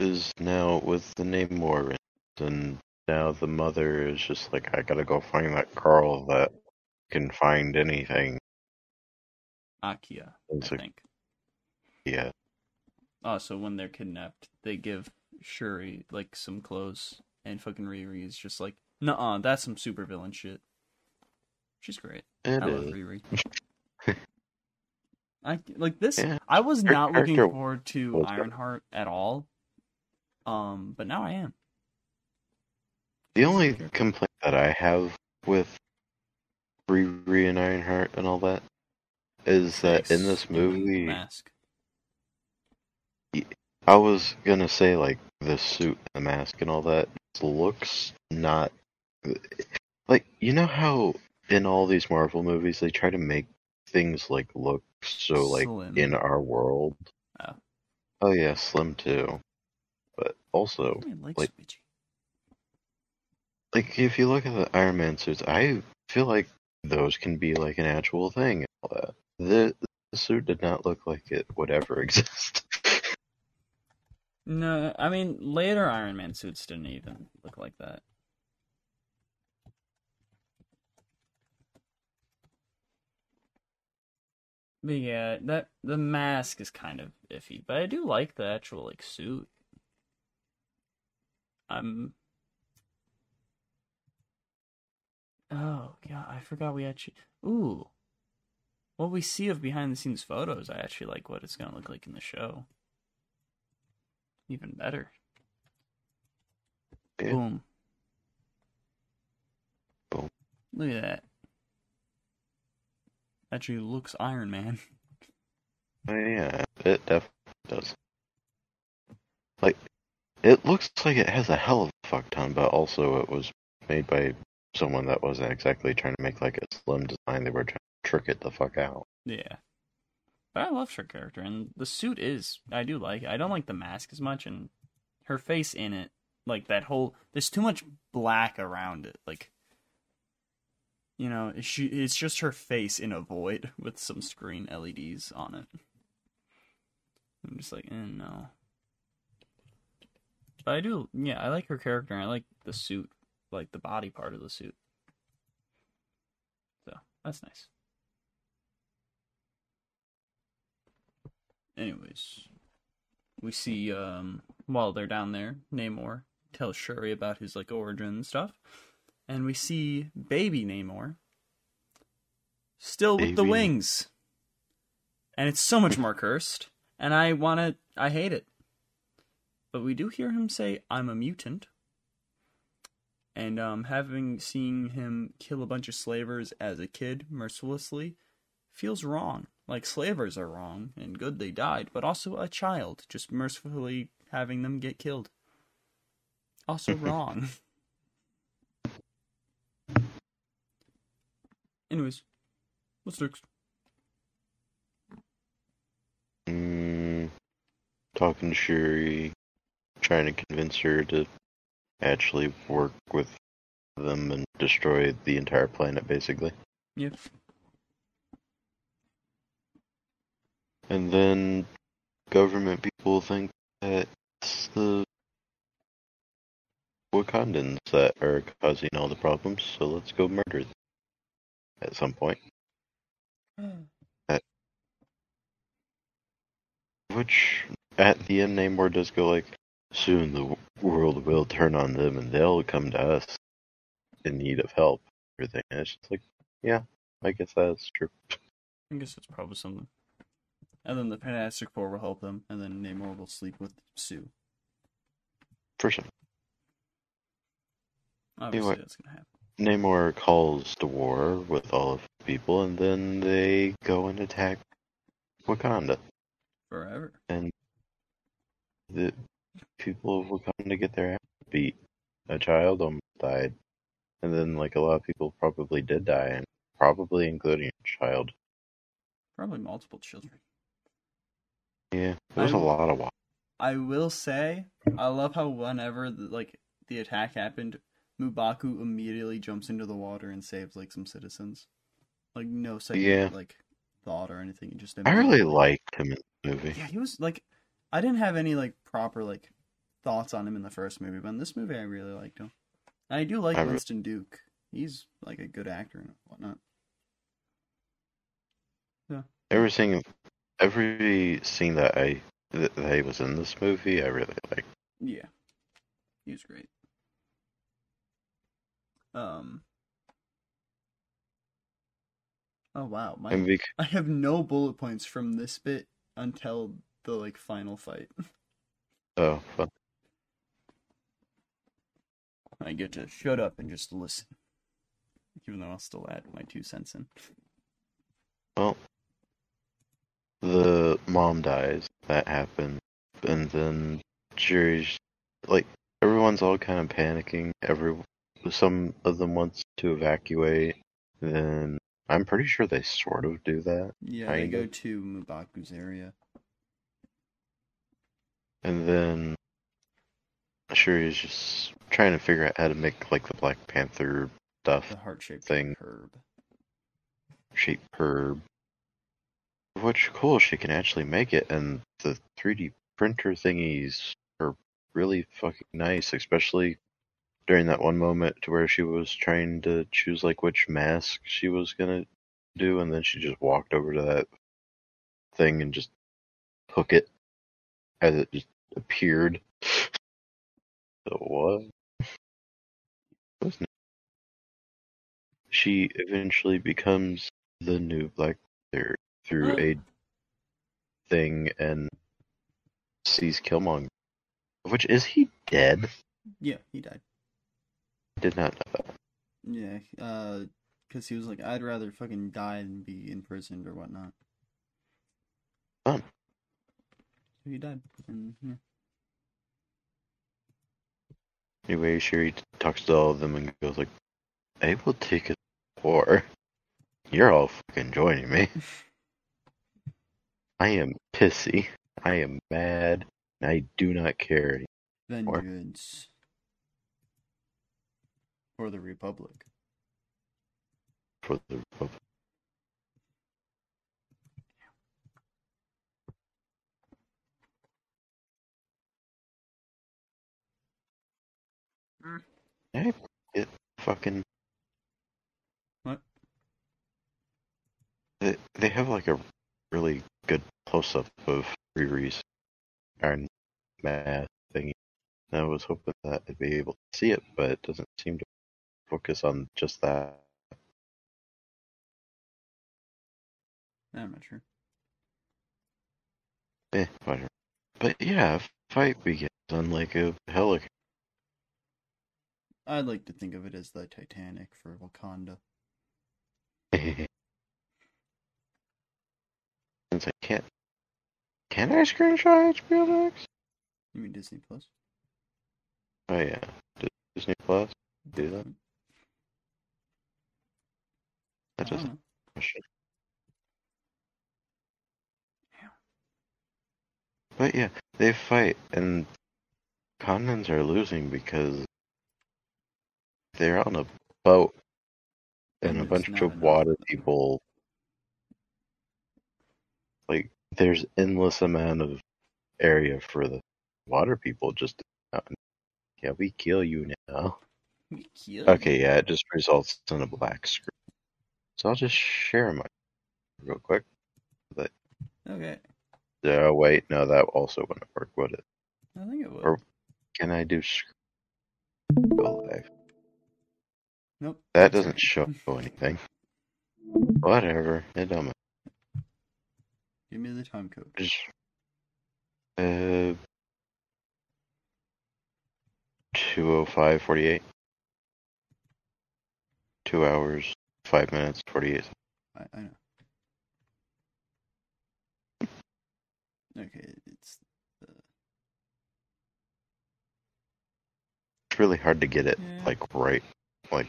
Speaker 1: is now with the Namor, and now the mother is just like, I gotta go find that girl that can find anything.
Speaker 2: Akia,
Speaker 1: It's
Speaker 2: I think.
Speaker 1: yeah.
Speaker 2: Oh, so when they're kidnapped, they give Shuri like some clothes, and fucking Riri is just like, "Nuh-uh, that's some supervillain shit." She's great.
Speaker 1: It
Speaker 2: I love. Riri. I like this.
Speaker 1: Yeah,
Speaker 2: I was not looking forward to
Speaker 1: good.
Speaker 2: Ironheart at all. Um, but now I am.
Speaker 1: The only complaint that I have with Riri and Ironheart and all that is that in this movie,
Speaker 2: mask.
Speaker 1: I was gonna say like the suit, the mask, and all that looks not like you know how in all these Marvel movies they try to make things like look so like
Speaker 2: Slim.
Speaker 1: in our world.
Speaker 2: Oh.
Speaker 1: Oh yeah, slim too, but also
Speaker 2: like
Speaker 1: like- like if you look at the Iron Man suits, I feel like those can be like an actual thing. and all that. The, the suit did not look like it would ever exist.
Speaker 2: No, I mean later Iron Man suits didn't even look like that. But yeah, that the mask is kind of iffy, but I do like the actual like suit. I'm. Oh yeah, I forgot we actually. Ooh. What we see of behind the scenes photos, I actually like what it's gonna look like in the show. Even better.
Speaker 1: Yeah.
Speaker 2: Boom.
Speaker 1: Boom.
Speaker 2: Look at that. Actually looks Iron Man.
Speaker 1: Oh, yeah, it definitely does. Like, it looks like it has a hell of a fuck ton, but also it was made by someone that wasn't exactly trying to make like a slim design. They were trying to trick it the fuck out.
Speaker 2: Yeah. But I love her character, and the suit is I do like. it. I don't like the mask as much, and her face in it, like that whole. There's too much black around it, like. You know, she it's just her face in a void with some screen LEDs on it. I'm just like, eh, no. But I do, yeah, I like her character. I like the suit, like the body part of the suit. So that's nice. Anyways, we see um while they're down there, Namor tells Shuri about his like origin and stuff, and we see baby Namor still with the wings, and it's so much more cursed, and I want to, I hate it. But we do hear him say, "I'm a mutant." And um, having seen him kill a bunch of slavers as a kid mercilessly feels wrong. Like slavers are wrong and good they died, but also a child just mercifully having them get killed. Also wrong. Anyways, what's next?
Speaker 1: Mm, talking to Shuri, trying to convince her to actually work with them and destroy the entire planet, basically.
Speaker 2: Yeah.
Speaker 1: And then government people think that it's the Wakandans that are causing all the problems, so let's go murder them at some point. Mm. Which, at the end, Namor does go like, soon the world will turn on them and they'll come to us in need of help. Everything. And it's just like, yeah, I guess that's true.
Speaker 2: I guess it's probably something. And then the Fantastic Four will help them, and then Namor will sleep with Sue.
Speaker 1: For some.
Speaker 2: Obviously,
Speaker 1: Anyway.
Speaker 2: that's gonna happen.
Speaker 1: Namor calls to war with all of the people, and then they go and attack Wakanda.
Speaker 2: Forever.
Speaker 1: And the people of Wakanda get their ass beat. A child almost died. And then, like, a lot of people probably did die, and probably including a child.
Speaker 2: Probably multiple children.
Speaker 1: Yeah, it was a lot of wa-
Speaker 2: I will say, I love how whenever like the attack happened, M'Baku immediately jumps into the water and saves like some citizens. Like no second
Speaker 1: Yeah.
Speaker 2: like thought or anything. He just
Speaker 1: I really liked him in the movie.
Speaker 2: Yeah, he was like I didn't have any like proper like thoughts on him in the first movie, but in this movie I really liked him. And I do like
Speaker 1: I re-
Speaker 2: Winston Duke. He's like a good actor and whatnot. Yeah.
Speaker 1: Everything, every scene that I that he was in this movie, I really liked.
Speaker 2: Yeah. He was great. Um Oh wow, my
Speaker 1: bec-
Speaker 2: I have no bullet points from this bit until the like final fight.
Speaker 1: oh, fun.
Speaker 2: I get to shut up and just listen. Even though I'll still add my two cents in.
Speaker 1: Well, the mom dies. That happened, and then Jerry's like everyone's all kind of panicking. Every some of them wants to evacuate. Then I'm pretty sure they sort of do that,
Speaker 2: Yeah, they go to M'Baku's area.
Speaker 1: and then Shuri's just trying to figure out how to make like the Black Panther stuff
Speaker 2: The heart shaped
Speaker 1: Thing.
Speaker 2: herb.
Speaker 1: shape herb. Which cool, she can actually make it, and the 3D printer thingies are really fucking nice, especially during that one moment to where she was trying to choose like which mask she was gonna do, and then she just walked over to that thing and just took it as it just appeared. so what? New? She eventually becomes the new Black Panther through a thing and sees Killmonger. Which is he dead?
Speaker 2: Yeah, he died.
Speaker 1: Did not know that.
Speaker 2: Yeah, uh, because he was like, I'd rather fucking die than be imprisoned or whatnot.
Speaker 1: Fun.
Speaker 2: So he died. And, yeah.
Speaker 1: Anyway, Shuri talks to all of them and goes like, "I will take a war. You're all fucking joining me. I am pissy. I am mad. I do not care Or-
Speaker 2: Vengeance. For the Republic.
Speaker 1: for the Republic."
Speaker 2: Mm.
Speaker 1: Hey, it fucking.
Speaker 2: What?
Speaker 1: They, they have like a really good close up of Riri's Iron Math thingy. And I was hoping that I'd be able to see it, but it doesn't seem to focus on just that.
Speaker 2: I'm not sure.
Speaker 1: Eh, whatever. But yeah, fight begins on like a helicarrier.
Speaker 2: I'd like to think of it as the Titanic for Wakanda.
Speaker 1: Since I can't. Can I screenshot HBO Max?
Speaker 2: You mean Disney Plus?
Speaker 1: Oh yeah. Disney Plus do that? That
Speaker 2: I don't
Speaker 1: doesn't
Speaker 2: know.
Speaker 1: question. But yeah, they fight, and continents are losing because they're on a boat, and
Speaker 2: And
Speaker 1: a bunch of water people. Like, there's endless amount of area for the water people just. to- Yeah, we kill you now.
Speaker 2: We kill
Speaker 1: Okay,
Speaker 2: you.
Speaker 1: yeah, it just results in a black screen. So I'll just share my real quick.
Speaker 2: But Okay.
Speaker 1: Oh wait, no, that also wouldn't work, would it?
Speaker 2: I think it would.
Speaker 1: Or- Can I do live?
Speaker 2: nope.
Speaker 1: That doesn't show anything. Whatever, it don't matter.
Speaker 2: Give me the time code.
Speaker 1: Just, uh, two oh five forty eight. Two hours, five minutes, forty eight.
Speaker 2: I, I know. Okay, it's the
Speaker 1: It's really hard to get it
Speaker 2: Yeah.
Speaker 1: like right, like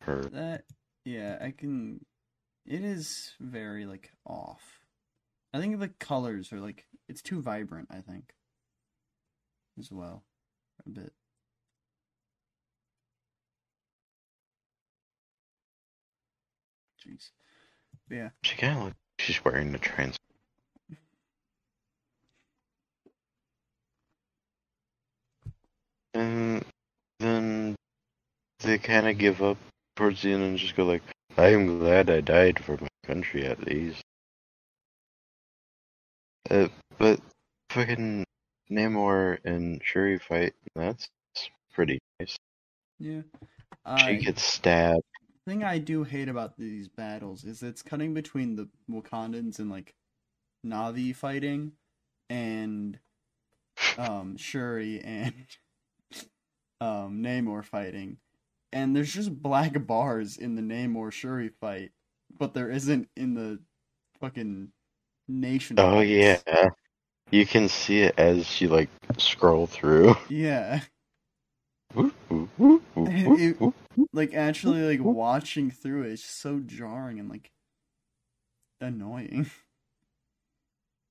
Speaker 1: her.
Speaker 2: that. Yeah, I can. It is very like off. I think the colors are like it's too vibrant. I think as well, a bit. Jeez. Yeah.
Speaker 1: She kind of looks. Like she's wearing the trans. And then they kind of give up towards the end and just go like, "I am glad I died for my country at least." Uh, but fucking Namor and Shuri fight. That's pretty nice.
Speaker 2: Yeah.
Speaker 1: She gets stabbed.
Speaker 2: Thing I do hate about these battles is it's cutting between the Wakandans and like Navi fighting and um Shuri and um Namor fighting. And there's just black bars in the Namor Shuri fight, but there isn't in the fucking nation.
Speaker 1: Oh
Speaker 2: fights.
Speaker 1: yeah, you can see it as you like scroll through.
Speaker 2: Yeah.
Speaker 1: Whoop, whoop, whoop, whoop,
Speaker 2: It- Like actually like watching through it is so jarring and like annoying.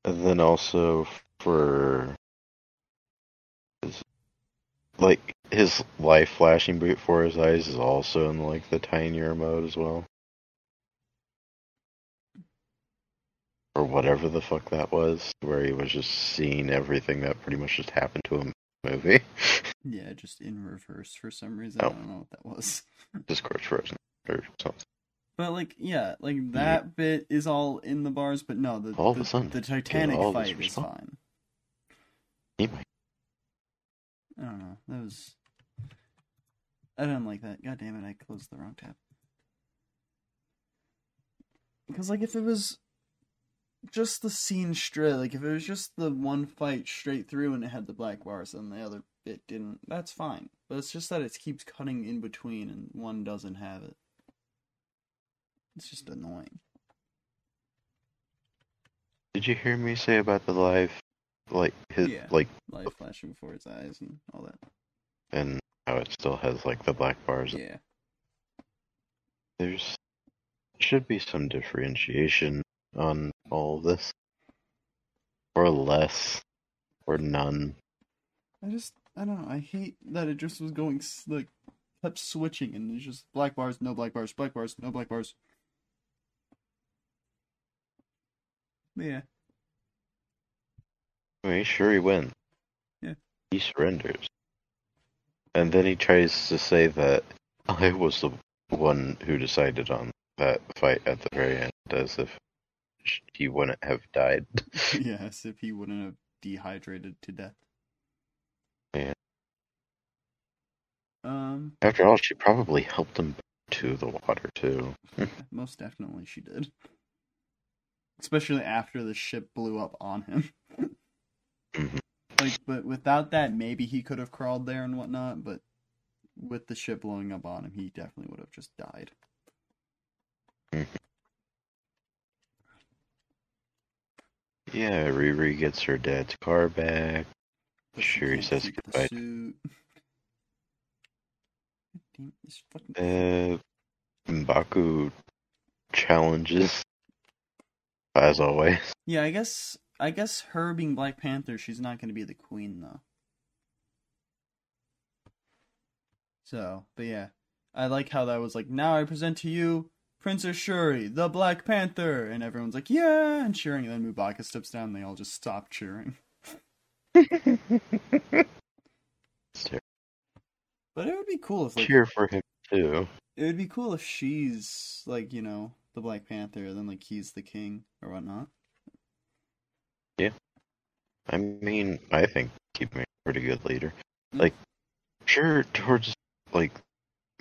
Speaker 1: And then also for his, like his life flashing before his eyes is also in like the tinier mode as well. Or whatever the fuck that was, where he was just seeing everything that pretty much just happened to him movie.
Speaker 2: Yeah, just in reverse for some reason.
Speaker 1: Oh.
Speaker 2: I don't know what that was.
Speaker 1: Discord's frozen or something.
Speaker 2: But like, yeah, like hmm. that bit is all in the bars, but no, the
Speaker 1: All
Speaker 2: the, the Titanic fight is fine.
Speaker 1: Might
Speaker 2: I don't know. That was. I didn't like that. God damn it! I closed the wrong tab. Because like, if it was just the scene straight, like if it was just the one fight straight through and it had the black bars and the other bit didn't, that's fine. But it's just that it keeps cutting in between and one doesn't have it. It's just annoying.
Speaker 1: Did you hear me say about the live, like his,
Speaker 2: Yeah.
Speaker 1: like,
Speaker 2: Light flashing before his eyes and all that.
Speaker 1: and how it still has like the black bars?
Speaker 2: Yeah.
Speaker 1: There's should be some differentiation on all of this, or less, or none.
Speaker 2: I just, I don't know. I hate that it just was going like kept switching and it's just black bars, no black bars, black bars, no black bars. Yeah,
Speaker 1: I mean, sure he wins.
Speaker 2: Yeah.
Speaker 1: He surrenders, and then he tries to say that I was the one who decided on that fight at the very end, as if he wouldn't have died.
Speaker 2: yes, if he wouldn't have dehydrated to death.
Speaker 1: Yeah.
Speaker 2: Um,
Speaker 1: After all, she probably helped him to the water too.
Speaker 2: most definitely she did. Especially after the ship blew up on him.
Speaker 1: Mhm.
Speaker 2: Like, but without that, maybe he could have crawled there and whatnot. But with the ship blowing up on him, he definitely would have just died.
Speaker 1: Yeah, Riri gets her dad's car back.
Speaker 2: But she
Speaker 1: Sure, says goodbye.
Speaker 2: suit. God damn, this fucking
Speaker 1: Uh, M'Baku challenges, as always.
Speaker 2: Yeah, I guess I guess her being Black Panther, she's not going to be the queen though. So, but yeah, I like how that was like. Now I present to you Princess Shuri, the Black Panther, and everyone's like, yeah, and cheering. And then M'Baku steps down, and they all just stop cheering. But it would be cool if like
Speaker 1: Cheer for him too.
Speaker 2: it would be cool if she's like you know the Black Panther, and then like he's the king or whatnot.
Speaker 1: Yeah, I mean, I think keep me a pretty good leader.
Speaker 2: Mm.
Speaker 1: Like, sure, towards like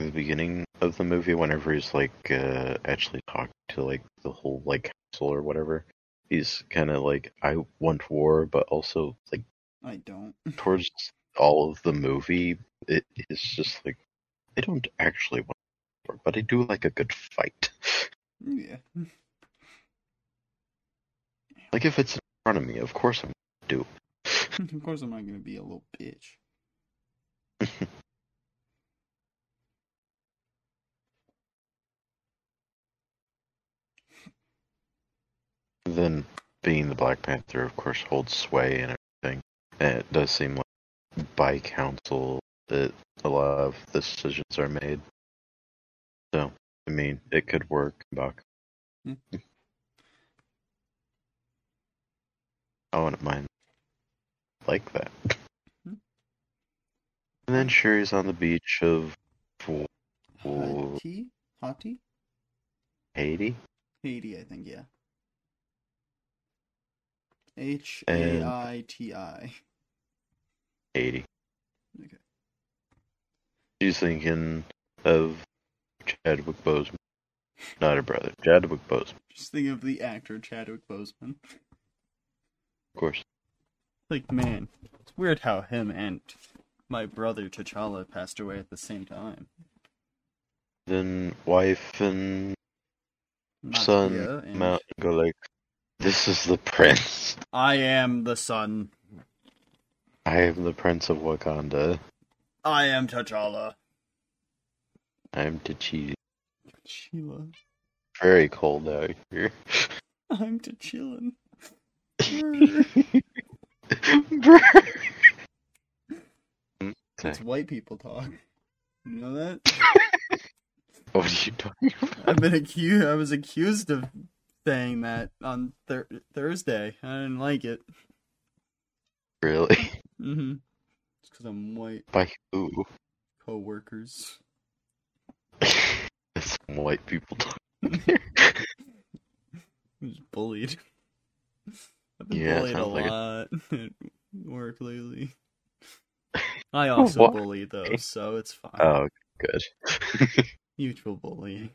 Speaker 1: the beginning of the movie, whenever he's like uh, actually talking to like the whole like council or whatever, he's kind of like, I want war, but also like
Speaker 2: I don't.
Speaker 1: towards all of the movie, it is just like I don't actually want war, but I do like a good fight.
Speaker 2: yeah.
Speaker 1: Like if it's in front of me, of course I'm gonna do.
Speaker 2: of course, I'm not gonna be a little bitch.
Speaker 1: Then being the Black Panther, of course, holds sway and everything. And it does seem like by council that a lot of the decisions are made. So, I mean, it could work. Buck.
Speaker 2: Hmm.
Speaker 1: I wouldn't mind like that.
Speaker 2: Hmm.
Speaker 1: And then Shuri's on the beach of Ooh.
Speaker 2: Hati, Hati,
Speaker 1: Haiti.
Speaker 2: Haiti, I think. Yeah. H A I T I.
Speaker 1: Haiti.
Speaker 2: Okay.
Speaker 1: She's thinking of Chadwick Boseman. Not her brother, Chadwick Boseman,
Speaker 2: Just think of the actor Chadwick Boseman.
Speaker 1: of course.
Speaker 2: Like, man, it's weird how him and my brother T'Challa passed away at the same time.
Speaker 1: Then wife and son
Speaker 2: and-
Speaker 1: go like, "This is the prince.
Speaker 2: I am the son.
Speaker 1: I am the prince of Wakanda.
Speaker 2: I am T'Challa.
Speaker 1: I am T'Challa.
Speaker 2: Sheila.
Speaker 1: Very cold out here.
Speaker 2: I'm T'Chillin.
Speaker 1: Okay.
Speaker 2: white people talk. You know that?
Speaker 1: What are you talking about?
Speaker 2: I've been accused. I was accused of saying that on thir- Thursday. I didn't like it.
Speaker 1: Really?
Speaker 2: Mm-hmm. It's because I'm white.
Speaker 1: By who?
Speaker 2: Co-workers.
Speaker 1: Some white people talking.
Speaker 2: I was bullied. I've been
Speaker 1: Yeah,
Speaker 2: bullied a
Speaker 1: sounds like it.
Speaker 2: lot at work lately. I also
Speaker 1: What?
Speaker 2: bully though, so it's fine.
Speaker 1: Oh, good.
Speaker 2: Mutual bullying.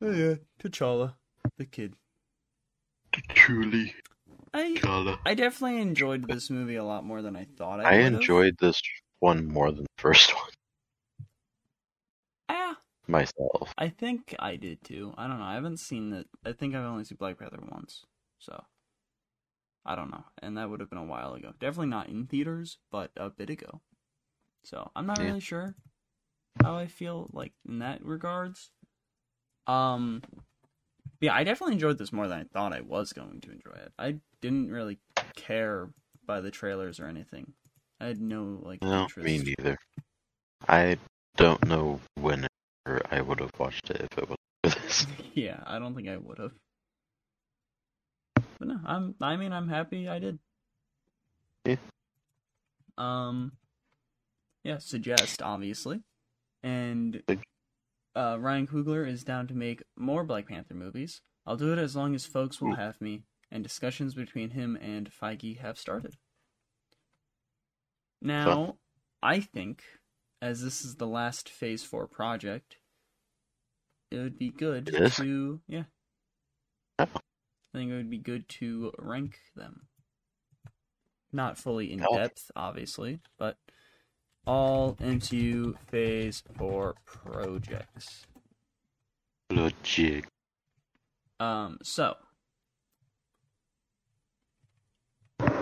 Speaker 2: Oh yeah, T'Challa, the kid.
Speaker 1: Truly,
Speaker 2: I
Speaker 1: T'Challa.
Speaker 2: I definitely enjoyed this movie a lot more than I thought I.
Speaker 1: I
Speaker 2: would've.
Speaker 1: enjoyed this one more than the first one
Speaker 2: Yeah,
Speaker 1: myself.
Speaker 2: I think I did too. I don't know. I haven't seen it. I think I've only seen Black Panther once, so I don't know. And that would have been a while ago. Definitely not in theaters, but a bit ago. So I'm not
Speaker 1: Yeah.
Speaker 2: really sure how I feel like in that regards. Um, yeah, I definitely enjoyed this more than I thought I was going to enjoy it. I didn't really care by the trailers or anything. I had no like
Speaker 1: No,
Speaker 2: interest.
Speaker 1: me neither. I don't know when I would have watched it if it was for this.
Speaker 2: yeah, I don't think I would have. But no, I'm. I mean, I'm happy I did.
Speaker 1: Yeah.
Speaker 2: Um. Yeah, suggest obviously, and uh, Ryan Coogler is down to make more Black Panther movies. I'll do it as long as folks will have me, and discussions between him and Feige have started. Now, I think, as this is the last Phase Four project, it would be good to yeah.
Speaker 1: Oh.
Speaker 2: I think it would be good to rank them. Not fully in
Speaker 1: Oh.
Speaker 2: depth, obviously, but all into Phase Four projects.
Speaker 1: Logic.
Speaker 2: Um, so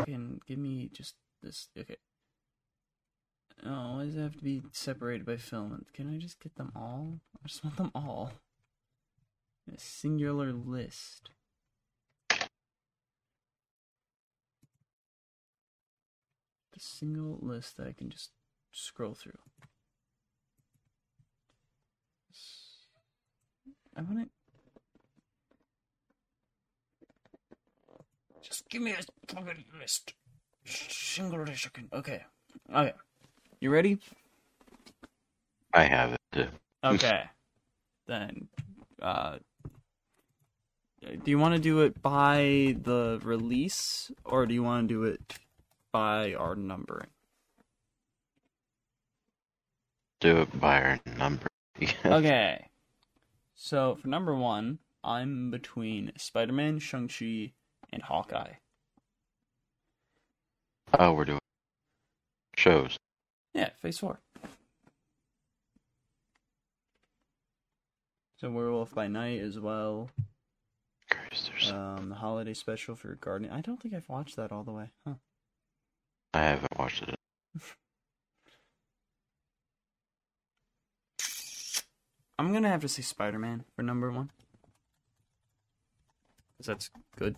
Speaker 2: can give me just this. Okay. Oh, why does it have to be separated by film? Can I just get them all? I just want them all. A singular list. A single list that I can just scroll through. I want to. Just give me a fucking list. Single can- Okay. Okay. You ready?
Speaker 1: I have it too.
Speaker 2: Okay. then, uh, do you want to do it by the release, or do you want to do it by our numbering?
Speaker 1: Do it by our number.
Speaker 2: Okay. So for number one, I'm between Spider-Man, Shang-Chi, and Hawkeye.
Speaker 1: Oh, we're doing shows.
Speaker 2: Yeah, Phase Four. So Werewolf by Night as well.
Speaker 1: Christ,
Speaker 2: Um, the holiday special for Guardian. I don't think I've watched that all the way. Huh.
Speaker 1: I haven't watched it.
Speaker 2: I'm gonna have to say Spider-Man for number one. 'Cause that's good.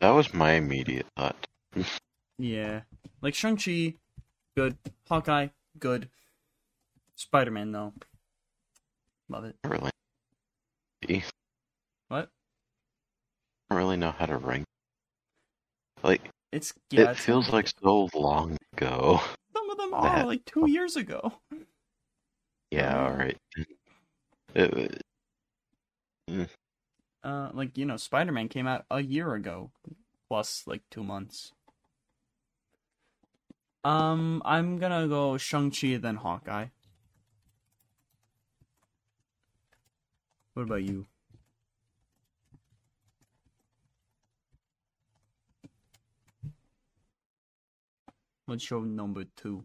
Speaker 1: That was my immediate thought.
Speaker 2: Yeah. Like Shang-Chi, good. Hawkeye, good. Spider-Man though. Love it.
Speaker 1: Really. What? I
Speaker 2: What?
Speaker 1: don't really know how to rank. Like
Speaker 2: It's yeah,
Speaker 1: it
Speaker 2: it's
Speaker 1: feels like so long ago.
Speaker 2: some of them are
Speaker 1: that-
Speaker 2: like two years ago.
Speaker 1: Yeah, all right. It,
Speaker 2: Uh, like you know, Spider-Man came out a year ago, plus like two months. Um, I'm gonna go Shang-Chi then Hawkeye. What about you? What's your number two?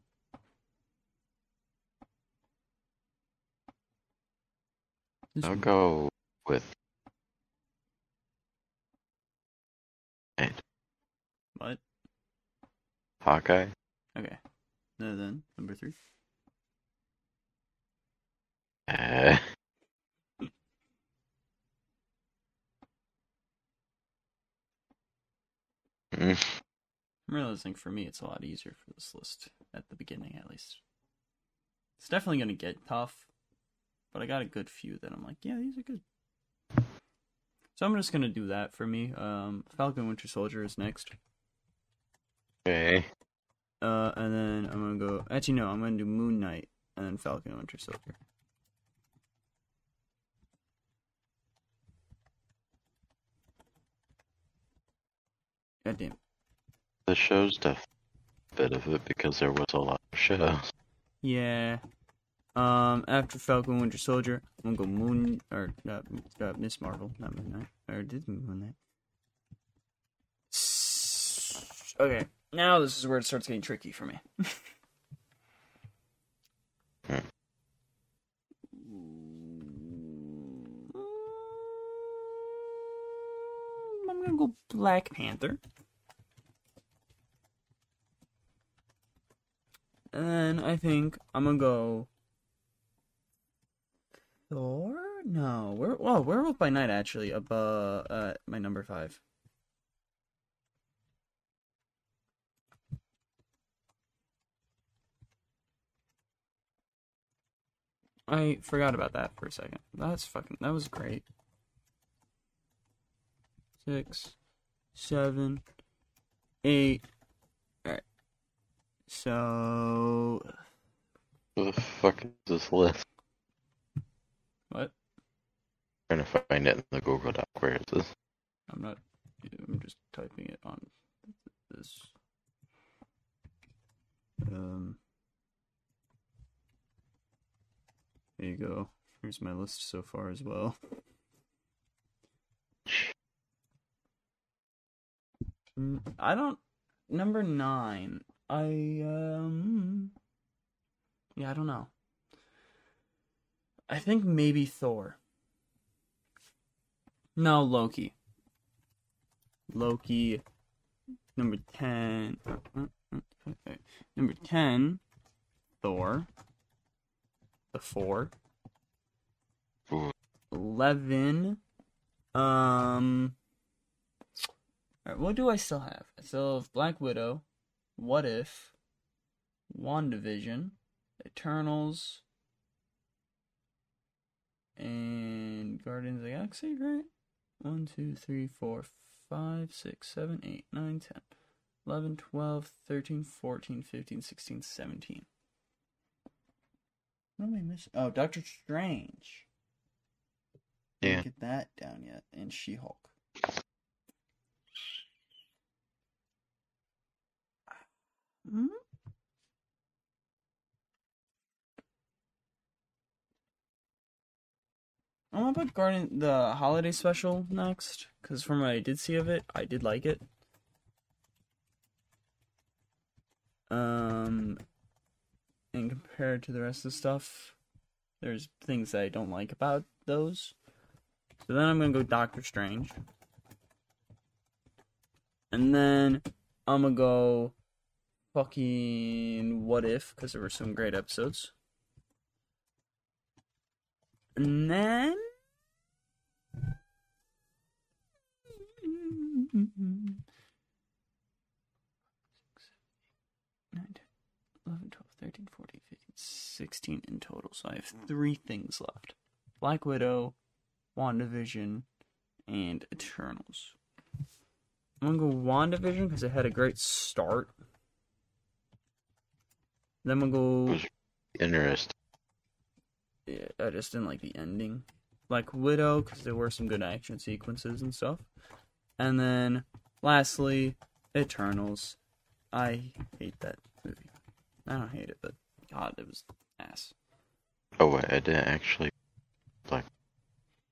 Speaker 2: This
Speaker 1: I'll
Speaker 2: one.
Speaker 1: go with. And
Speaker 2: What?
Speaker 1: Hawkeye.
Speaker 2: Okay. And then number three.
Speaker 1: Eh. Mm,
Speaker 2: I'm realizing for me it's a lot easier for this list at the beginning at least. It's definitely gonna get tough, but I got a good few that I'm like, yeah, these are good. So I'm just gonna do that for me. Um, Falcon Winter Soldier is next.
Speaker 1: Okay.
Speaker 2: Uh, and then I'm gonna go. Actually, no, I'm gonna do Moon Knight and then Falcon Winter Soldier. God damn.
Speaker 1: The show's definitely a bit of it because there was a lot of shows.
Speaker 2: Yeah. Um, after Falcon Winter Soldier, I'm gonna go Moon or uh, uh, Miss Marvel, not Moon Knight, or did Moon Knight. Okay, now this is where it starts getting tricky for me. I'm gonna go Black Panther. And I think I'm gonna go Thor? No, where? Well, Werewolf by Night actually above uh, my number five. I forgot about that for a second. That's fucking. That was great. Six, seven, eight. Alright. So.
Speaker 1: What the fuck is this list? Trying to find it in the Google Doc. Where is this?
Speaker 2: I'm not. I'm just typing it on this. Um. There you go. Here's my list so far as well. I don't. Number nine. I um. Yeah, I don't know. I think maybe Thor. No, Loki. Loki. Number 10. uh, uh, uh, Number 10. Thor. The Four.
Speaker 1: Ooh.
Speaker 2: 11. Um. Alright, what do I still have? I still have Black Widow, What If, WandaVision, Eternals, and Guardians of the Galaxy, right? 1, 2, 3, 4, 5, 6, 7, 8, 9, 10, 11, 12, 13, 14, 15, 16, 17. What am I missing? Oh, Doctor Strange.
Speaker 1: Yeah.
Speaker 2: Didn't get that down yet. And She Hulk. Hmm? I'm gonna put Guardian the holiday special next, because from what I did see of it, I did like it. Um, and compared to the rest of the stuff, there's things that I don't like about those. So then I'm gonna go Doctor Strange. And then I'm gonna go fucking What If, because there were some great episodes. And then. Nine, 10, 11, 12, 13, 14, 15, 16 in total. So I have three things left Black Widow, WandaVision, and Eternals. I'm gonna go WandaVision because it had a great start. Then I'm gonna go.
Speaker 1: Interesting.
Speaker 2: Yeah, I just didn't like the ending. Like Widow because there were some good action sequences and stuff. And then lastly, Eternals. I hate that movie. I don't hate it, but God, it was ass.
Speaker 1: Oh wait, I didn't actually like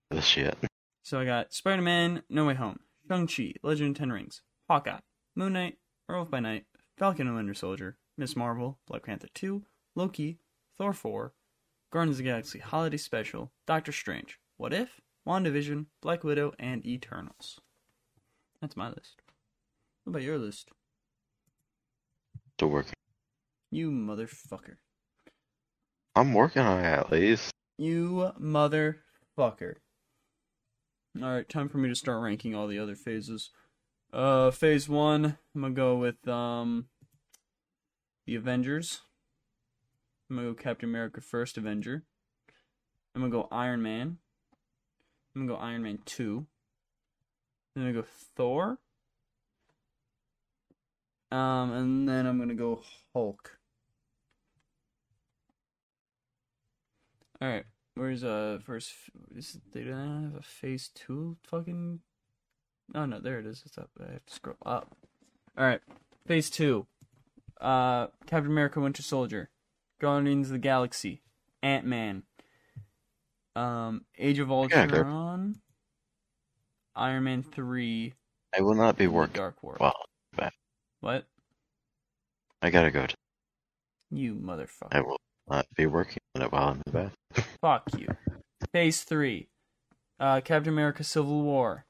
Speaker 1: this yet.
Speaker 2: So I got Spider Man, No Way Home, Shang-Chi, Legend of Ten Rings, Hawkeye, Moon Knight, Werewolf by Night, Falcon and Winter Soldier, Miss Marvel, Black Panther 2, Loki, Thor 4, Guardians of the Galaxy Holiday Special, Doctor Strange, What If, WandaVision, Black Widow, and Eternals. That's my list. What about your list?
Speaker 1: Still working.
Speaker 2: You motherfucker.
Speaker 1: I'm working on it at least.
Speaker 2: You motherfucker. Alright, time for me to start ranking all the other phases. Uh, phase one, I'm gonna go with, um, the Avengers. I'm gonna go Captain America First Avenger. I'm gonna go Iron Man. I'm gonna go Iron Man 2. Then I'm gonna go Thor. Um, and then I'm gonna go Hulk. Alright, where's uh first? Is they don't have a phase two fucking? Oh no, there it is. It's up. I have to scroll up. All right, phase two. Uh, Captain America: Winter Soldier, Guardians of the Galaxy, Ant Man, um, Age of
Speaker 1: Yeah.
Speaker 2: Ultron, Iron Man three,
Speaker 1: I will not be working.
Speaker 2: Dark World.
Speaker 1: Well,
Speaker 2: What?
Speaker 1: I gotta go. To,
Speaker 2: You motherfucker.
Speaker 1: I will not be working on it while I'm in the bath.
Speaker 2: Fuck you. Phase three. Uh, Captain America: Civil War.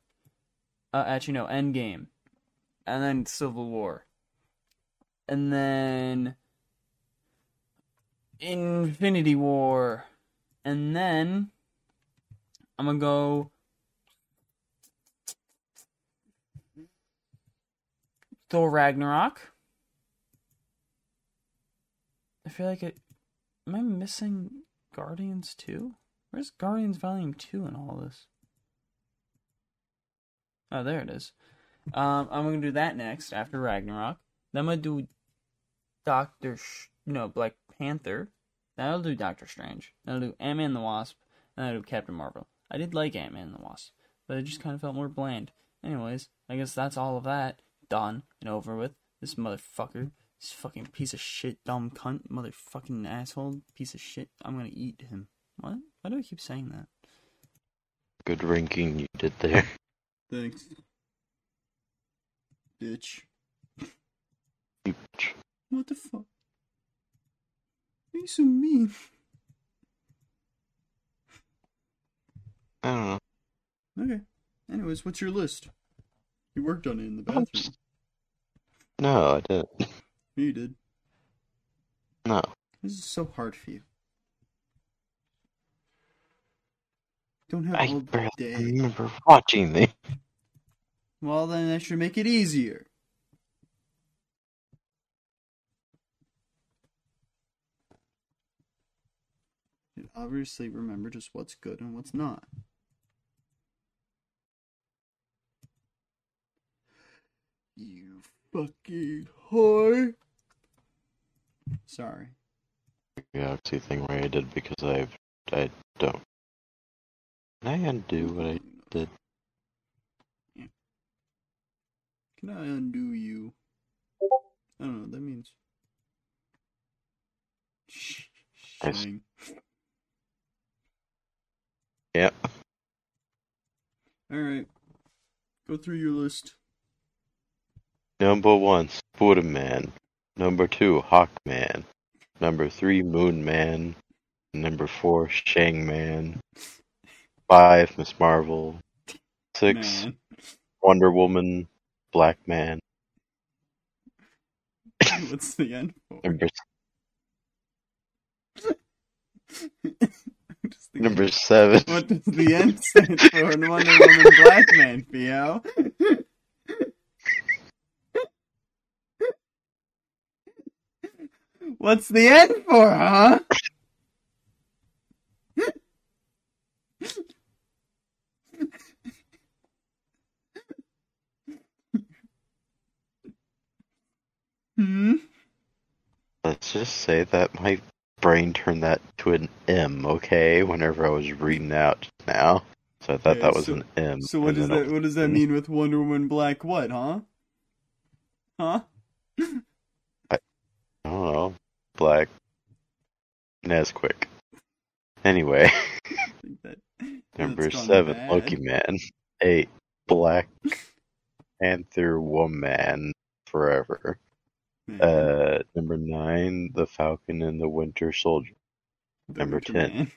Speaker 2: Uh, actually, no, Endgame, and then Civil War, and then Infinity War, and then I'm gonna go. Thor Ragnarok. I feel like it. Am I missing Guardians 2? Where's Guardians Volume 2 in all this? Oh, there it is. Um, I'm gonna do that next after Ragnarok. Then I'm gonna do Doctor, Sh- no, Black Panther. Then I'll do Doctor Strange. Then I'll do Ant Man and the Wasp. Then I'll do Captain Marvel. I did like Ant Man and the Wasp, but it just kind of felt more bland. Anyways, I guess that's all of that done and over with. This motherfucker, this fucking piece of shit, dumb cunt, motherfucking asshole, piece of shit. I'm gonna eat him. What? Why do I keep saying that?
Speaker 1: Good ranking you did there.
Speaker 2: Thanks. Bitch. Bitch. What the fuck? You so mean?
Speaker 1: I don't know.
Speaker 2: Okay. Anyways, what's your list? You worked on it in the bathroom.
Speaker 1: No, I didn't.
Speaker 2: You did.
Speaker 1: No.
Speaker 2: This is so hard for you. Don't have
Speaker 1: I
Speaker 2: all day.
Speaker 1: remember watching the.
Speaker 2: Well, then that should make it easier. Obviously remember just what's good and what's not. You fucking whore. Sorry.
Speaker 1: Galaxy thing where I did because I've I don't. Can I undo what I did?
Speaker 2: Can I undo you? I don't know what that means. Shh. Shang.
Speaker 1: Yeah.
Speaker 2: Alright. Go through your list.
Speaker 1: Number one, Spider-Man. Number two, Hawkman. Number three, Moon Man. Number four, Shang Man. Five, Miss Marvel. Six,
Speaker 2: Man.
Speaker 1: Wonder Woman. Black Man.
Speaker 2: What's the end?
Speaker 1: Number number seven.
Speaker 2: What does the end stand for in Wonder Woman Black Man, Theo? What's the end for, huh? Hmm?
Speaker 1: Let's just say that my brain turned that to an M, okay? Whenever I was reading out now. So I thought
Speaker 2: Okay,
Speaker 1: that was
Speaker 2: so-
Speaker 1: an M.
Speaker 2: So what does that what does that mean with Wonder Woman Black what, huh? Huh?
Speaker 1: I don't know. Black. Nesquik. Anyway,
Speaker 2: that
Speaker 1: number seven,
Speaker 2: bad.
Speaker 1: Loki Man. Eight, Black Panther Woman Forever.
Speaker 2: Man,
Speaker 1: Uh, number nine, The Falcon and the Winter Soldier.
Speaker 2: the
Speaker 1: number
Speaker 2: Winter
Speaker 1: 10.
Speaker 2: Man.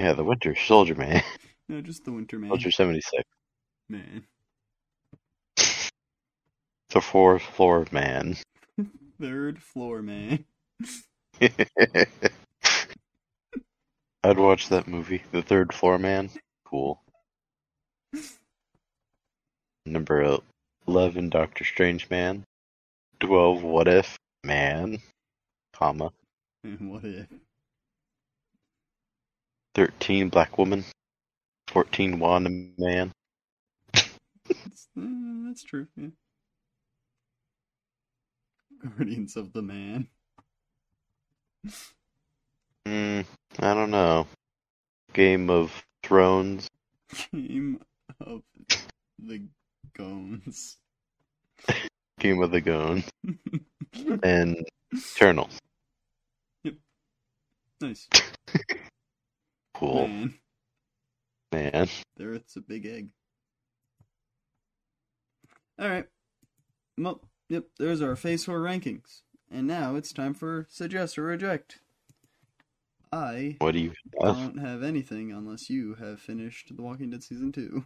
Speaker 1: Yeah, the Winter Soldier Man.
Speaker 2: No, just the Winter Man.
Speaker 1: Soldier 76.
Speaker 2: Man.
Speaker 1: The Fourth Floor Man.
Speaker 2: Third floor man.
Speaker 1: I'd watch that movie, The Third Floor Man. Cool. Number 11, Doctor Strange Man. 12, What If Man, comma.
Speaker 2: What if?
Speaker 1: 13, Black Woman. 14, Wanda Man.
Speaker 2: That's, uh, that's true, yeah. Guardians of the Man.
Speaker 1: Hmm, I don't know. Game of Thrones.
Speaker 2: Game of the Gones.
Speaker 1: Game of the Gone. And Eternal. Yep.
Speaker 2: Nice.
Speaker 1: Cool.
Speaker 2: Man,
Speaker 1: Man.
Speaker 2: the Earth's a big egg. Alright. Well, yep, there's our face 4 rankings. And now it's time for Suggest or Reject. I
Speaker 1: What do you have?
Speaker 2: don't have anything unless you have finished The Walking Dead Season 2.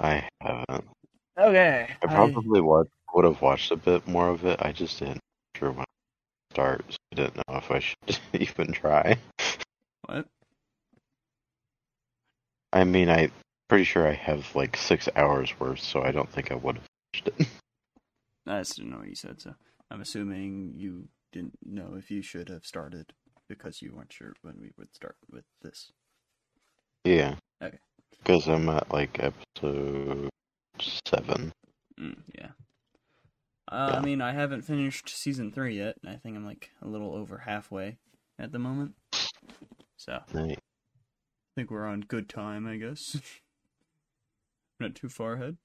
Speaker 1: I haven't.
Speaker 2: Okay.
Speaker 1: I probably would would have watched a bit more of it. I just didn't sure when to start, so I didn't know if I should even try.
Speaker 2: What?
Speaker 1: I mean, I pretty sure I have like six hours worth, so I don't think I would have finished it.
Speaker 2: I just didn't know what you said, so I'm assuming you didn't know if you should have started because you weren't sure when we would start with this.
Speaker 1: yeah.
Speaker 2: Okay.
Speaker 1: Because I'm at like episode seven.
Speaker 2: Mm, yeah. Uh, I mean, I haven't finished season three yet. I think I'm like a little over halfway at the moment. So I think we're on good time, I guess. Not too far ahead.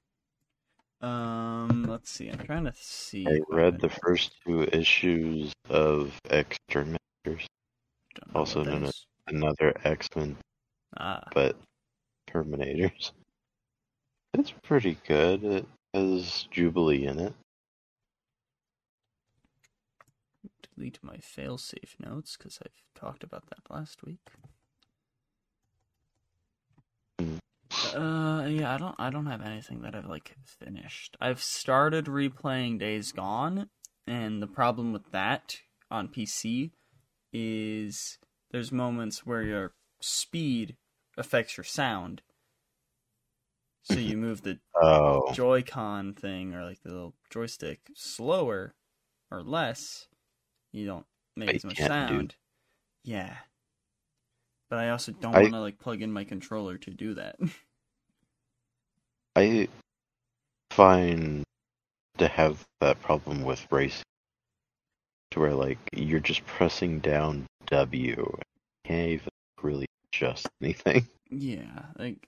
Speaker 2: Um, let's see. I'm trying to see.
Speaker 1: I read the first two issues of
Speaker 2: X-Terminators,
Speaker 1: also known as- another X Men,
Speaker 2: Ah,
Speaker 1: but Terminators. It's pretty good. It has Jubilee in it.
Speaker 2: Delete my failsafe notes because I've talked about that last week.
Speaker 1: Mm.
Speaker 2: Uh, yeah, I don't, I don't have anything that I've like finished. I've started replaying Days Gone, and the problem with that on PC is there's moments where your speed affects your sound. So you move the
Speaker 1: Oh,
Speaker 2: Joy-Con thing or like the little joystick slower or less, you don't make
Speaker 1: I
Speaker 2: as much
Speaker 1: can't do-
Speaker 2: sound. Yeah. But I also don't
Speaker 1: I-
Speaker 2: want to like plug in my controller to do that.
Speaker 1: I find to have that problem with racing, to where like you're just pressing down W, can't even really adjust anything.
Speaker 2: yeah, like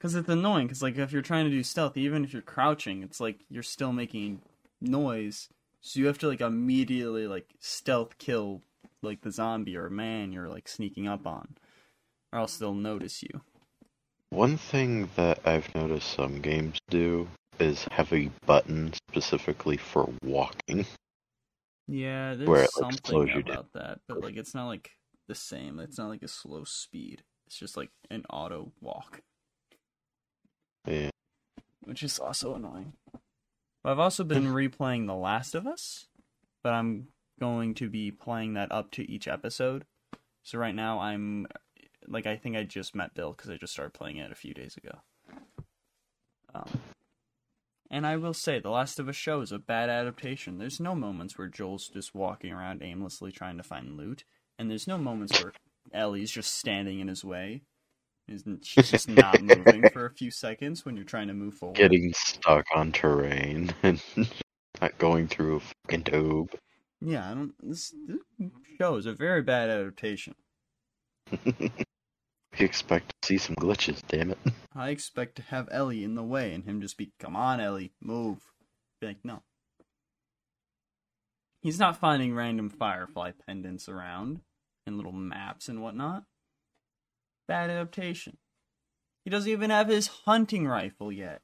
Speaker 2: cuz it's annoying cuz like if you're trying to do stealth even if you're crouching, it's like you're still making noise. So you have to like immediately like stealth kill like the zombie or man you're like sneaking up on or else they'll notice you.
Speaker 1: One thing that I've noticed some games do is have a button specifically for walking.
Speaker 2: Yeah, there's
Speaker 1: Where it, like,
Speaker 2: something
Speaker 1: you down.
Speaker 2: about that, but like it's not like the same. It's not like a slow speed. It's just like an auto walk,
Speaker 1: Yeah.
Speaker 2: which is also annoying. I've also been replaying The Last of Us, but I'm going to be playing that up to each episode. So right now I'm like I think I just met Bill because I just started playing it a few days ago. Um, and I will say, The Last of Us show is a bad adaptation. There's no moments where Joel's just walking around aimlessly trying to find loot, and there's no moments where Ellie's just standing in his way. Isn't she's just not moving for a few seconds when you're trying to move forward?
Speaker 1: Getting stuck on terrain and not going through a fucking tube.
Speaker 2: Yeah, I don't. This, this show is a very bad adaptation.
Speaker 1: You expect to see some glitches, damn it.
Speaker 2: I expect to have Ellie in the way and him just be, "Come on, Ellie, move." Be like, no. He's not finding random firefly pendants around and little maps and whatnot. Bad adaptation. He doesn't even have his hunting rifle yet.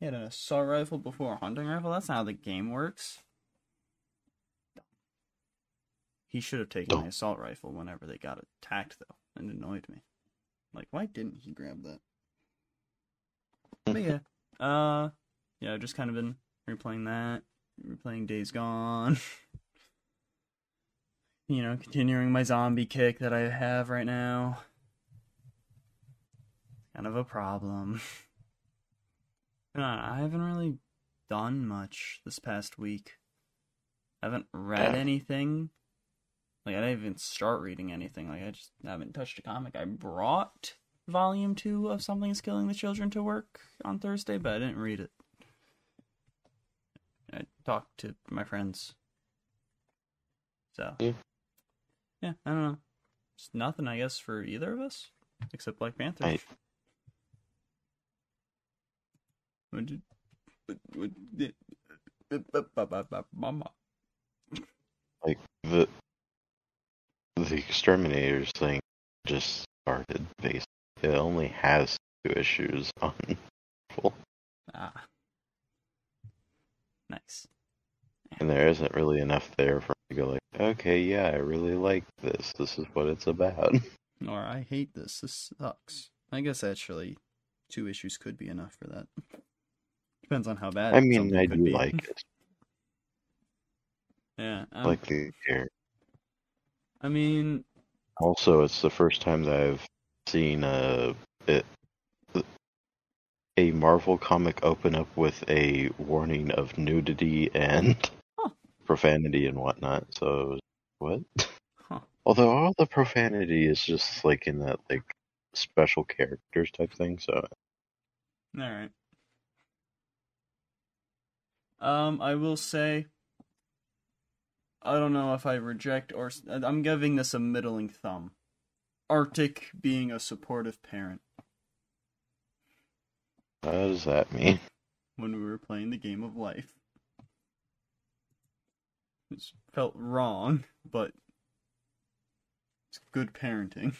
Speaker 2: He had an assault rifle before a hunting rifle? That's not how the game works. He should have taken the assault rifle whenever they got attacked, though. and annoyed me. Like, why didn't he grab that? But yeah, uh, yeah, I've just kind of been replaying that, replaying Days Gone. you know, continuing my zombie kick that I have right now. Kind of a problem. I haven't really done much this past week. I haven't read anything. Like I didn't even start reading anything. Like I just haven't touched a comic. I brought volume two of Something's Killing the Children to work on Thursday, but I didn't read it. I talked to my friends. So
Speaker 1: Yeah.
Speaker 2: Yeah, I don't know. It's nothing, I guess, for either of us except Black Panther.
Speaker 1: I-
Speaker 2: What did- what- what did- Mama.
Speaker 1: Like the the X-Terminators thing just started basically. It only has two issues on full,
Speaker 2: Ah. Nice.
Speaker 1: and there isn't really enough there for to go like, okay, yeah, I really like this. This is what it's about.
Speaker 2: Or I hate this. This sucks. I guess actually, two issues could be enough for that. Depends on how bad.
Speaker 1: I mean, I do
Speaker 2: be.
Speaker 1: like it.
Speaker 2: Yeah. Um,
Speaker 1: like the character.
Speaker 2: I mean,
Speaker 1: Also, it's the first time that I've seen a it, a Marvel comic open up with a warning of nudity and. Profanity and whatnot. So, what?
Speaker 2: Huh.
Speaker 1: Although all the profanity is just like in that like special characters type thing. So,
Speaker 2: all right. Um, I will say, I don't know if I reject or I'm giving this a middling thumb. Arctic being a supportive parent
Speaker 1: what does that mean?
Speaker 2: when we were playing the game of life. It felt wrong, but it's good parenting.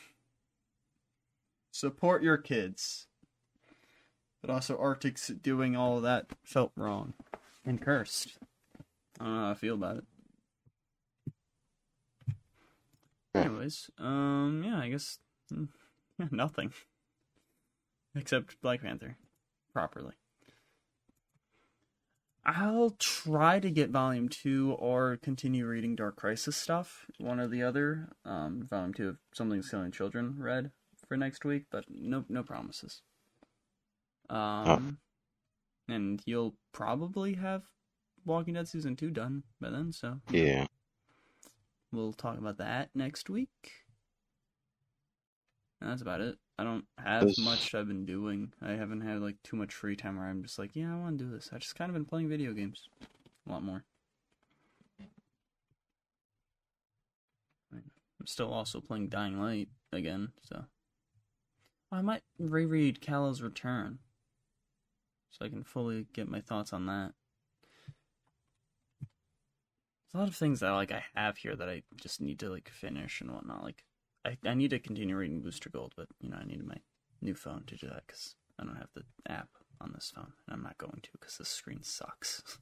Speaker 2: Support your kids. But also Arctic's doing all that felt wrong. And cursed. I don't know how I feel about it. Anyways, um yeah, I guess yeah, nothing. Except Black Panther. Properly. I'll try to get volume two or continue reading Dark Crisis stuff, one or the other. Um, volume two of Something's Killing Children read, for next week, but no no promises. Um, and you'll probably have Walking Dead season two done by then, so
Speaker 1: Yeah.
Speaker 2: we'll talk about that next week. And that's about it. I don't have
Speaker 1: This-
Speaker 2: much I've been doing. I haven't had like too much free time where I'm just like, yeah, I want to do this. I just kind of been playing video games a lot more. I'm still also playing Dying Light again, so I might reread Callow's Return so I can fully get my thoughts on that. There's a lot of things that like I have here that I just need to like finish and whatnot. Like I, I need to continue reading Booster Gold, but you know I need my new phone to do that because I don't have the app on this phone, and I'm not going to because the screen sucks.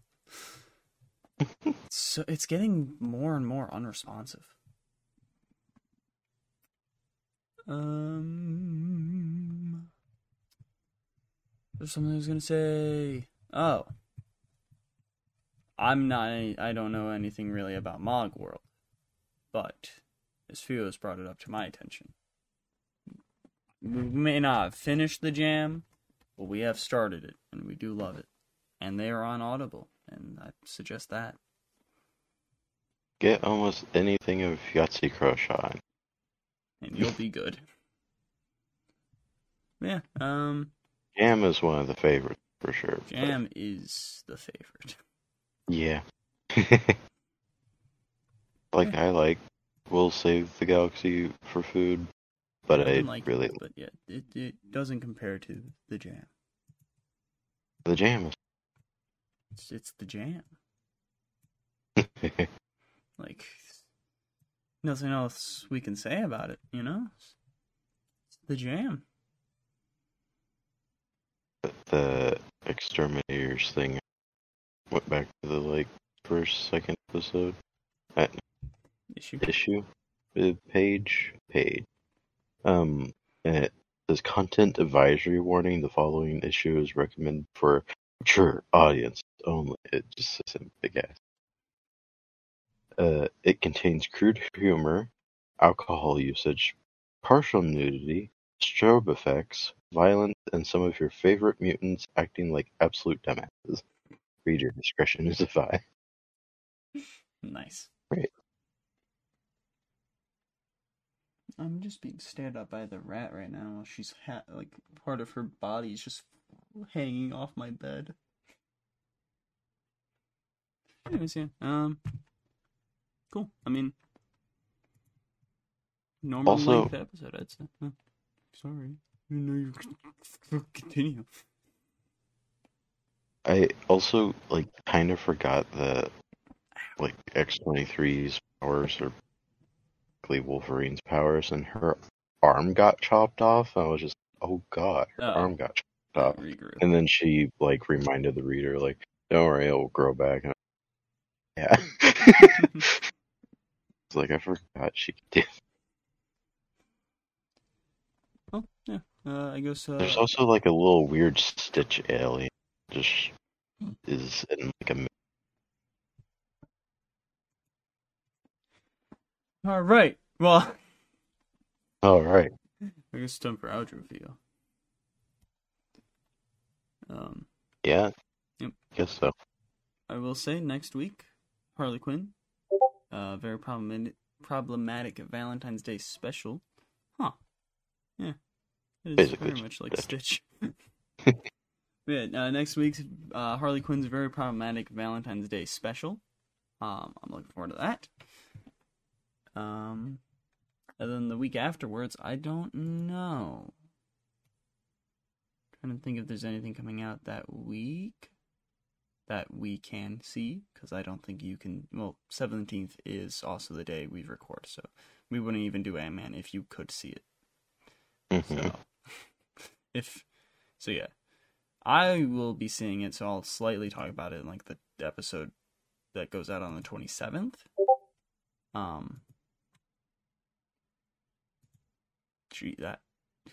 Speaker 2: so it's getting more and more unresponsive. Um, there's something I was gonna say. Oh, I'm not. I don't know anything really about Mogworld, but as has brought it up to my attention. We may not have finished the jam, but we have started it, and we do love it. And they are on Audible, and I suggest that.
Speaker 1: Get almost anything of Yahtzee Croshaw.
Speaker 2: and you'll be good. Yeah, um,
Speaker 1: Jam is one of the favorites for sure. but-
Speaker 2: Jam is the favorite.
Speaker 1: Yeah. like I like Will Save the Galaxy for food, but I
Speaker 2: Nothing like
Speaker 1: really
Speaker 2: it, but yeah, it it doesn't compare to the Jam.
Speaker 1: the jam
Speaker 2: It's it's the Jam. Like nothing else we can say about it, you know. It's the Jam.
Speaker 1: the X-Terminators thing went back to the like first second episode uh,
Speaker 2: Issue.
Speaker 1: issue page page um and it says content advisory warning the following issue is recommended for mature audience only it just says in big ass uh it contains crude humor alcohol usage partial nudity strobe effects violence and some of your favorite mutants acting like absolute dumbasses reader discretion is advised
Speaker 2: Nice.
Speaker 1: Right.
Speaker 2: I'm just being stared at by the rat right now while she's ha- like part of her body is just hanging off my bed. Anyways, yeah. Um. Cool. I mean, normal
Speaker 1: Also-
Speaker 2: length episode. I'd say. Huh. Sorry. You know you continue.
Speaker 1: I also like kind of forgot that like X23's powers are Wolverine's powers, and her arm got chopped off. I was just, oh god, her
Speaker 2: Oh.
Speaker 1: arm got chopped off.
Speaker 2: Regrew.
Speaker 1: And then she like reminded the reader, like, don't worry, it'll grow back. And yeah, it's like I forgot she do.
Speaker 2: Oh yeah. Uh, I guess. Uh,
Speaker 1: There's also like a little weird Stitch alien, just is in like a
Speaker 2: All right. Well,
Speaker 1: All right.
Speaker 2: I guess it's time for outro video. Um,
Speaker 1: Yeah.
Speaker 2: Yep.
Speaker 1: Guess so.
Speaker 2: I will say next week, Harley Quinn, uh, very problematic, problematic Valentine's Day special. Huh? Yeah, it is very much like
Speaker 1: Stitch.
Speaker 2: Stitch. yeah, uh, next week's uh, Harley Quinn's very problematic Valentine's Day special. Um, I'm looking forward to that. Um, and then the week afterwards, I don't know. I'm Trying to think if there's anything coming out that week that we can see because I don't think you can. Well, seventeenth is also the day we record, so we wouldn't even do Ant Man if you could see it.
Speaker 1: Mhm.
Speaker 2: So, if so, yeah, I will be seeing it, so I'll slightly talk about it in like the episode that goes out on the twenty seventh. Um, gee, that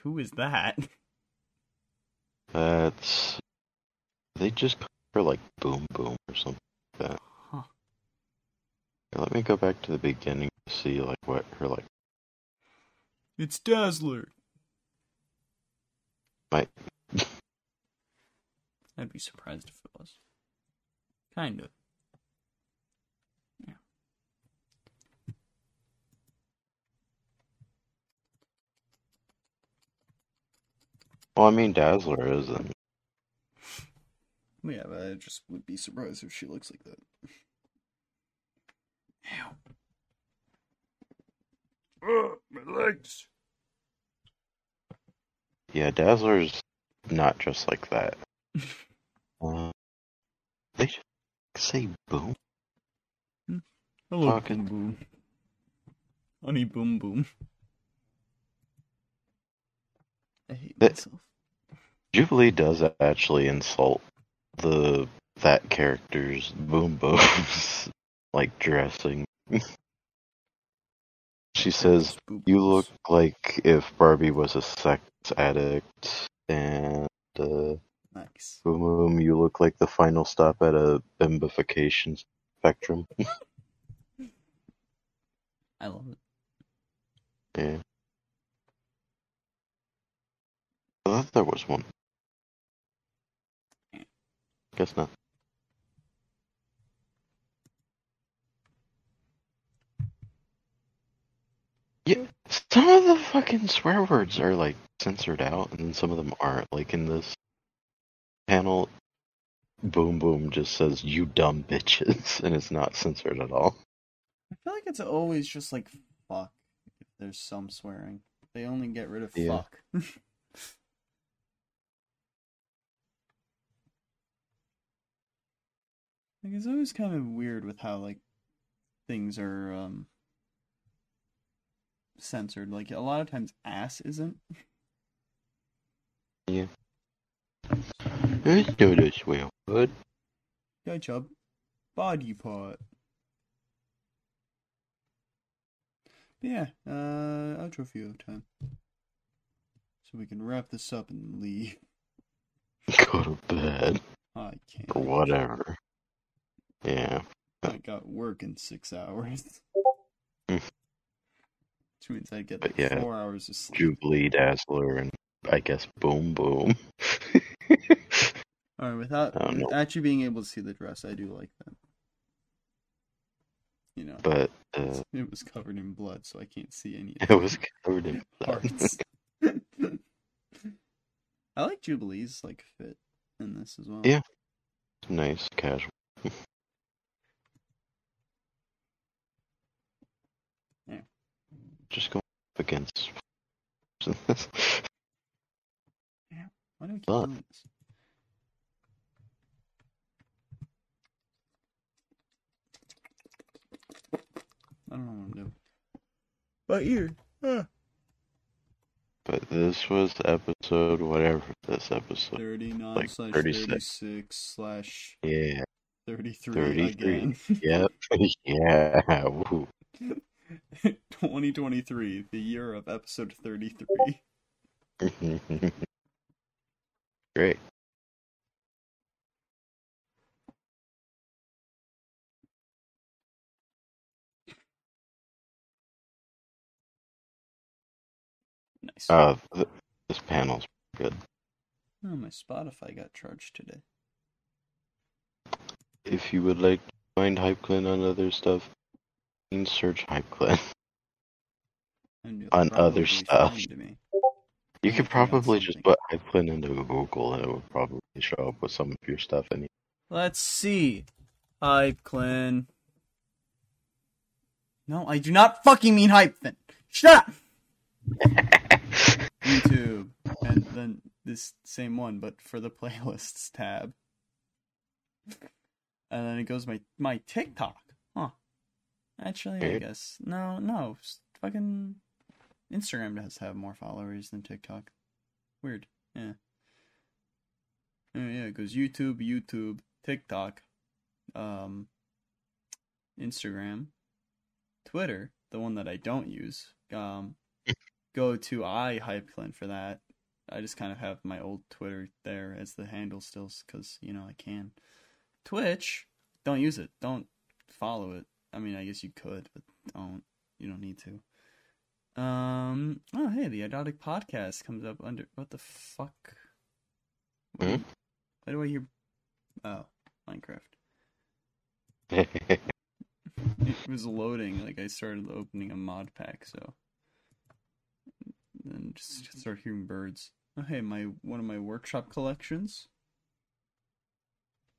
Speaker 2: who is that?
Speaker 1: That's they just call her like Boom Boom or something like that.
Speaker 2: Huh.
Speaker 1: Here, let me go back to the beginning to see like what her like.
Speaker 2: It's Dazzler.
Speaker 1: Might.
Speaker 2: I'd be surprised if it was. Kind of.
Speaker 1: Well, I mean, Dazzler isn't.
Speaker 2: Yeah, but I just would be surprised if she looks like that. Ow.
Speaker 3: Ugh, my legs.
Speaker 1: Yeah, Dazzler's not just like that. Uh, they just say boom.
Speaker 2: Hello,
Speaker 1: Fucking-
Speaker 2: boom boom. Honey, boom boom. I hate
Speaker 1: That-
Speaker 2: myself.
Speaker 1: Jubilee does actually insult the that character's boom booms like dressing. she says, "You look like if Barbie was a sex addict," and uh,
Speaker 2: nice.
Speaker 1: boom boom, you look like the final stop at a bimbification spectrum.
Speaker 2: I love it.
Speaker 1: Yeah. I thought there was one. Guess not. Yeah, some of the fucking swear words are like censored out, and some of them aren't. Like in this panel, Boom Boom just says "you dumb bitches," and it's not censored at all.
Speaker 2: I feel like it's always just like fuck. If there's some swearing, they only get rid of
Speaker 1: Yeah.
Speaker 2: fuck. like it's always kind of weird with how like things are um censored. Like a lot of times, ass isn't. Yeah.
Speaker 1: Let's do this way, bud.
Speaker 2: Guy chub, body part. But yeah, uh, outro few time. So we can wrap this up and leave.
Speaker 1: Go to bed
Speaker 2: I can't.
Speaker 1: or whatever. Yeah.
Speaker 2: I got work in six hours.
Speaker 1: Hmm.
Speaker 2: Which means I get
Speaker 1: But
Speaker 2: like
Speaker 1: yeah,
Speaker 2: four hours of sleep.
Speaker 1: Jubilee Dazzler and I guess Boom Boom.
Speaker 2: Alright, without
Speaker 1: I don't know.
Speaker 2: actually being able to see the dress, I do like that. You know,
Speaker 1: but uh,
Speaker 2: it was covered in blood, so I can't see any
Speaker 1: it was covered in blood.
Speaker 2: parts. I like Jubilee's like fit in this as well.
Speaker 1: Yeah. nice, casual. Just go up against.
Speaker 2: yeah, Why do I keep
Speaker 1: But-
Speaker 2: doing this? I don't know what I'm doing. But here, ah,
Speaker 1: but this was episode whatever this episode.
Speaker 2: 39
Speaker 1: Like
Speaker 2: slash
Speaker 1: 36.
Speaker 2: 36 slash
Speaker 1: Yeah.
Speaker 2: 33,
Speaker 1: 33.
Speaker 2: again.
Speaker 1: Yep. yeah. Woo.
Speaker 2: 2023, the year of episode 33.
Speaker 1: Great.
Speaker 2: Nice.
Speaker 1: Uh, th- this panel's good.
Speaker 2: oh, my Spotify got charged today.
Speaker 1: If you would like to find HypeClan on other stuff, can search HypeClan.
Speaker 2: And
Speaker 1: On other stuff. You could
Speaker 2: if you got
Speaker 1: probably just put HypeClan into Google and it would probably show up with some of your stuff. in Any
Speaker 2: Let's see. Hype clan. No, I do not fucking mean hype then. Shut up! YouTube. And then this same one, but for the playlists tab. And then it goes my my TikTok. Huh. Actually, I guess. No, no. Fucking Instagram does have more followers than TikTok. Weird. Yeah. Oh, yeah, it goes YouTube, YouTube, TikTok, um, Instagram, Twitter, the one that I don't use. Um, go to I iHypeClan for that. I just kind of have my old Twitter there as the handle still because, you know, I can. Twitch, don't use it. Don't follow it. I mean, I guess you could, but don't. You don't need to. Um. Oh, hey, the Idotic podcast comes up under. What the fuck? Why do-
Speaker 1: Hmm?
Speaker 2: Why do I hear? Oh, Minecraft. It was loading. Like I started opening a mod pack, so then just start hearing birds. Oh, hey, my one of my workshop collections.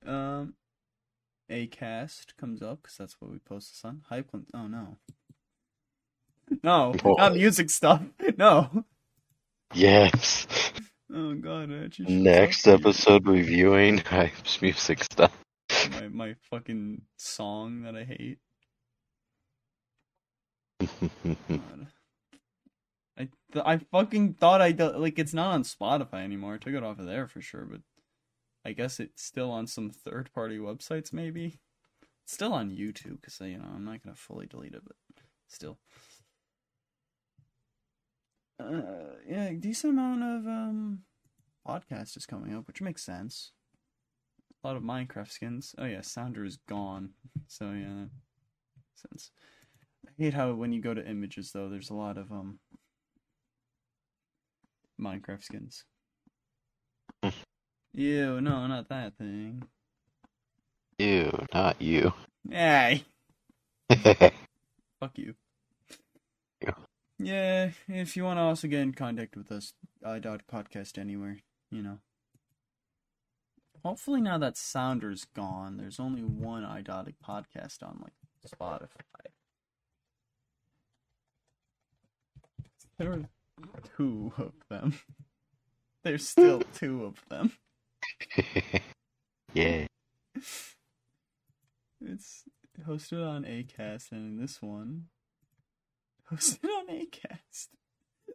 Speaker 2: Um, Acast comes up because that's what we post this on. Hypeland. Oh no. No,
Speaker 1: What?
Speaker 2: not music stuff. No.
Speaker 1: yes.
Speaker 2: Oh god, I actually
Speaker 1: Next
Speaker 2: stop you.
Speaker 1: episode reviewing Hype's music stuff.
Speaker 2: My my fucking song that I hate. God. I th- I fucking thought I do- like it's not on Spotify anymore. I took it off of there for sure, but I guess it's still on some third party websites. Maybe it's still on YouTube because you know I'm not gonna fully delete it, but still. Uh, yeah, a decent amount of um podcast is coming up, which makes sense. A lot of Minecraft skins. Oh yeah, Sounder is gone, so yeah, sense. I hate how when you go to images though, there's a lot of um Minecraft skins. Ew, no, not that thing.
Speaker 1: Ew, not you.
Speaker 2: Hey, fuck you.
Speaker 1: Yeah.
Speaker 2: Yeah, if you want to also get in contact with us, I dot podcast anywhere, you know. Hopefully now that Sounder's gone, there's only one iDotic podcast on like Spotify. There were two of them. There's still two of them.
Speaker 1: yeah.
Speaker 2: It's hosted on Acast, and this one hosted on Acast.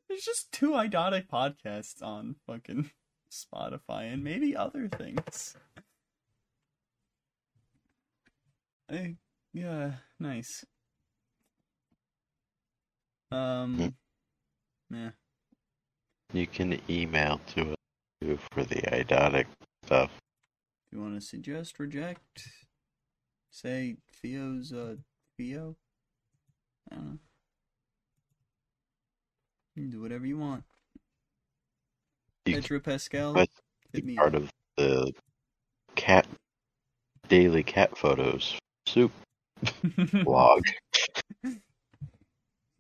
Speaker 2: There's just two iDotic podcasts on fucking Spotify and maybe other things. I, yeah, nice. Um, yeah.
Speaker 1: You can email to us for the idotic stuff.
Speaker 2: If you want to suggest, reject, say Theo's uh Theo. I don't know. You can do whatever you want.
Speaker 1: You
Speaker 2: Pedro Pascal, hit me
Speaker 1: part
Speaker 2: up.
Speaker 1: of the cat daily cat photos soup blog.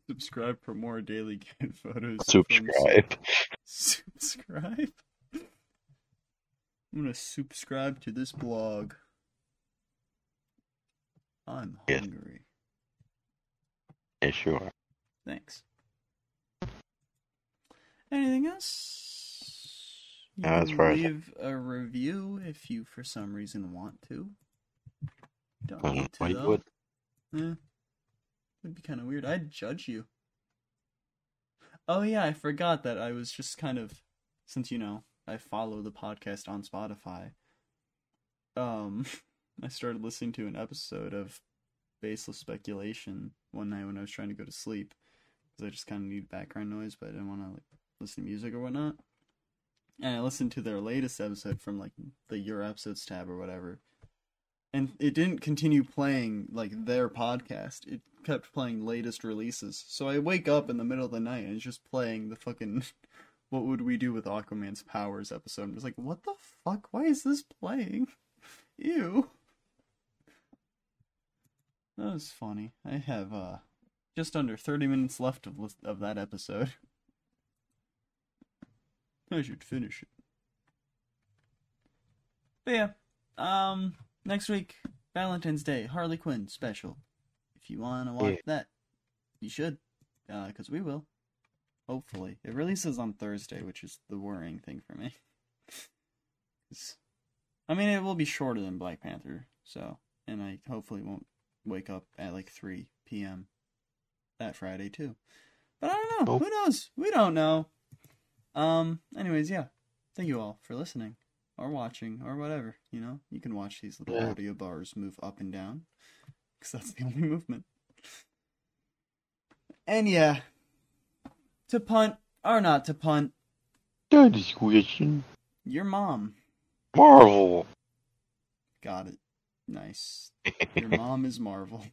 Speaker 2: Subscribe for more daily cat photos.
Speaker 1: Subscribe.
Speaker 2: Su- Subscribe. I'm gonna subscribe to this blog. I'm hungry.
Speaker 1: Yeah, sure.
Speaker 2: Thanks. Anything else? You
Speaker 1: No, far as-
Speaker 2: leave a review if you, for some reason, want to. Don't
Speaker 1: Uh,
Speaker 2: need to
Speaker 1: Why
Speaker 2: though.
Speaker 1: would?
Speaker 2: Eh, would be kind of weird. I'd judge you. Oh yeah, I forgot that I was just kind of, since you know I follow the podcast on Spotify. Um, I started listening to an episode of Baseless Speculation one night when I was trying to go to sleep because I just kind of need background noise, but I didn't want to like listen to music or whatnot. And I listened to their latest episode from like the Your Episodes tab or whatever, and it didn't continue playing like their podcast. It kept playing latest releases. So I wake up in the middle of the night and it's just playing the fucking "What Would We Do with Aquaman's Powers" episode. I'm just like, what the fuck? Why is this playing? Ew. That was funny. I have uh just under 30 minutes left of of that episode. I should finish it. But yeah, um, next week, Valentine's Day, Harley Quinn special. If you want to watch
Speaker 1: Yeah.
Speaker 2: that, you should, uh, cause we will. Hopefully, it releases on Thursday, which is the worrying thing for me. I mean, it will be shorter than Black Panther, so, and I hopefully won't wake up at like 3 p.m. that Friday too. But I don't know.
Speaker 1: Nope.
Speaker 2: Who knows? We don't know. Um. Anyways, yeah. Thank you all for listening or watching or whatever. You know, you can watch these little
Speaker 1: Yeah.
Speaker 2: audio bars move up and down because that's the only movement. And yeah, to punt or not to punt,
Speaker 1: is question.
Speaker 2: your mom
Speaker 1: Marvel.
Speaker 2: got it. Nice. Your mom is Marvel.